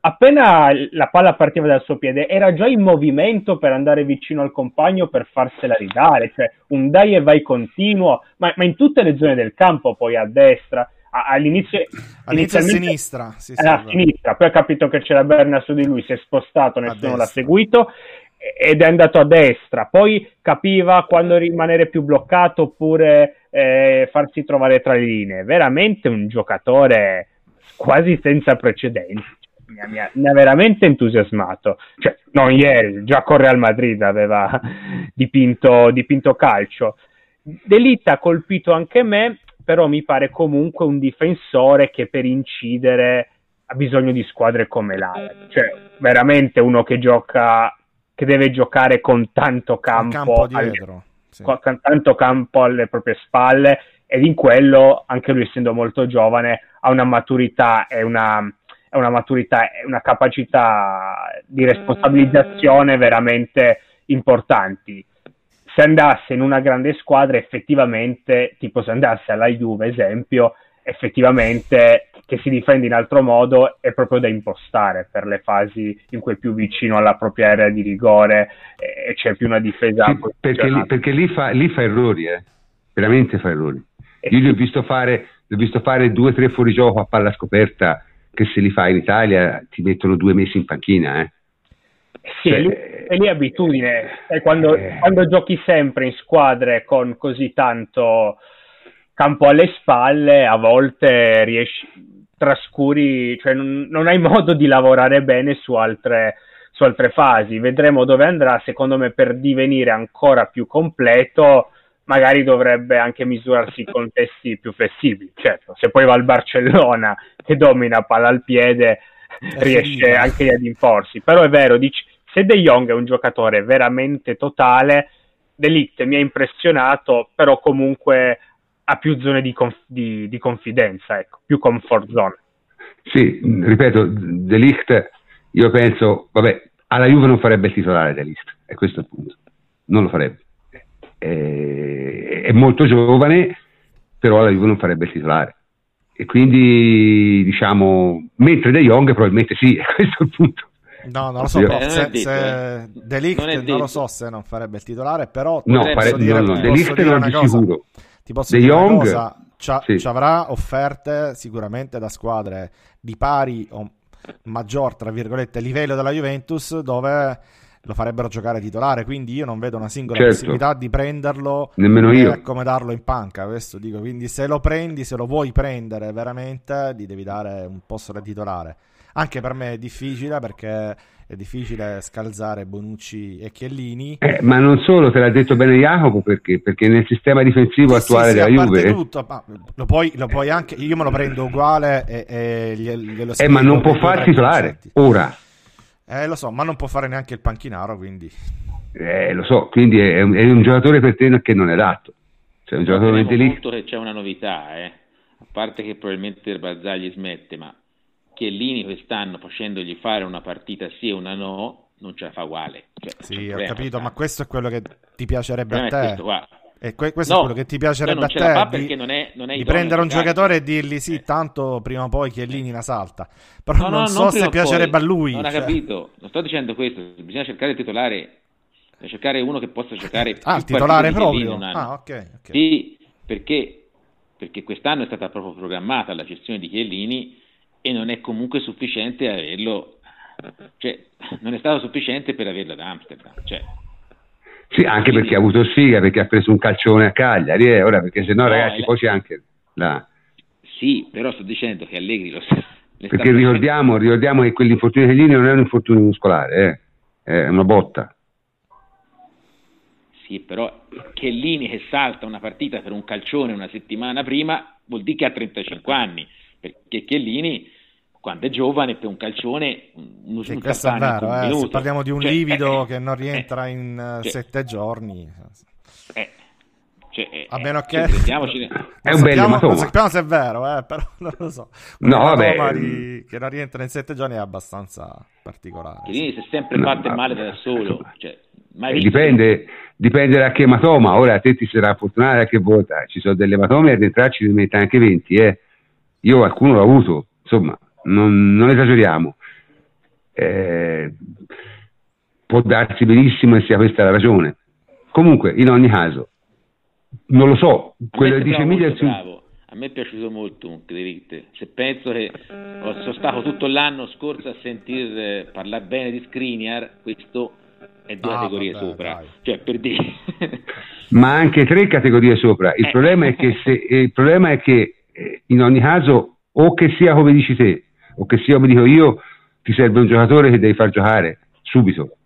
appena la palla partiva dal suo piede, era già in movimento per andare vicino al compagno per farsela ridare, cioè un dai e vai continuo, ma, ma in tutte le zone del campo, poi a destra, all'inizio, all'inizio a sinistra, sì, sì, a sinistra, poi ha capito che c'era Berna su di lui, si è spostato, nessuno l'ha seguito ed è andato a destra, poi capiva quando rimanere più bloccato oppure eh, farsi trovare tra le linee, veramente un giocatore quasi senza precedenti. Mi ha, veramente entusiasmato. Cioè, non ieri, già con Real Madrid aveva (laughs) dipinto, dipinto calcio. D'Elite ha colpito anche me, però mi pare comunque un difensore che per incidere ha bisogno di squadre come l'Ajax. Cioè, veramente uno che gioca, che deve giocare con tanto campo, campo dietro, alle, sì. con tanto campo alle proprie spalle ed in quello, anche lui essendo molto giovane, ha una maturità e una è una maturità, è una capacità di responsabilizzazione veramente importanti. Se andasse in una grande squadra, effettivamente, tipo se andasse alla Juve, esempio, effettivamente che si difende in altro modo è proprio da impostare per le fasi in cui è più vicino alla propria area di rigore e c'è più una difesa. Sì, perché, lì, perché lì, fa, lì, fa, errori, eh? veramente fa errori. Io gli ho visto fare, ho visto fare due o tre fuorigioco a palla scoperta che se li fai in Italia ti mettono due mesi in panchina. Eh. Sì, cioè, è lì abitudine. E quando, eh, quando, giochi sempre in squadre con così tanto campo alle spalle, a volte riesci, trascuri, cioè non, non hai (laughs) modo di lavorare bene su altre, su altre fasi. Vedremo dove andrà. Secondo me, per divenire ancora più completo, magari dovrebbe anche misurarsi con testi più flessibili. Certo, se poi va al Barcellona che (laughs) domina palla al piede, riesce anche ad imporsi. Però è vero, dici, se De Jong è un giocatore veramente totale, Delict mi ha impressionato, però comunque ha più zone di, conf- di, di confidenza, ecco, più comfort zone. Sì, ripeto, Delict, io penso, vabbè, alla Juve non farebbe il titolare Delict, è questo il punto, non lo farebbe eh, è molto giovane, però la Juve non farebbe il titolare. E quindi, diciamo, mentre De Jong probabilmente sì, (laughs) questo è il punto. No, non lo so, eh, se, detto, se eh. De Ligt non, non, lo so se non farebbe il titolare, però no, pare, dire, no, no, De Ligt non di cosa, sicuro. Ti posso De dire Jong, una cosa, c'ha, sì. avrà offerte sicuramente da squadre di pari o maggior, tra virgolette, livello della Juventus, dove lo farebbero giocare titolare, quindi io non vedo una singola certo. possibilità di prenderlo Nemmeno e accomodarlo in panca, questo dico, quindi se lo prendi, se lo vuoi prendere veramente, gli devi dare un posto da titolare. Anche per me è difficile perché è difficile scalzare Bonucci e Chiellini. Eh, ma non solo, te l'ha detto bene Jacopo perché? Perché nel sistema difensivo sì, attuale sì, della Juve... Tutto, lo, puoi, lo puoi anche, io me lo prendo uguale e, e glielo Eh, ma non può far titolare, ora. Eh, lo so, ma non può fare neanche il panchinaro, quindi... Eh, lo so, quindi è un, è un giocatore per te che non è dato. Cioè, un giocatore lì... che c'è una novità, eh. A parte che probabilmente Barzagli smette, ma Chiellini quest'anno facendogli fare una partita sì e una no, non ce la fa uguale. Cioè, sì, ho capito, ma questo è quello che ti piacerebbe a te. Questo, e que- questo no, è quello che ti piacerebbe a te di, non è, non è di prendere un giocatore e dirgli sì, tanto prima o poi Chiellini la salta. Però no, non no, so non se piacerebbe poi. a lui. Non cioè. ha capito, non sto dicendo questo, bisogna cercare il titolare, bisogna cercare uno che possa giocare Ah, il titolare proprio? Ah, ok. okay. Sì, perché, perché quest'anno è stata proprio programmata la gestione di Chiellini e non è comunque sufficiente averlo, cioè non è stato sufficiente per averlo ad Amsterdam, cioè sì, anche perché ha avuto sfiga, perché ha preso un calcione a Cagliari, eh, ora perché se no, ragazzi, la... poi c'è anche la... Sì, però sto dicendo che Allegri lo sa. Perché ricordiamo, ricordiamo, che quell'infortunio di Chiellini non è un infortunio muscolare, eh, è una botta. Sì, però Chiellini che salta una partita per un calcione una settimana prima vuol dire che ha 35 anni, perché Chiellini quando è giovane per un calcione un, sì, questo è vero, eh, se parliamo di un cioè, livido eh, che non rientra eh, in uh, sette giorni. eh, cioè, a meno che (laughs) è un bel ematoma non sappiamo se è vero eh, (laughs) però non lo so. Un no, vabbè. Di, che non rientra in sette giorni è abbastanza particolare Chiellini si è sempre fatte no, male da solo cioè, dipende, dipende da che ematoma ora te ti sarà fortunato a che volta ci sono delle ematome a entrarci ne mette anche 20 eh. io qualcuno l'ho avuto insomma non, non esageriamo. Eh, può darsi benissimo e sia questa la ragione. Comunque, in ogni caso, non lo so, quello che dice Emilia... Su... A me è piaciuto molto Se penso che sono stato tutto l'anno scorso a sentir eh, parlare bene di Skriniar, questo è due ah, categorie vabbè, sopra. Dai. Cioè, per dire... (laughs) Ma anche tre categorie sopra. Il, eh. problema, è che se, il problema è che eh, in ogni caso, o che sia come dici te, o che sia come dico io, ti serve un giocatore che devi far giocare subito.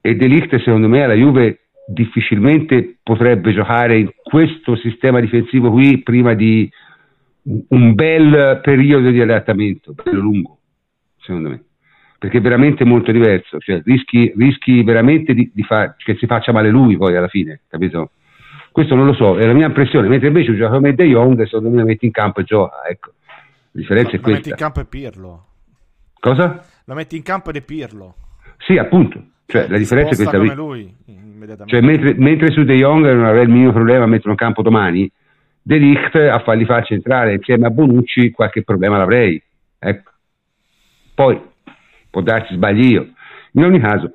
E Delict, secondo me, alla Juve difficilmente potrebbe giocare in questo sistema difensivo qui prima di un bel periodo di adattamento, bello lungo, secondo me. Perché è veramente molto diverso, cioè rischi, rischi veramente di, di far, che si faccia male lui poi alla fine, capito? Questo non lo so, è la mia impressione, mentre invece un giocatore come De Jong, secondo me, lo metti in campo e gioca, ecco. La differenza Ma, è questa. Lo metti in campo e Pirlo. Cosa? Lo metti in campo ed è Pirlo. Sì, appunto. Cioè, la differenza è questa. Come lui, cioè, mentre, mentre, su De Jong non avrei il minimo problema a metterlo in campo domani, De Ligt a farli far centrare insieme a Bonucci qualche problema l'avrei. Ecco. Poi può darsi sbagli io. In ogni caso,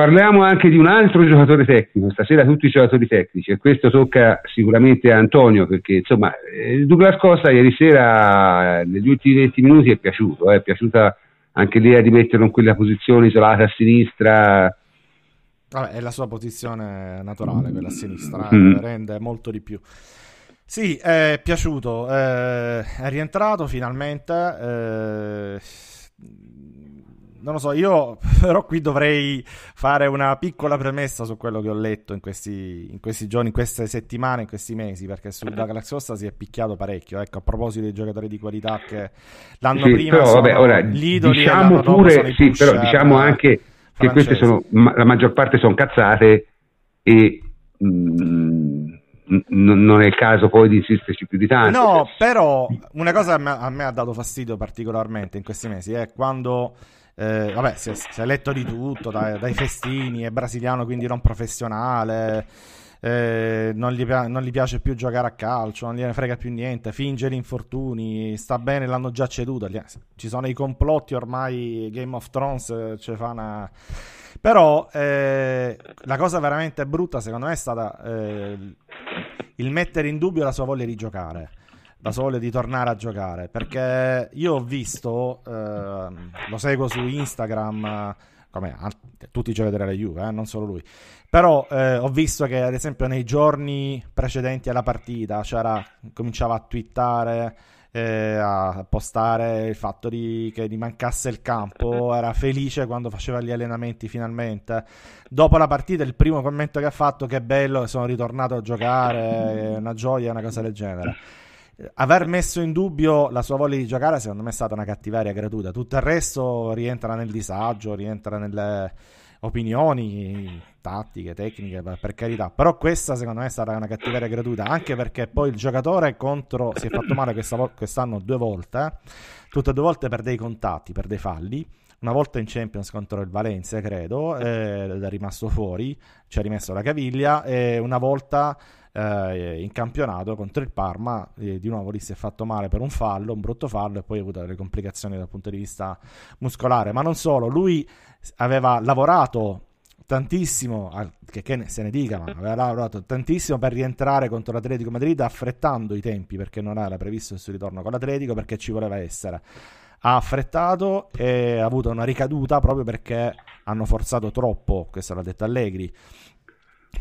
Parliamo anche di un altro giocatore tecnico, stasera tutti i giocatori tecnici e questo tocca sicuramente a Antonio perché insomma eh, Douglas Costa ieri sera negli ultimi 20 minuti è piaciuto, eh, è piaciuta anche l'idea di metterlo in quella posizione isolata a sinistra. Vabbè, è la sua posizione naturale, quella a sinistra, mm. rende molto di più. Sì, è piaciuto, eh, è rientrato finalmente. Eh, non lo so, io (laughs) però qui dovrei fare una piccola premessa su quello che ho letto in questi, in questi giorni, in queste settimane, in questi mesi, perché sul Galaxy Osta si è picchiato parecchio. Ecco, a proposito dei giocatori di qualità che l'anno sì, prima però, vabbè, ora, diciamo pure, sì, però diciamo anche che queste sono, la maggior parte sono cazzate e... Mm, non è il caso poi di insisterci più di tanto. No, però una cosa a me, a me ha dato fastidio particolarmente in questi mesi è quando eh, vabbè, si è, si è, letto di tutto, dai, dai, festini, è brasiliano quindi non professionale, eh, non, gli, non, gli, piace più giocare a calcio, non gliene frega più niente, finge gli infortuni, sta bene, l'hanno già ceduto, ci sono i complotti ormai, Game of Thrones eh, ci fa una... Però eh, la cosa veramente brutta secondo me è stata eh, il mettere in dubbio la sua voglia di giocare da sole di tornare a giocare perché io ho visto eh, lo seguo su Instagram come tutti i giocatori della Juve eh, non solo lui però eh, ho visto che ad esempio nei giorni precedenti alla partita cominciava a twittare eh, a postare il fatto di, che gli mancasse il campo era felice quando faceva gli allenamenti finalmente. Dopo la partita il primo commento che ha fatto che bello sono ritornato a giocare una gioia una cosa del genere aver messo in dubbio la sua voglia di giocare secondo me è stata una cattiveria gratuita tutto il resto rientra nel disagio rientra nelle opinioni tattiche, tecniche per carità però questa secondo me è stata una cattiveria gratuita anche perché poi il giocatore contro si è fatto male vo- quest'anno due volte eh? tutte e due volte per dei contatti, per dei falli una volta in Champions contro il Valencia credo ed è rimasto fuori ci ha rimesso la caviglia e una volta eh, in campionato contro il Parma. Eh, di nuovo lì si è fatto male per un fallo, un brutto fallo, e poi ha avuto delle complicazioni dal punto di vista muscolare. Ma non solo, lui aveva lavorato tantissimo, che, che se ne dica, ma aveva lavorato tantissimo per rientrare contro l'Atletico Madrid affrettando i tempi perché non era previsto il suo ritorno con l'Atletico perché ci voleva essere. Ha affrettato e ha avuto una ricaduta proprio perché hanno forzato troppo, questo l'ha detto Allegri,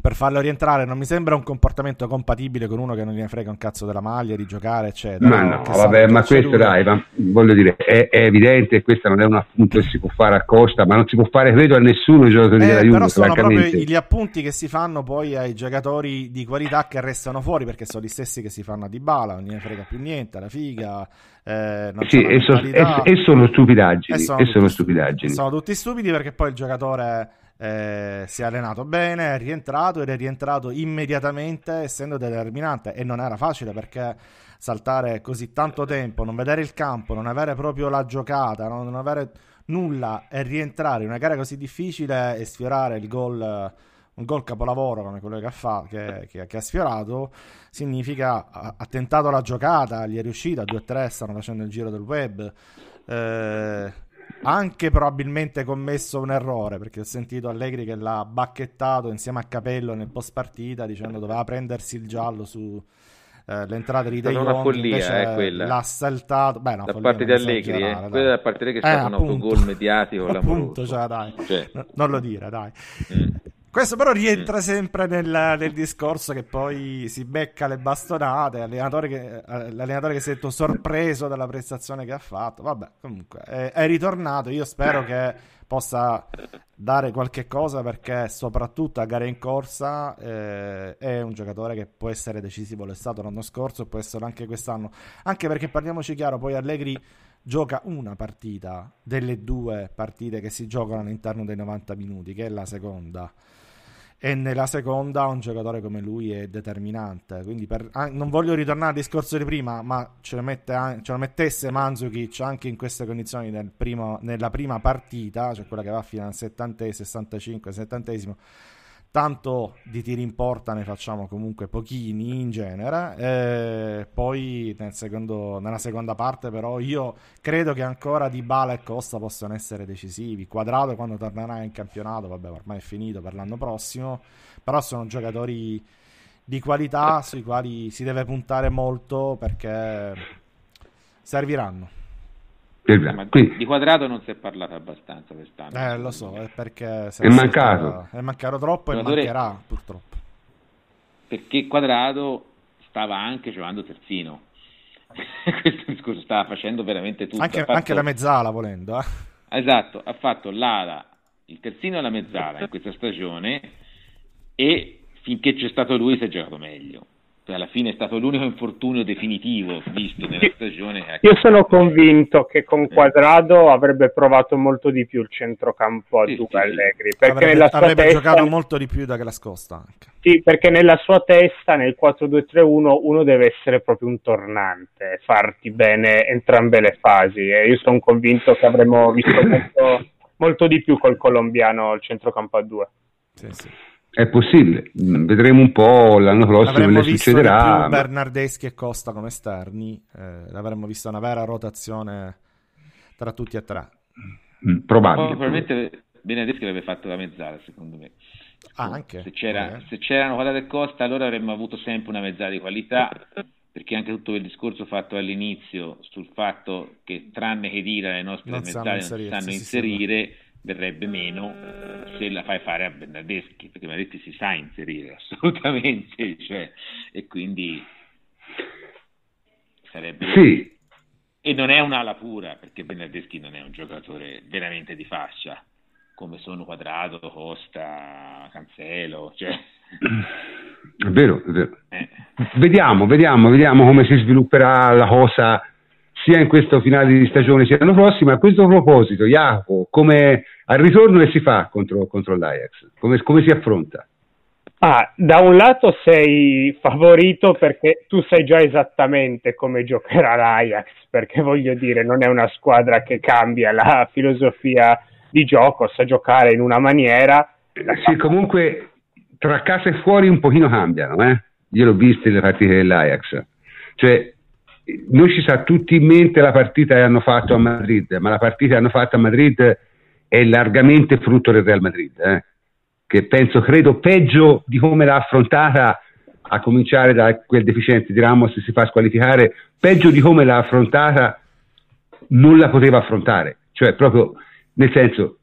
per farlo rientrare non mi sembra un comportamento compatibile con uno che non gliene frega un cazzo della maglia, di giocare, eccetera. Ma no, vabbè, ma questo dai, ma, voglio dire, è, è evidente, questo non è un appunto che si può fare a costa, ma non si può fare, credo, a nessuno giocatore eh, della Juve. Però sono proprio gli appunti che si fanno poi ai giocatori di qualità che restano fuori, perché sono gli stessi che si fanno a Dybala, non gliene frega più niente, la figa, eh, sì, e, so, e, e, sono stupidaggini. E sono, sono stupidaggini. Sono tutti stupidi perché poi il giocatore eh, si è allenato bene, è rientrato ed è rientrato immediatamente essendo determinante e non era facile perché saltare così tanto tempo, non vedere il campo, non avere proprio la giocata, non, avere nulla e rientrare in una gara così difficile e sfiorare il gol, un gol capolavoro come quello che ha, fa, che, che, che ha sfiorato, significa ha, ha, tentato la giocata, gli è riuscita, 2-3 stanno facendo il giro del web. Eh, anche probabilmente commesso un errore perché ho sentito Allegri che l'ha bacchettato insieme a Capello nel post partita dicendo doveva prendersi il giallo su eh, l'entrata di De Jong una follia, eh, quella. l'ha saltato Beh, no, da parte di Allegri eh. quella da parte di che è stato eh, un autogol mediatico (laughs) appunto, cioè, dai. Cioè. No, non lo dire dai mm. Questo però rientra sempre nel, nel, discorso che poi si becca le bastonate, l'allenatore che, eh, l'allenatore che si è detto sorpreso dalla prestazione che ha fatto. Vabbè, comunque è, è ritornato. Io spero che possa dare qualche cosa perché soprattutto a gare in corsa eh, è un giocatore che può essere decisivo, l'è stato l'anno scorso e può essere anche quest'anno. Anche perché parliamoci chiaro, poi Allegri gioca una partita delle due partite che si giocano all'interno dei 90 minuti, che è la seconda e nella seconda un giocatore come lui è determinante. Quindi per, ah, non voglio ritornare al discorso di prima, ma ce lo, mette, ce lo mettesse Manzukic anche in queste condizioni nel primo, nella prima partita, cioè quella che va fino al 70, 65, 70 tanto di tiri in porta ne facciamo comunque pochini in genere. E poi nel secondo, nella seconda parte, però, io credo che ancora Di Bala e Costa possano essere decisivi. Quadrato quando tornerà in campionato, vabbè, ormai è finito per l'anno prossimo. Però sono giocatori di qualità sui quali si deve puntare molto perché serviranno. Ma Quindi, di quadrato non si è parlato abbastanza quest'anno. Eh, lo so, è perché è mancato. È mancato troppo e mancherà purtroppo. Perché quadrato stava anche giocando terzino. (laughs) Questo discorso stava facendo veramente tutto. Anche, fatto... anche la mezzala volendo. Eh. Esatto, ha fatto l'ala, il terzino e la mezzala in questa stagione e finché c'è stato lui si è giocato meglio alla fine è stato l'unico infortunio definitivo visto nella stagione. Io sono convinto che con eh. Quadrado avrebbe provato molto di più il centrocampo a sì, Duca sì, Allegri. Perché avrebbe, nella sua avrebbe testa... giocato molto di più da che la scosta. Anche. Sì, perché nella sua testa, nel 4-2-3-1, uno deve essere proprio un tornante, farti bene entrambe le fasi. E io sono convinto che avremmo visto molto, molto di più col colombiano il centrocampo a due. Sì, sì. È possibile, vedremo un po' l'anno prossimo Avremmo che succederà. Più Bernardeschi e Costa come esterni, eh, avremmo visto una vera rotazione tra tutti e tre. Mm, probabile. probabilmente Bernardeschi avrebbe fatto la mezzala, secondo me. Ah, anche. Se, c'era, eh. se c'erano Quadrato e Costa, allora avremmo avuto sempre una mezzala di qualità, perché anche tutto il discorso fatto all'inizio sul fatto che tranne che dire le nostre non mezzale non si sanno inserire. Sì, sì, verrebbe meno se la fai fare a Bernardeschi, perché Bernardeschi si sa inserire (laughs) assolutamente, cioè, e quindi sarebbe... Sì. E non è un'ala pura, perché Bernardeschi non è un giocatore veramente di fascia, come sono Quadrato, Costa, Cancelo, cioè... È vero, è vero. Eh. Vediamo, vediamo, vediamo come si svilupperà la cosa sia in questo finale di stagione sia l'anno prossimo. A questo proposito, Jacopo, come al ritorno che si fa contro, contro l'Ajax? Come, come si affronta? Ah, da un lato sei favorito perché tu sai già esattamente come giocherà l'Ajax, perché voglio dire, non è una squadra che cambia la filosofia di gioco, sa giocare in una maniera. Sì, comunque tra casa e fuori un pochino cambiano, eh? Io l'ho visto le partite dell'Ajax. Cioè, noi ci sa tutti in mente la partita che hanno fatto a Madrid, ma la partita che hanno fatto a Madrid è largamente frutto del Real Madrid, eh? che penso, credo, peggio di come l'ha affrontata, a cominciare da quel deficiente di Ramos si fa squalificare, peggio di come l'ha affrontata non la poteva affrontare, cioè proprio nel senso,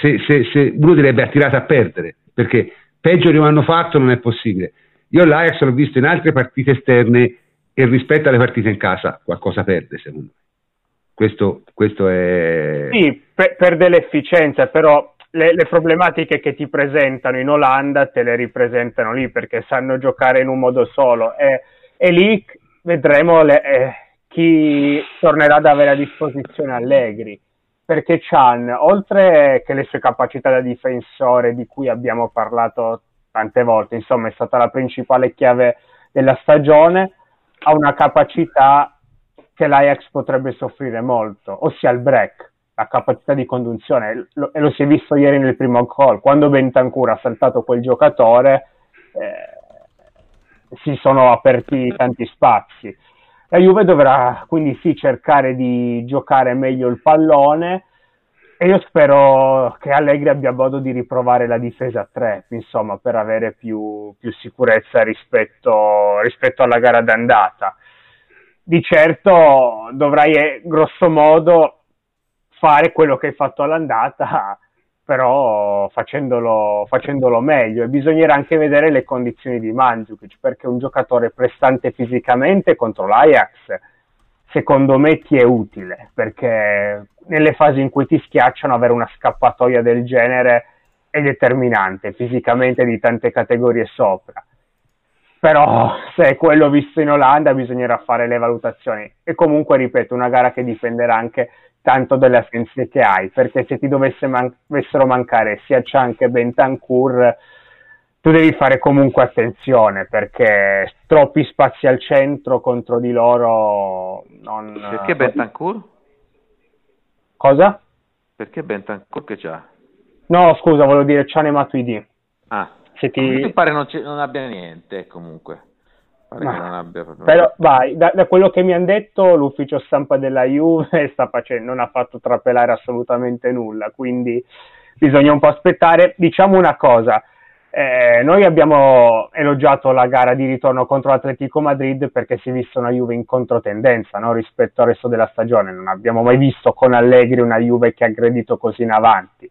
se, se, se uno direbbe ha tirato a perdere, perché peggio di un anno fatto non è possibile. Io l'Ajax l'ho visto in altre partite esterne e rispetto alle partite in casa qualcosa perde secondo me. Questo, questo è... Sì, per, perde l'efficienza, però le, le, problematiche che ti presentano in Olanda te le ripresentano lì perché sanno giocare in un modo solo e, e lì vedremo le, eh, chi tornerà ad avere a disposizione Allegri perché Chan, oltre che le sue capacità da difensore di cui abbiamo parlato tante volte, insomma è stata la principale chiave della stagione, ha una capacità che l'Ajax potrebbe soffrire molto, ossia il break, la capacità di conduzione, lo, e lo si è visto ieri nel primo call, quando Bentancur ha saltato quel giocatore eh, si sono aperti tanti spazi. La Juve dovrà quindi sì cercare di giocare meglio il pallone e io spero che Allegri abbia modo di riprovare la difesa a 3, insomma, per avere più, più sicurezza rispetto, rispetto, alla gara d'andata. Di certo dovrai eh, grosso modo fare quello che hai fatto all'andata però facendolo, facendolo, meglio e bisognerà anche vedere le condizioni di Mandzukic perché un giocatore prestante fisicamente contro l'Ajax secondo me ti è utile perché nelle fasi in cui ti schiacciano avere una scappatoia del genere è determinante fisicamente di tante categorie sopra. Però se è quello visto in Olanda bisognerà fare le valutazioni. E comunque ripeto una gara che dipenderà anche tanto delle assenze che hai, perché se ti dovesse man- dovessero mancare sia Chan che Bentancur, tu devi fare comunque attenzione, perché troppi spazi al centro contro di loro non... Perché Bentancur? Cosa? Perché Bentancur che c'ha? No, scusa, volevo dire Chan e Matuidi. Ah, se ti... mi pare non, non abbia niente comunque. Abbia... Però vai, da, da, quello che mi hanno detto l'ufficio stampa della Juve (laughs) sta facendo, non ha fatto trapelare assolutamente nulla, quindi bisogna un po' aspettare. Diciamo una cosa, eh, noi abbiamo elogiato la gara di ritorno contro l'Atletico Madrid perché si è vista una Juve in controtendenza no? rispetto al resto della stagione, non abbiamo mai visto con Allegri una Juve che ha aggredito così in avanti.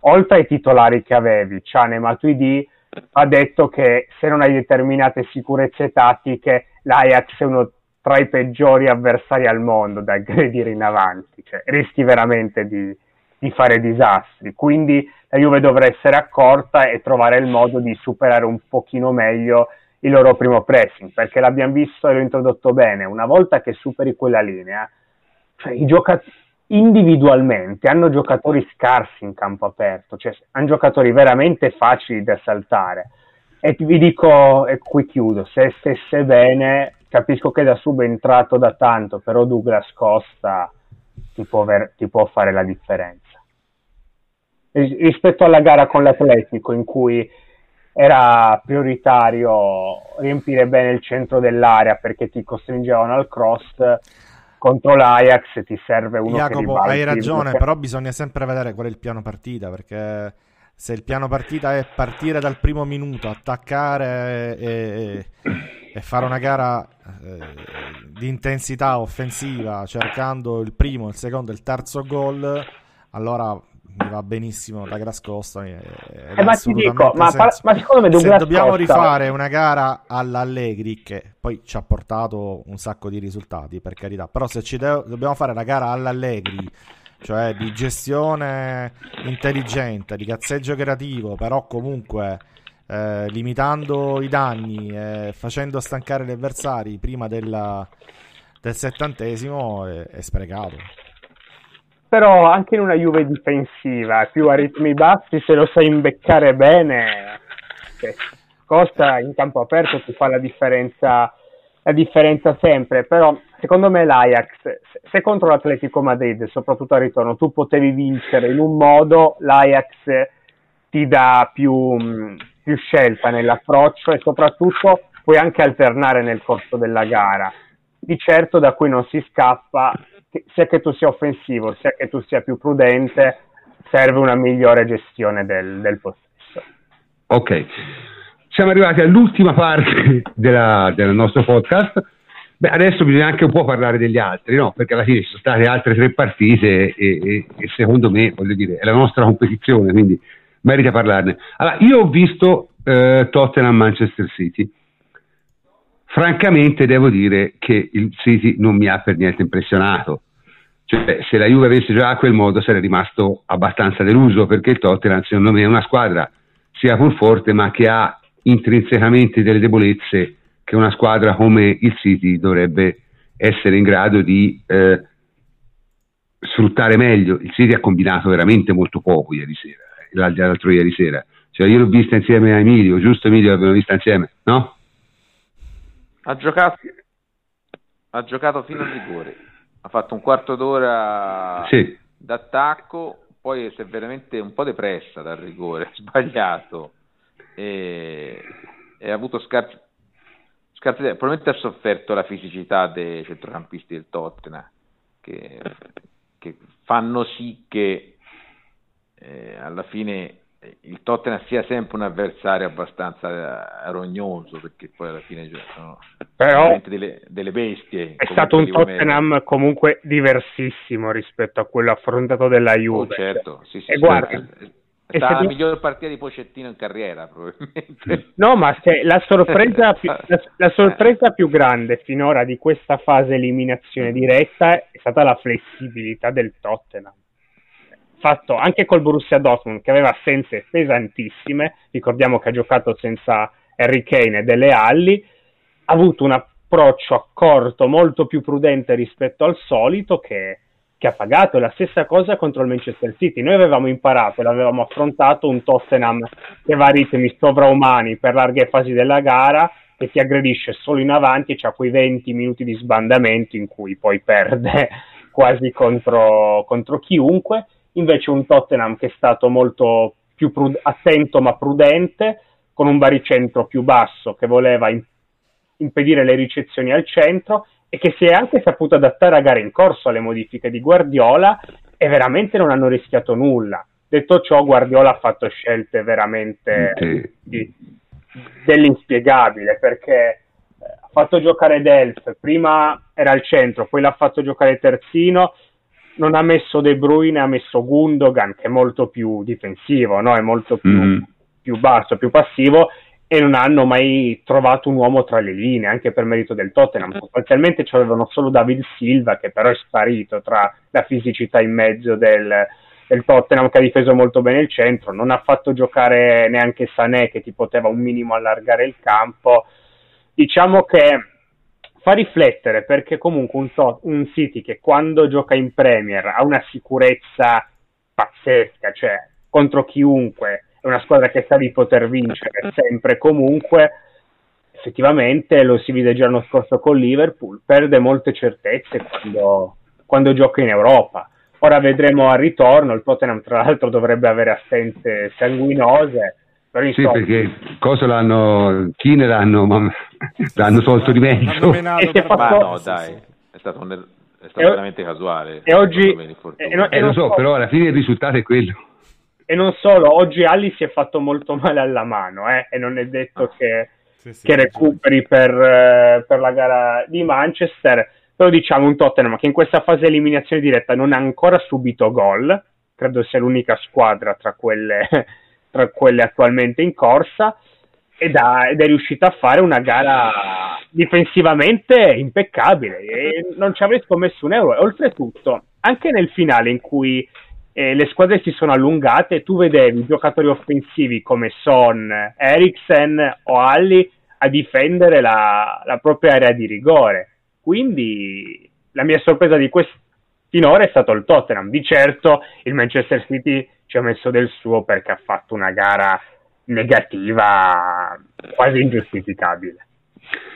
Oltre ai titolari che avevi, Ciane Matuidi, ha detto che se non hai determinate sicurezze tattiche, l'Ajax è uno tra i peggiori avversari al mondo da aggredire in avanti, cioè rischi veramente di, di fare disastri. Quindi la Juve dovrà essere accorta e trovare il modo di superare un pochino meglio il loro primo pressing, perché l'abbiamo visto e l'ho introdotto bene, una volta che superi quella linea, cioè i giocatori individualmente hanno giocatori scarsi in campo aperto, cioè hanno giocatori veramente facili da saltare. E vi dico, e qui chiudo, se stesse bene, capisco che da subentrato da tanto, però Douglas Costa ti può, ver- ti può fare la differenza. Rispetto alla gara con l'Atletico, in cui era prioritario riempire bene il centro dell'area perché ti costringevano al cross, contro l'Ajax ti serve uno Jacopo, che hai ragione, però bisogna sempre vedere qual è il piano partita, perché se il piano partita è partire dal primo minuto, attaccare e, e fare una gara eh, di intensità offensiva, cercando il primo, il secondo e il terzo gol, allora mi va benissimo Douglas Costa. Eh, ma ti dico, ma, ma, secondo me Douglas Se dobbiamo Costa... rifare una gara all'Allegri, che poi ci ha portato un sacco di risultati, per carità, però se ci de- dobbiamo fare la gara all'Allegri, cioè di gestione intelligente, di cazzeggio creativo, però comunque eh, limitando i danni e facendo stancare gli avversari prima della, del settantesimo, è, è sprecato però anche in una Juve difensiva, più a ritmi bassi, se lo sai imbeccare bene, cioè, Costa in campo aperto ti fa la differenza, la differenza sempre, però secondo me l'Ajax, se contro l'Atletico Madrid, soprattutto al ritorno, tu potevi vincere in un modo, l'Ajax ti dà più, più scelta nell'approccio e soprattutto puoi anche alternare nel corso della gara. Di certo da cui non si scappa sia che tu sia offensivo, sia che tu sia più prudente, serve una migliore gestione del, del possesso. Ok, siamo arrivati all'ultima parte (laughs) della, del nostro podcast. Beh, adesso bisogna anche un po' parlare degli altri, no? Perché alla fine ci sono state altre tre partite e, e, e secondo me, voglio dire, è la nostra competizione, quindi merita parlarne. Allora, io ho visto eh, Tottenham-Manchester City. Francamente devo dire che il City non mi ha per niente impressionato. Cioè, se la Juve avesse giocato a quel modo sarei rimasto abbastanza deluso perché il Tottenham secondo me è una squadra sia pur forte ma che ha intrinsecamente delle debolezze che una squadra come il City dovrebbe essere in grado di eh, sfruttare meglio. Il City ha combinato veramente molto poco ieri sera, eh, l'altro ieri sera. Cioè, io l'ho vista insieme a Emilio, giusto Emilio? L'abbiamo vista insieme, no? Ha giocato, ha giocato fino al rigore, ha fatto un quarto d'ora sì. d'attacco, poi si è veramente un po' depressa dal rigore, (laughs) sbagliato e, e ha avuto scarsi, scarsi probabilmente ha sofferto la fisicità dei centrocampisti del Tottenham che, che fanno sì che eh, alla fine il Tottenham sia sempre un avversario abbastanza eh, rognoso perché poi alla fine sono Però delle, delle bestie è stato un Tottenham meglio. comunque diversissimo rispetto a quello affrontato della oh, Juve. oh, certo sì, sì, e sì, guarda è, è stata la miglior partita di Pocettino in carriera probabilmente. (laughs) No ma se, la, sorpresa (laughs) più, la, la sorpresa più grande finora di questa fase eliminazione diretta è stata la flessibilità del Tottenham fatto anche col Borussia Dortmund che aveva assenze pesantissime, ricordiamo che ha giocato senza Harry Kane e delle Alli, ha avuto un approccio accorto molto più prudente rispetto al solito che, che ha pagato. La stessa cosa contro il Manchester City. Noi avevamo imparato e l'avevamo affrontato un Tottenham che va a ritmi sovraumani per larghe fasi della gara che si aggredisce solo in avanti e ha quei 20 minuti di sbandamento in cui poi perde (laughs) quasi contro, contro chiunque invece un Tottenham che è stato molto più prud- attento ma prudente, con un baricentro più basso che voleva in- impedire le ricezioni al centro e che si è anche saputo adattare a gare in corso alle modifiche di Guardiola e veramente non hanno rischiato nulla. Detto ciò, Guardiola ha fatto scelte veramente okay. di, dell'inspiegabile perché eh, ha fatto giocare Delf, prima era al centro, poi l'ha fatto giocare terzino non ha messo De Bruyne, ha messo Gundogan che è molto più difensivo, no? è molto più, mm. più, basso, più passivo e non hanno mai trovato un uomo tra le linee, anche per merito del Tottenham. Mm. Sostanzialmente c'avevano solo David Silva che però è sparito tra la fisicità in mezzo del, del Tottenham che ha difeso molto bene il centro, non ha fatto giocare neanche Sané che ti poteva un minimo allargare il campo. Diciamo che fa riflettere perché comunque un, so- un City che quando gioca in Premier ha una sicurezza pazzesca, cioè contro chiunque, è una squadra che sa di poter vincere sempre e comunque, effettivamente lo si vide già l'anno scorso con Liverpool, perde molte certezze quando, quando gioca in Europa. Ora vedremo al ritorno, il Tottenham tra l'altro dovrebbe avere assenze sanguinose, però sì, perché cosa l'hanno, Kine l'hanno, l'hanno tolto di mezzo. E si (laughs) è fatto... no, dai, è stato, un, è stato e, veramente casuale. E oggi... E, no, e lo so, so, però alla fine il risultato è quello. E non solo, oggi Ali si è fatto molto male alla mano, eh, e non è detto ah. che, sì, sì, che recuperi per, eh, per la gara di Manchester. Però diciamo un Tottenham che in questa fase di eliminazione diretta non ha ancora subito gol, credo sia l'unica squadra tra quelle tra quelle attualmente in corsa ed, ha, ed, è riuscita a fare una gara difensivamente impeccabile e non ci avrei scommesso un euro. Oltretutto, anche nel finale in cui eh, le squadre si sono allungate, tu vedevi giocatori offensivi come Son, Eriksen o Alli a difendere la, la propria area di rigore. Quindi la mia sorpresa di quest- finora è stato il Tottenham. Di certo il Manchester City ci ha messo del suo perché ha fatto una gara negativa quasi ingiustificabile.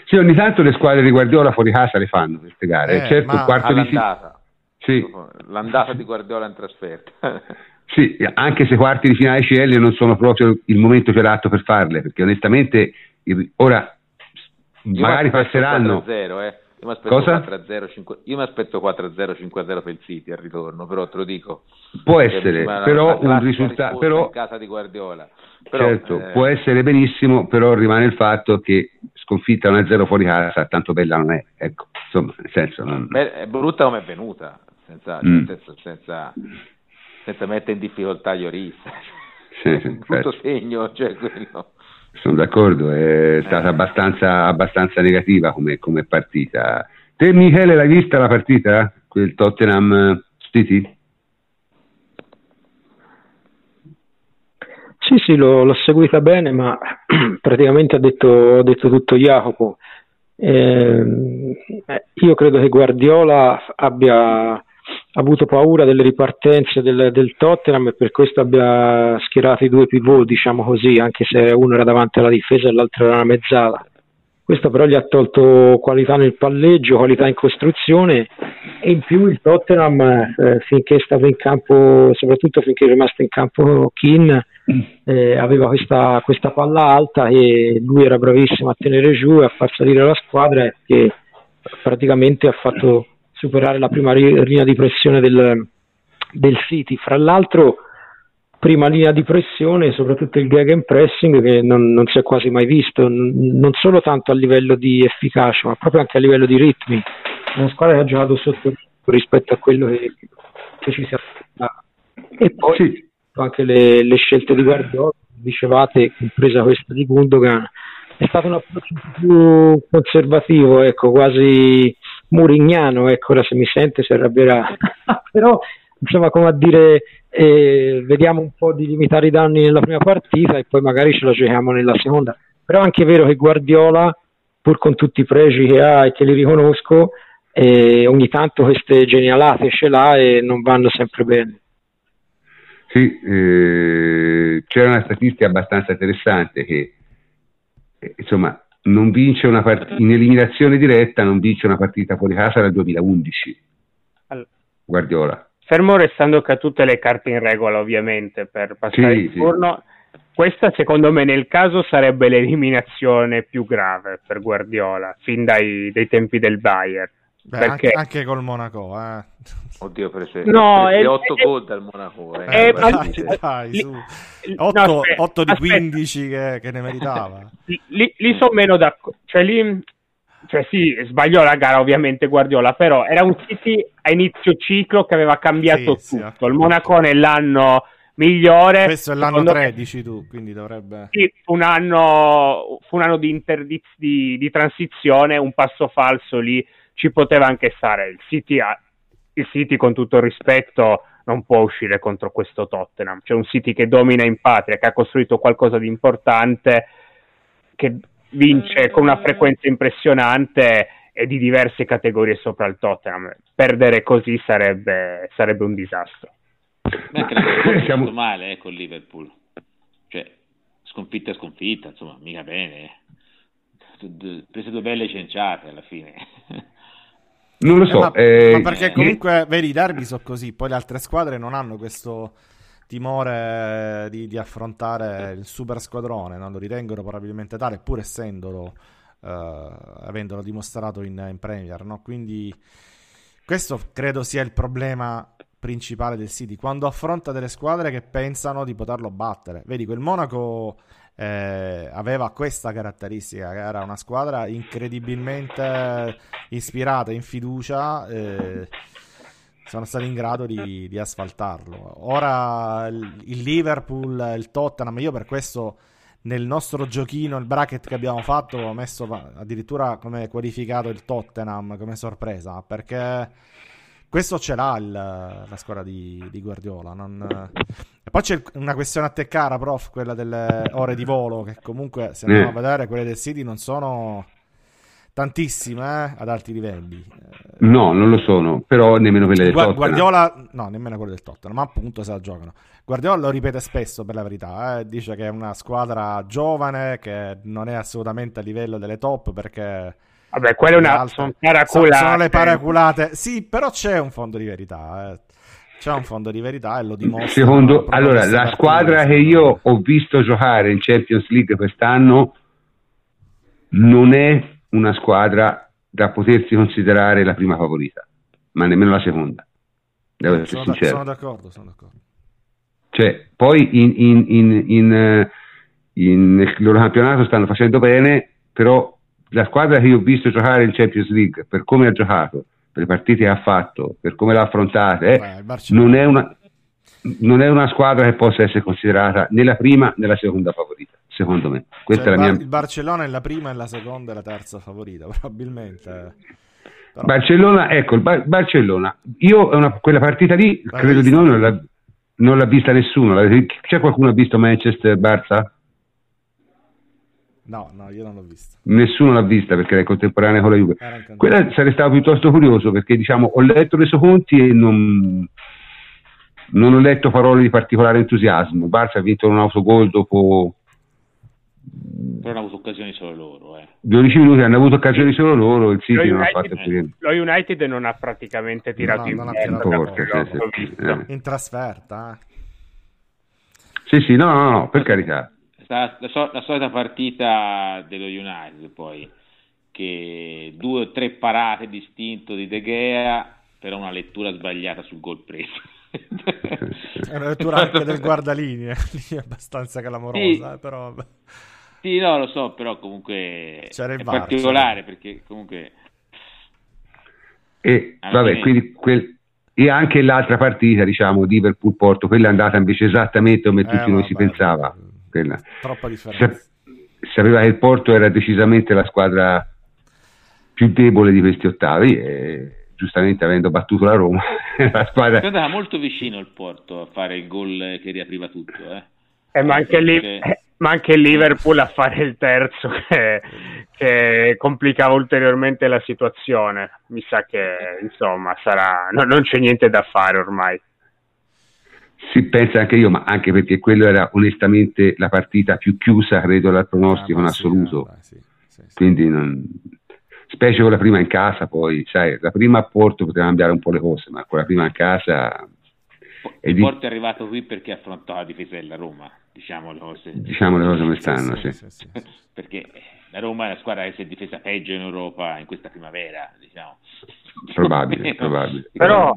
Sì, ogni tanto le squadre di Guardiola fuori casa le fanno queste gare. Eh, certo, il quarto di finale. Sì. L'andata di Guardiola in trasferta. (laughs) sì, anche se quarti di finale CL non sono proprio il momento più adatto per farle, perché onestamente ora Io magari passeranno. 0 eh. Io mi aspetto 4-0, 5... Io mi aspetto 4-0, 5-0 per il City al ritorno, però te lo dico. Può essere, però un risultato però in casa di Guardiola. Però, certo, eh... può essere benissimo, però rimane il fatto che sconfitta 1-0 fuori casa tanto bella non è, ecco, insomma, nel senso non... Beh, è brutta come è venuta, senza, mm. senza, senza, senza mettere in difficoltà Lloris. Sì, sì, (laughs) brutto certo. segno, cioè quello Sono d'accordo, è stata abbastanza, abbastanza negativa come, come, partita. Te Michele l'hai vista la partita? Quel Tottenham City? Sì, sì, l'ho, l'ho seguita bene, ma (clears throat) praticamente ha detto, detto tutto Jacopo. Eh, io credo che Guardiola abbia avuto paura delle ripartenze del, del, Tottenham e per questo abbia schierato i due pivot, diciamo così, anche se uno era davanti alla difesa e l'altro era una mezzala. Questo però gli ha tolto qualità nel palleggio, qualità in costruzione e in più il Tottenham eh, finché è stato in campo, soprattutto finché è rimasto in campo Keane, eh, aveva questa, questa, palla alta e lui era bravissimo a tenere giù e a far salire la squadra e che praticamente ha fatto superare la prima linea di pressione del, del City. Fra l'altro, prima linea di pressione, soprattutto il gag pressing che non, non, si è quasi mai visto, non solo tanto a livello di efficacia, ma proprio anche a livello di ritmi. Una squadra che ha giocato sotto rispetto a quello che, che ci si aspettava. E poi sì. anche le, le, scelte di Guardiola, dicevate, compresa questa di Gundogan, è stato un approccio più conservativo, ecco, quasi murignano, ecco, ora se mi sente si arrabbierà, (laughs) però insomma come a dire eh, vediamo un po' di limitare i danni nella prima partita e poi magari ce la giochiamo nella seconda, però è anche vero che Guardiola, pur con tutti i pregi che ha e che li riconosco, eh, ogni tanto queste genialate ce l'ha e non vanno sempre bene. Sì, eh, c'era una statistica abbastanza interessante che eh, insomma non vince una partita in eliminazione diretta, non vince una partita fuori casa dal 2011. Guardiola. Fermo restando che ha tutte le carte in regola, ovviamente, per passare sì, il turno. Sì. Questa, secondo me, nel caso sarebbe l'eliminazione più grave per Guardiola, fin dai, dai tempi del Bayern. Beh, perché... anche, anche, col Monaco, eh. Oddio, per esempio, no, è, 8 è, gol dal Monaco. Eh. È, dai, dai, su. 8, no, 8 di 15 che, che, ne meritava. Lì, lì sono meno d'accordo. Cioè, lì, cioè, sì, sbagliò la gara, ovviamente, Guardiola, però era un City a inizio ciclo che aveva cambiato sì, tutto. Sì, il Monaco nell'anno migliore. Questo è l'anno 13 me... tu, quindi dovrebbe... Sì, fu un anno, fu un anno di, interdiz, di, di transizione, un passo falso lì ci poteva anche stare. Il City, ha, il City, con tutto il rispetto, non può uscire contro questo Tottenham. C'è un City che domina in patria, che ha costruito qualcosa di importante, che vince con una frequenza impressionante e di diverse categorie sopra il Tottenham. Perdere così sarebbe, sarebbe un disastro. Beh, credo che siamo male eh, con Liverpool. Cioè, sconfitta e sconfitta, insomma, mica bene. Prese due belle cenciate alla fine. Non lo so. Eh, ma, eh, ma, perché comunque, vedi, i derby sono così, poi le altre squadre non hanno questo timore di, di affrontare il super squadrone, non lo ritengono probabilmente tale, pur essendolo, eh, avendolo dimostrato in, in Premier, no? Quindi questo credo sia il problema principale del City, quando affronta delle squadre che pensano di poterlo battere. Vedi, quel Monaco eh, aveva questa caratteristica, che era una squadra incredibilmente ispirata, in fiducia, eh, sono stati in grado di, di asfaltarlo. Ora il, Liverpool, il Tottenham, io per questo nel nostro giochino, il bracket che abbiamo fatto, ho messo addirittura come qualificato il Tottenham come sorpresa, perché questo ce l'ha il, la squadra di, di Guardiola. Non... E poi c'è una questione a te cara, prof, quella delle ore di volo, che comunque se andiamo mm. a vedere quelle del City non sono tantissime eh, ad alti livelli. No, non lo sono, però nemmeno quelle del Gu- Tottenham. Guardiola, no, nemmeno quelle del Tottenham, ma appunto se la giocano. Guardiola lo ripete spesso per la verità, eh, dice che è una squadra giovane, che non è assolutamente a livello delle top perché Vabbè, quelle una, sono paraculate. Sono, le paraculate. Sì, però c'è un fondo di verità. Eh. C'è un fondo di verità e lo dimostra. Secondo, allora, la squadra che io ho visto giocare in Champions League quest'anno non è una squadra da potersi considerare la prima favorita, ma nemmeno la seconda. Devo essere sono, sincero. Sono d'accordo, sono d'accordo. Cioè, poi in, in, in, in, eh, in nel loro campionato stanno facendo bene, però la squadra che io ho visto giocare in Champions League, per come ha giocato, per le partite che ha fatto, per come l'ha affrontata, eh, non, è una, non, è una, squadra che possa essere considerata né la prima né la seconda favorita, secondo me. Questa cioè, è la Bar- mia... Il Barcellona è la prima, e la seconda e la terza favorita, (laughs) probabilmente. Però... Barcellona, ecco, il Bar- Barcellona. Io una, quella partita lì, L'hai credo vista? di no, non l'ha, non l'ha vista nessuno. C'è qualcuno che ha visto Manchester-Barça? No, no, io non l'ho vista. Nessuno l'ha vista perché era contemporanea con la Juve. Quella sarei stato piuttosto curioso perché diciamo ho letto i conti e non, non ho letto parole di particolare entusiasmo. Barça ha vinto un autogol dopo però hanno avuto occasioni solo loro. Eh. 12 minuti hanno avuto occasioni solo loro. Il City lo non United, ha fatto eh. Lo United non ha praticamente tirato no, in porta. Porta, sì, sì, sì, eh. In trasferta. Eh. Sì, sì, no, no, no, per carità. La, la, la solita partita dello United, poi, che due o tre parate distinto di De Gea, però una lettura sbagliata sul gol preso. È una lettura anche del guardalinee, (laughs) abbastanza clamorosa, sì. Però... Sì, no, lo so, però comunque C'era è bar, particolare perché comunque... E, vabbè, fine... quindi quel... e anche l'altra partita, diciamo, Liverpool-Porto, quella è andata invece esattamente come tutti eh, noi si pensava. Quella. Troppa differenza. Sapeva che il Porto era decisamente la squadra più debole di questi ottavi e giustamente avendo battuto la Roma, (laughs) la squadra... Andava molto vicino il Porto a fare il gol che riapriva tutto. Eh. Eh, ma, anche lì, ma, anche il Liverpool a fare il terzo (laughs) che, che, complicava ulteriormente la situazione. Mi sa che insomma sarà, no, non c'è niente da fare ormai. Si pensa anche io, ma anche perché quello era onestamente la partita più chiusa, credo, dal pronostico ah, in assoluto. Sì, sì, sì, Quindi non, specie con la prima in casa, poi sai, la prima a Porto poteva cambiare un po' le cose, ma con la prima in casa... Il di... Porto è arrivato qui perché affrontò la difesa della Roma, diciamo le cose. Diciamo le cose come stanno, sì. sì. sì, sì perché la Roma è la squadra che si è difesa peggio in Europa in questa primavera, diciamo. Probabile, (laughs) probabile. Però,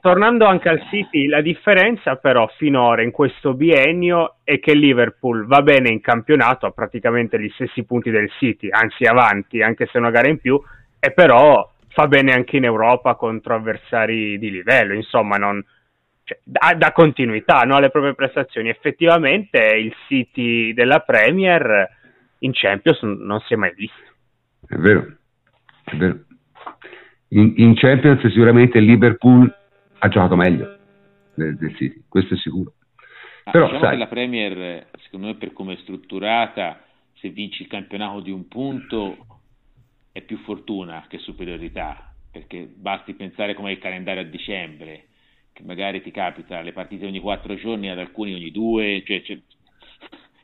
tornando anche al City, la differenza però finora in questo biennio è che Liverpool va bene in campionato, ha praticamente gli stessi punti del City, anzi avanti, anche se una gara in più, e però fa bene anche in Europa contro avversari di livello, insomma, non, cioè, dà, continuità no, alle proprie prestazioni. Effettivamente il City della Premier in Champions non si è mai visto. È vero, è vero. In, in Champions sicuramente il Liverpool ha giocato meglio del, del City, questo è sicuro. Ah, Però, diciamo sai, che la Premier, secondo me, per come è strutturata, se vinci il campionato di un punto è più fortuna che superiorità, perché basti pensare come è il calendario a dicembre, che magari ti capita le partite ogni quattro giorni, ad alcuni ogni due, cioè, cioè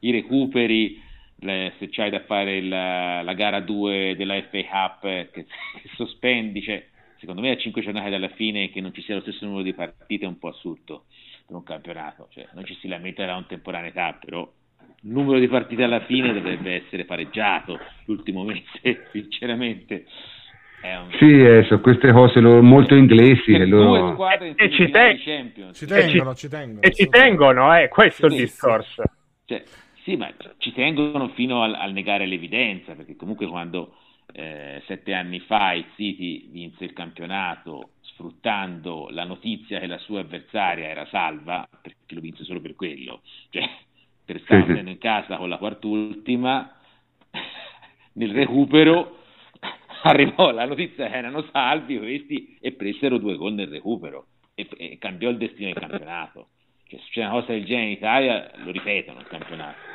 i recuperi, le, se c'hai da fare la, la gara 2 della FA Cup che, che sospendi, cioè, secondo me a 5 giornate dalla fine che non ci sia lo stesso numero di partite è un po' assurdo per un campionato, cioè, non ci si lamenta della contemporaneità, però il numero di partite alla fine dovrebbe essere pareggiato l'ultimo mese, (laughs) sinceramente. Un... Sì, eh, sono queste cose loro, molto inglesi. E, loro... e ci, te- ci, tengono, ci tengono. E ci tengono, eh, questo è il discorso. Cioè, sì, ma ci tengono fino al, al negare l'evidenza, perché comunque quando eh, sette anni fa il City vinse il campionato sfruttando la notizia che la sua avversaria era salva, perché lo vinse solo per quello, cioè per stare sì, in casa con la quart'ultima, (laughs) nel recupero (laughs) arrivò la notizia che erano salvi questi e presero due gol nel recupero e, e cambiò il destino del campionato. Cioè, se c'è una cosa del genere in Italia, lo ripetono il campionato.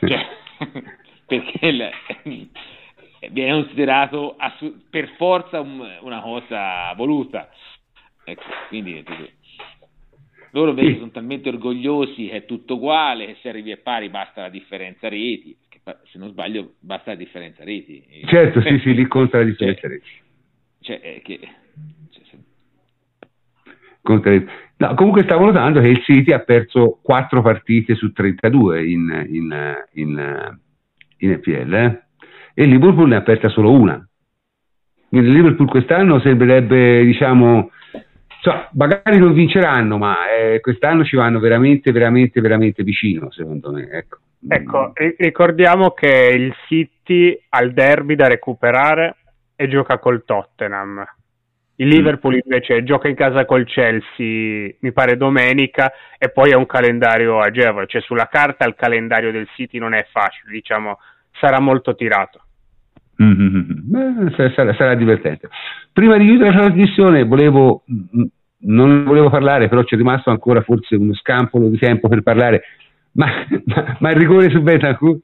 Cioè, (laughs) perché il, viene considerato assu- per forza un, una cosa voluta. Ecco, quindi loro invece sono talmente orgogliosi che è tutto uguale, che se arrivi a pari basta la differenza reti, se non sbaglio basta la differenza reti. Certo, sì, sì, lì conta la (laughs) differenza cioè, reti. Cioè, che, cioè, se... conta. No, comunque stavo notando che il City ha perso 4 partite su 32 in, in, in, in EPL eh? e il Liverpool ne ha persa solo una. Quindi il Liverpool quest'anno sembrerebbe, diciamo, cioè, magari non vinceranno, ma eh, quest'anno ci vanno veramente, veramente, veramente vicino, secondo me. Ecco. ecco, ricordiamo che il City ha il derby da recuperare e gioca col Tottenham Il Liverpool invece gioca in casa col Chelsea, mi pare domenica, e poi ha un calendario agevole, cioè sulla carta il calendario del City non è facile, diciamo, sarà molto tirato. Mm-hmm. sarà, sarà, divertente. Prima di chiudere la trasmissione volevo, non volevo parlare, però c'è rimasto ancora forse uno scampolo di tempo per parlare, ma, (laughs) ma, ma il rigore su Betancourt,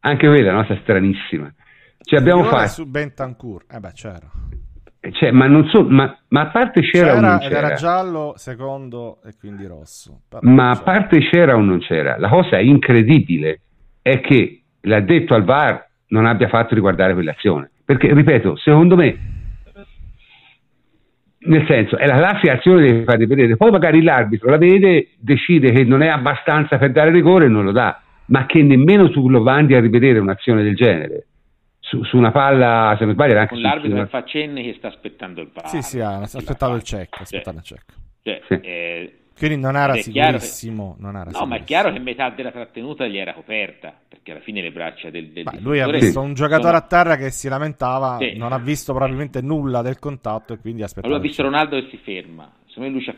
anche quella è una cosa stranissima. Cioè abbiamo fatto... su Bentancur, eh beh c'era. Cioè, ma, non so, ma, ma, a parte c'era, c'era, o non c'era? era giallo, secondo e quindi rosso. ma a parte c'era o non c'era, la cosa incredibile è che l'addetto al VAR non abbia fatto riguardare quell'azione. Perché, ripeto, secondo me, nel senso, è la classica azione che fate vedere, poi magari l'arbitro la vede, decide che non è abbastanza per dare rigore e non lo dà, ma che nemmeno tu lo mandi a rivedere un'azione del genere su, su, una palla, se non sbaglio, era anche con l'arbitro una... fa cenni che sta aspettando il palo. Sì, sì, ha aspettato il check. Aspettato il check. Cioè, sì. eh, quindi non era sicurissimo. Che... Non era no, sicurissimo. ma è chiaro che metà della trattenuta gli era coperta, perché alla fine le braccia del, del Lui ha visto un giocatore sono... a terra che si lamentava, sì. non ha visto probabilmente nulla del contatto e quindi ha aspettato. Lui ha visto Ronaldo che si ferma. Secondo me lui c'ha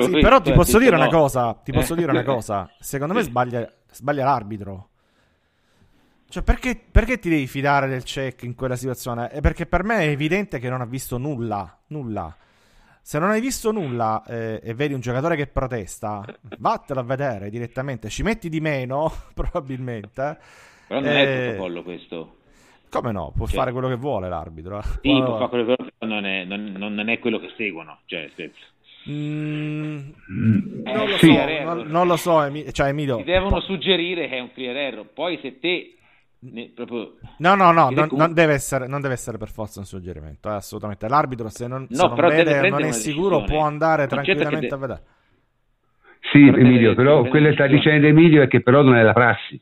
sì, però ti posso dire no. una cosa, ti posso dire una (laughs) cosa. Secondo me sbaglia, sbaglia l'arbitro. Cioè, perché, perché, ti devi fidare del check in quella situazione? È perché per me è evidente che non ha visto nulla. Nulla. Se non hai visto nulla eh, e vedi un giocatore che protesta, vattelo a vedere direttamente. Ci metti di meno, (laughs) probabilmente. Però non eh, è il protocollo questo. Come no? Può cioè, fare quello che vuole l'arbitro. Sì, può, fare quello che vuole, non è, non, non è quello che seguono. Cioè, Mm, non, lo so, non, non, lo so, Emi- cioè, Emilio. Ti devono suggerire che è un clear error. Poi se te ne, proprio... No, no, no, non, non, deve essere, non, deve essere, per forza un suggerimento, eh, assolutamente. L'arbitro se non, no, se non vede non è sicuro può andare tranquillamente de... a vedere. Sì, però Emilio, però quello che sta dicendo Emilio è che però non è la prassi.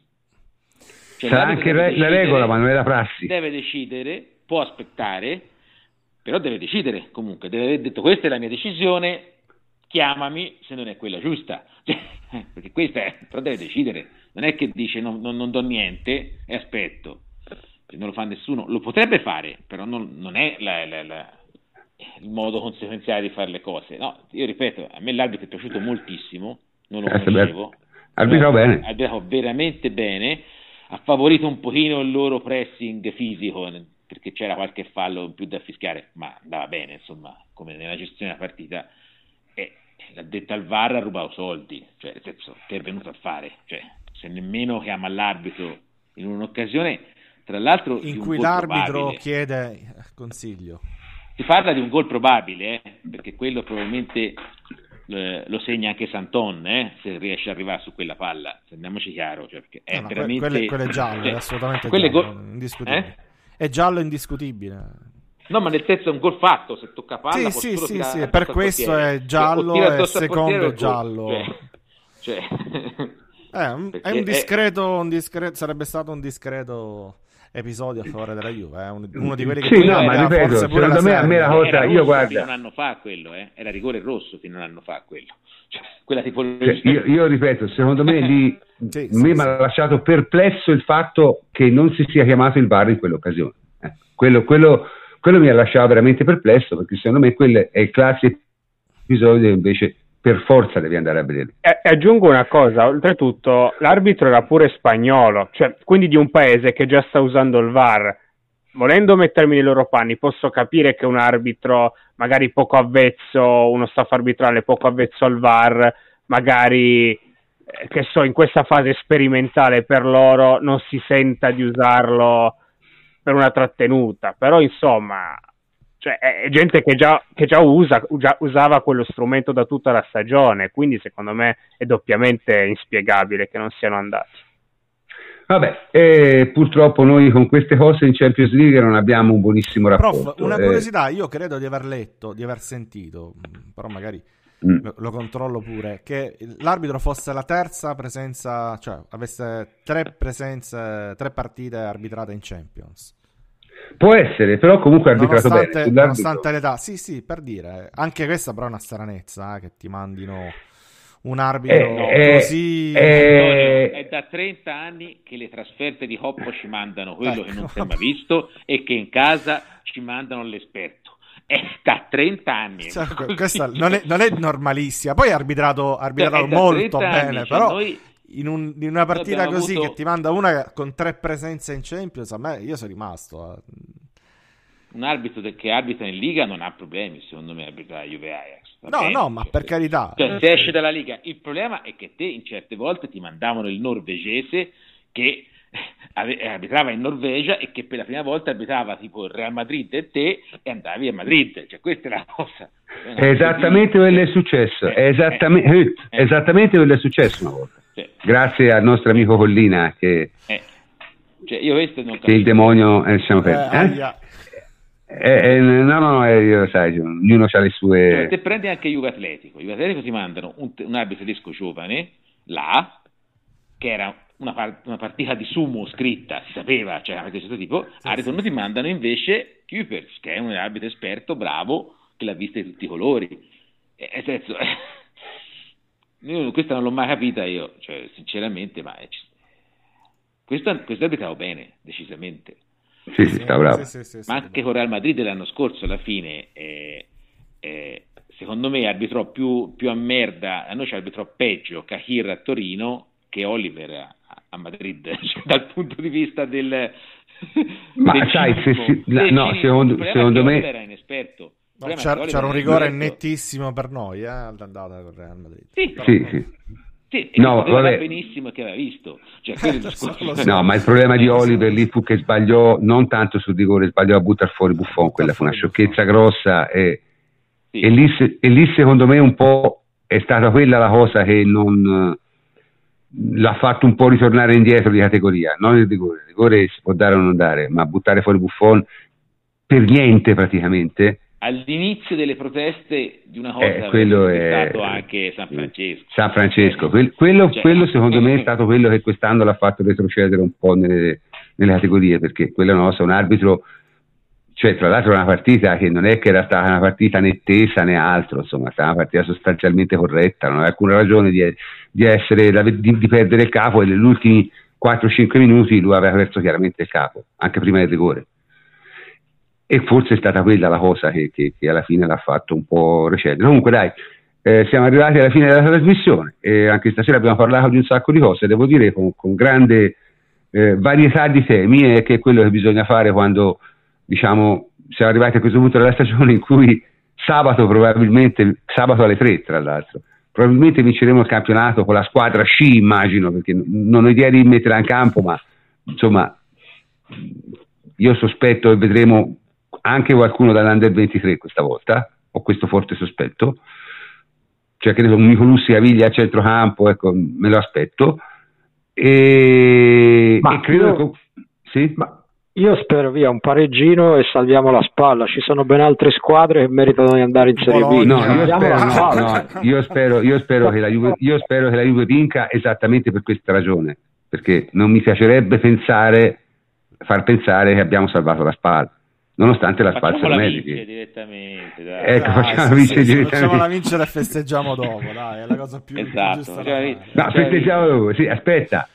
Cioè, Sarà anche re- la regola, ma non è la prassi. Deve decidere, può aspettare, però deve decidere comunque, deve aver detto questa è la mia decisione, chiamami se non è quella giusta. (laughs) Cioè, perché questa è, però deve decidere non è che dice non, non, non do niente e aspetto, non lo fa nessuno, lo potrebbe fare, però non, non è la, la, la, il modo conseguenziale di fare le cose. No, io ripeto, a me l'arbitro è piaciuto moltissimo, non lo conoscevo, arbitrò bene. arbitrò veramente bene, ha favorito un pochino il loro pressing fisico, perché c'era qualche fallo in più da fischiare, ma andava bene, insomma, come nella gestione della partita. E l'addetta al VAR ha rubato soldi, cioè nel senso, che è venuto a fare? Cioè, se nemmeno chiama l'arbitro in un'occasione, tra l'altro in cui l'arbitro probabile. chiede consiglio. Si parla di un gol probabile, eh, perché quello probabilmente eh, lo segna anche Santon, eh, se riesce ad arrivare su quella palla, andiamoci chiaro, cioè, è no, veramente... Quello, quello è giallo, (laughs) cioè, è assolutamente giallo, go... indiscutibile. Eh? È giallo indiscutibile. No, ma nel senso è un gol fatto, se tocca palla... Sì, sì, sì, sì, per questo è giallo e secondo giallo. Cioè, cioè (laughs) Eh, è un discreto, è... un discreto, sarebbe stato un discreto episodio a favore della Juve, eh? uno di quelli che sì, no, ma ripeto, secondo me a me la cosa, io guarda, fino un anno fa quello, eh? era rigore rosso fino a un anno fa quello. (laughs) Cioè, quella tipologia. Cioè, io, io, ripeto, secondo me lì (laughs) sì, me sì, mi ha lasciato perplesso il fatto che non si sia chiamato il VAR in quell'occasione. Eh, quello, quello, quello mi ha lasciato veramente perplesso perché secondo me quello è il classico episodio invece per forza devi andare a vedere. E, aggiungo una cosa, oltretutto l'arbitro era pure spagnolo, cioè quindi di un paese che già sta usando il VAR. Volendo mettermi nei loro panni, posso capire che un arbitro magari poco avvezzo, uno staff arbitrale poco avvezzo al VAR, magari eh, che so, in questa fase sperimentale per loro non si senta di usarlo per una trattenuta, però insomma cioè è gente che già, che già, usa, già usava quello strumento da tutta la stagione, quindi secondo me è doppiamente inspiegabile che non siano andati. Vabbè, eh, purtroppo noi con queste cose in Champions League non abbiamo un buonissimo rapporto. Prof, una eh. curiosità, io credo di aver letto, di aver sentito, però magari mm. lo, lo, controllo pure, che l'arbitro fosse la terza presenza, cioè avesse tre presenze, tre partite arbitrate in Champions. Può essere, però comunque ha arbitrato nonostante, bene. Nonostante l'età, sì, sì, per dire, anche questa però è una stranezza eh, che ti mandino un arbitro eh, così. Eh, è da 30 anni che le trasferte di Hoppo ci mandano quello ecco. che non si è mai visto e che in casa ci mandano l'esperto. è da 30 anni. Cioè, questa non è, non è, normalissima. Poi ha arbitrato, arbitrato molto bene, anni, però noi, in, un, in, una partita così avuto... che ti manda una con tre presenze in Champions, a me io sono rimasto. Eh. Un arbitro che arbitra in Liga non ha problemi, secondo me, arbitrare Juve Ajax. No, bene, no, ma cioè, per carità. Cioè, se esce dalla Liga, il problema è che te in certe volte ti mandavano il norvegese che arbitrava in Norvegia e che per la prima volta arbitrava tipo il Real Madrid e te e andavi a Madrid, cioè questa è la cosa. È esattamente quello che è successo, è eh, esattamente, eh, eh, esattamente quello che è successo una volta. Cioè, Grazie al nostro amico Collina che, eh, cioè io questo non che il demonio eh, siamo fermi. Eh, no, no, no, io, sai, ognuno ha le sue. Cioè, te prendi anche Juve Atletico. Juve Atletico ti mandano un, un arbitro tedesco giovane là, che era una, part- una, partita di sumo scritta, si sapeva, cioè anche questo tipo, a ritorno ti mandano invece Kupers, che è un arbitro esperto, bravo, che l'ha vista di tutti i colori. E, e senso, (laughs) io questa non l'ho mai capita io, cioè, sinceramente, ma è, questo, questo arbitravo bene, decisamente. Sì, sì, sta bravo. Sì, sì, sì, ma anche con Real Madrid l'anno scorso, alla fine, eh, eh, secondo me arbitrò più, più, a merda, a noi ci arbitrò peggio Kahir a Torino che Oliver a, a Madrid, (laughs) cioè, dal punto di vista del... Ma del sai, se si, la, no, secondo, secondo me... Era inesperto. C'era, c'era un rigore nettissimo per noi, eh, all'andata con Real Madrid. Sì, sì, sì. Sì, no, vabbè. benissimo che aveva visto. Cioè, (laughs) no, ma il problema di Oliver lì fu che sbagliò non tanto sul rigore, sbagliò a buttare fuori Buffon, quella fu una sciocchezza grossa e, sì. e, lì, e, lì, secondo me un po' è stata quella la cosa che non l'ha fatto un po' ritornare indietro di categoria, non il rigore, il rigore si può dare o non dare, ma buttare fuori Buffon per niente praticamente. All'inizio delle proteste di una cosa eh, quello è stato anche San Francesco. San Francesco, quello, quello, cioè, quello, secondo me è stato quello che quest'anno l'ha fatto retrocedere un po' nelle, nelle categorie, perché quello nostro è un arbitro cioè tra l'altro una partita che non è che era stata una partita né tesa né altro, insomma, è stata una partita sostanzialmente corretta, non aveva alcuna ragione di, di, essere, di, di perdere il capo e negli ultimi 4-5 minuti lui aveva perso chiaramente il capo, anche prima del rigore. E forse è stata quella la cosa che, che, che alla fine l'ha fatto un po' recedere. Comunque dai, eh, siamo arrivati alla fine della trasmissione e anche stasera abbiamo parlato di un sacco di cose, devo dire con, con grande eh, varietà di temi e che è quello che bisogna fare quando diciamo, siamo arrivati a questo punto della stagione in cui sabato probabilmente, sabato alle 3 tra l'altro, probabilmente vinceremo il campionato con la squadra sci immagino, perché non ho idea di metterla in campo, ma insomma io sospetto e vedremo anche qualcuno dall'Under 23 questa volta, ho questo forte sospetto, cioè credo un Nicolussi Caviglia a centrocampo, ecco, me lo aspetto. E, ma e credo io, che, sì? ma io spero via un pareggino e salviamo la spalla. Ci sono ben altre squadre che meritano di andare in Serie B. No, io spero, no, no, io, spero, io, spero Juve, io spero, che la Juve, vinca esattamente per questa ragione, perché non mi piacerebbe pensare, far pensare che abbiamo salvato la spalla. Nonostante la spalla sia medica. direttamente, dai. Ecco, facciamo vincere direttamente. Facciamola vincere e festeggiamo dopo, dai, è la cosa più, esatto. giusta. No, festeggiamo dopo, sì, aspetta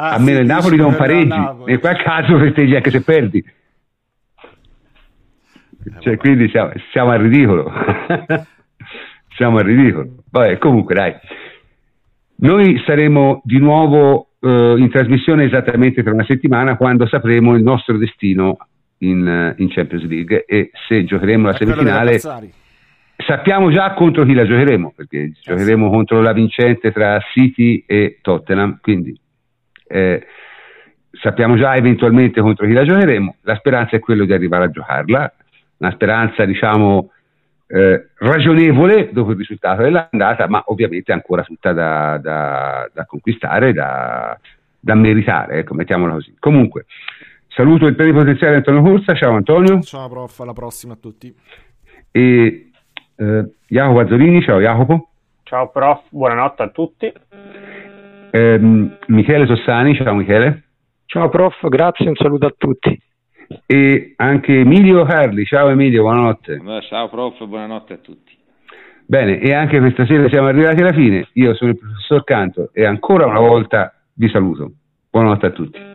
Ah, a me sì, il Napoli non pareggi e qua caso festeggi anche se perdi eh, cioè, quindi siamo, siamo, al ridicolo (laughs) siamo al ridicolo vabbè comunque dai noi saremo di nuovo eh, in trasmissione esattamente tra una settimana quando sapremo il nostro destino in, in Champions League e se giocheremo la semifinale sappiamo già contro chi la giocheremo perché eh, giocheremo sì. contro la vincente tra City e Tottenham quindi eh, sappiamo già eventualmente contro chi la giocheremo, la speranza è quella di arrivare a giocarla, una speranza diciamo eh, ragionevole dopo il risultato dell'andata, ma ovviamente ancora tutta da, da, da conquistare, da, da meritare, ecco, mettiamola così. Comunque, saluto il plenipotenziario Antonio Corsa, ciao Antonio. Ciao prof, alla prossima a tutti. E eh, Jacopo Azzolini, ciao Jacopo. Ciao prof, buonanotte a tutti. Eh, Michele Sossani, ciao Michele. Ciao prof, grazie, un saluto a tutti. E anche Emilio Carli, ciao Emilio, buonanotte. Ciao prof, buonanotte a tutti. Bene, e anche questa sera siamo arrivati alla fine. Io sono il professor Canto e ancora una volta vi saluto. Buonanotte a tutti.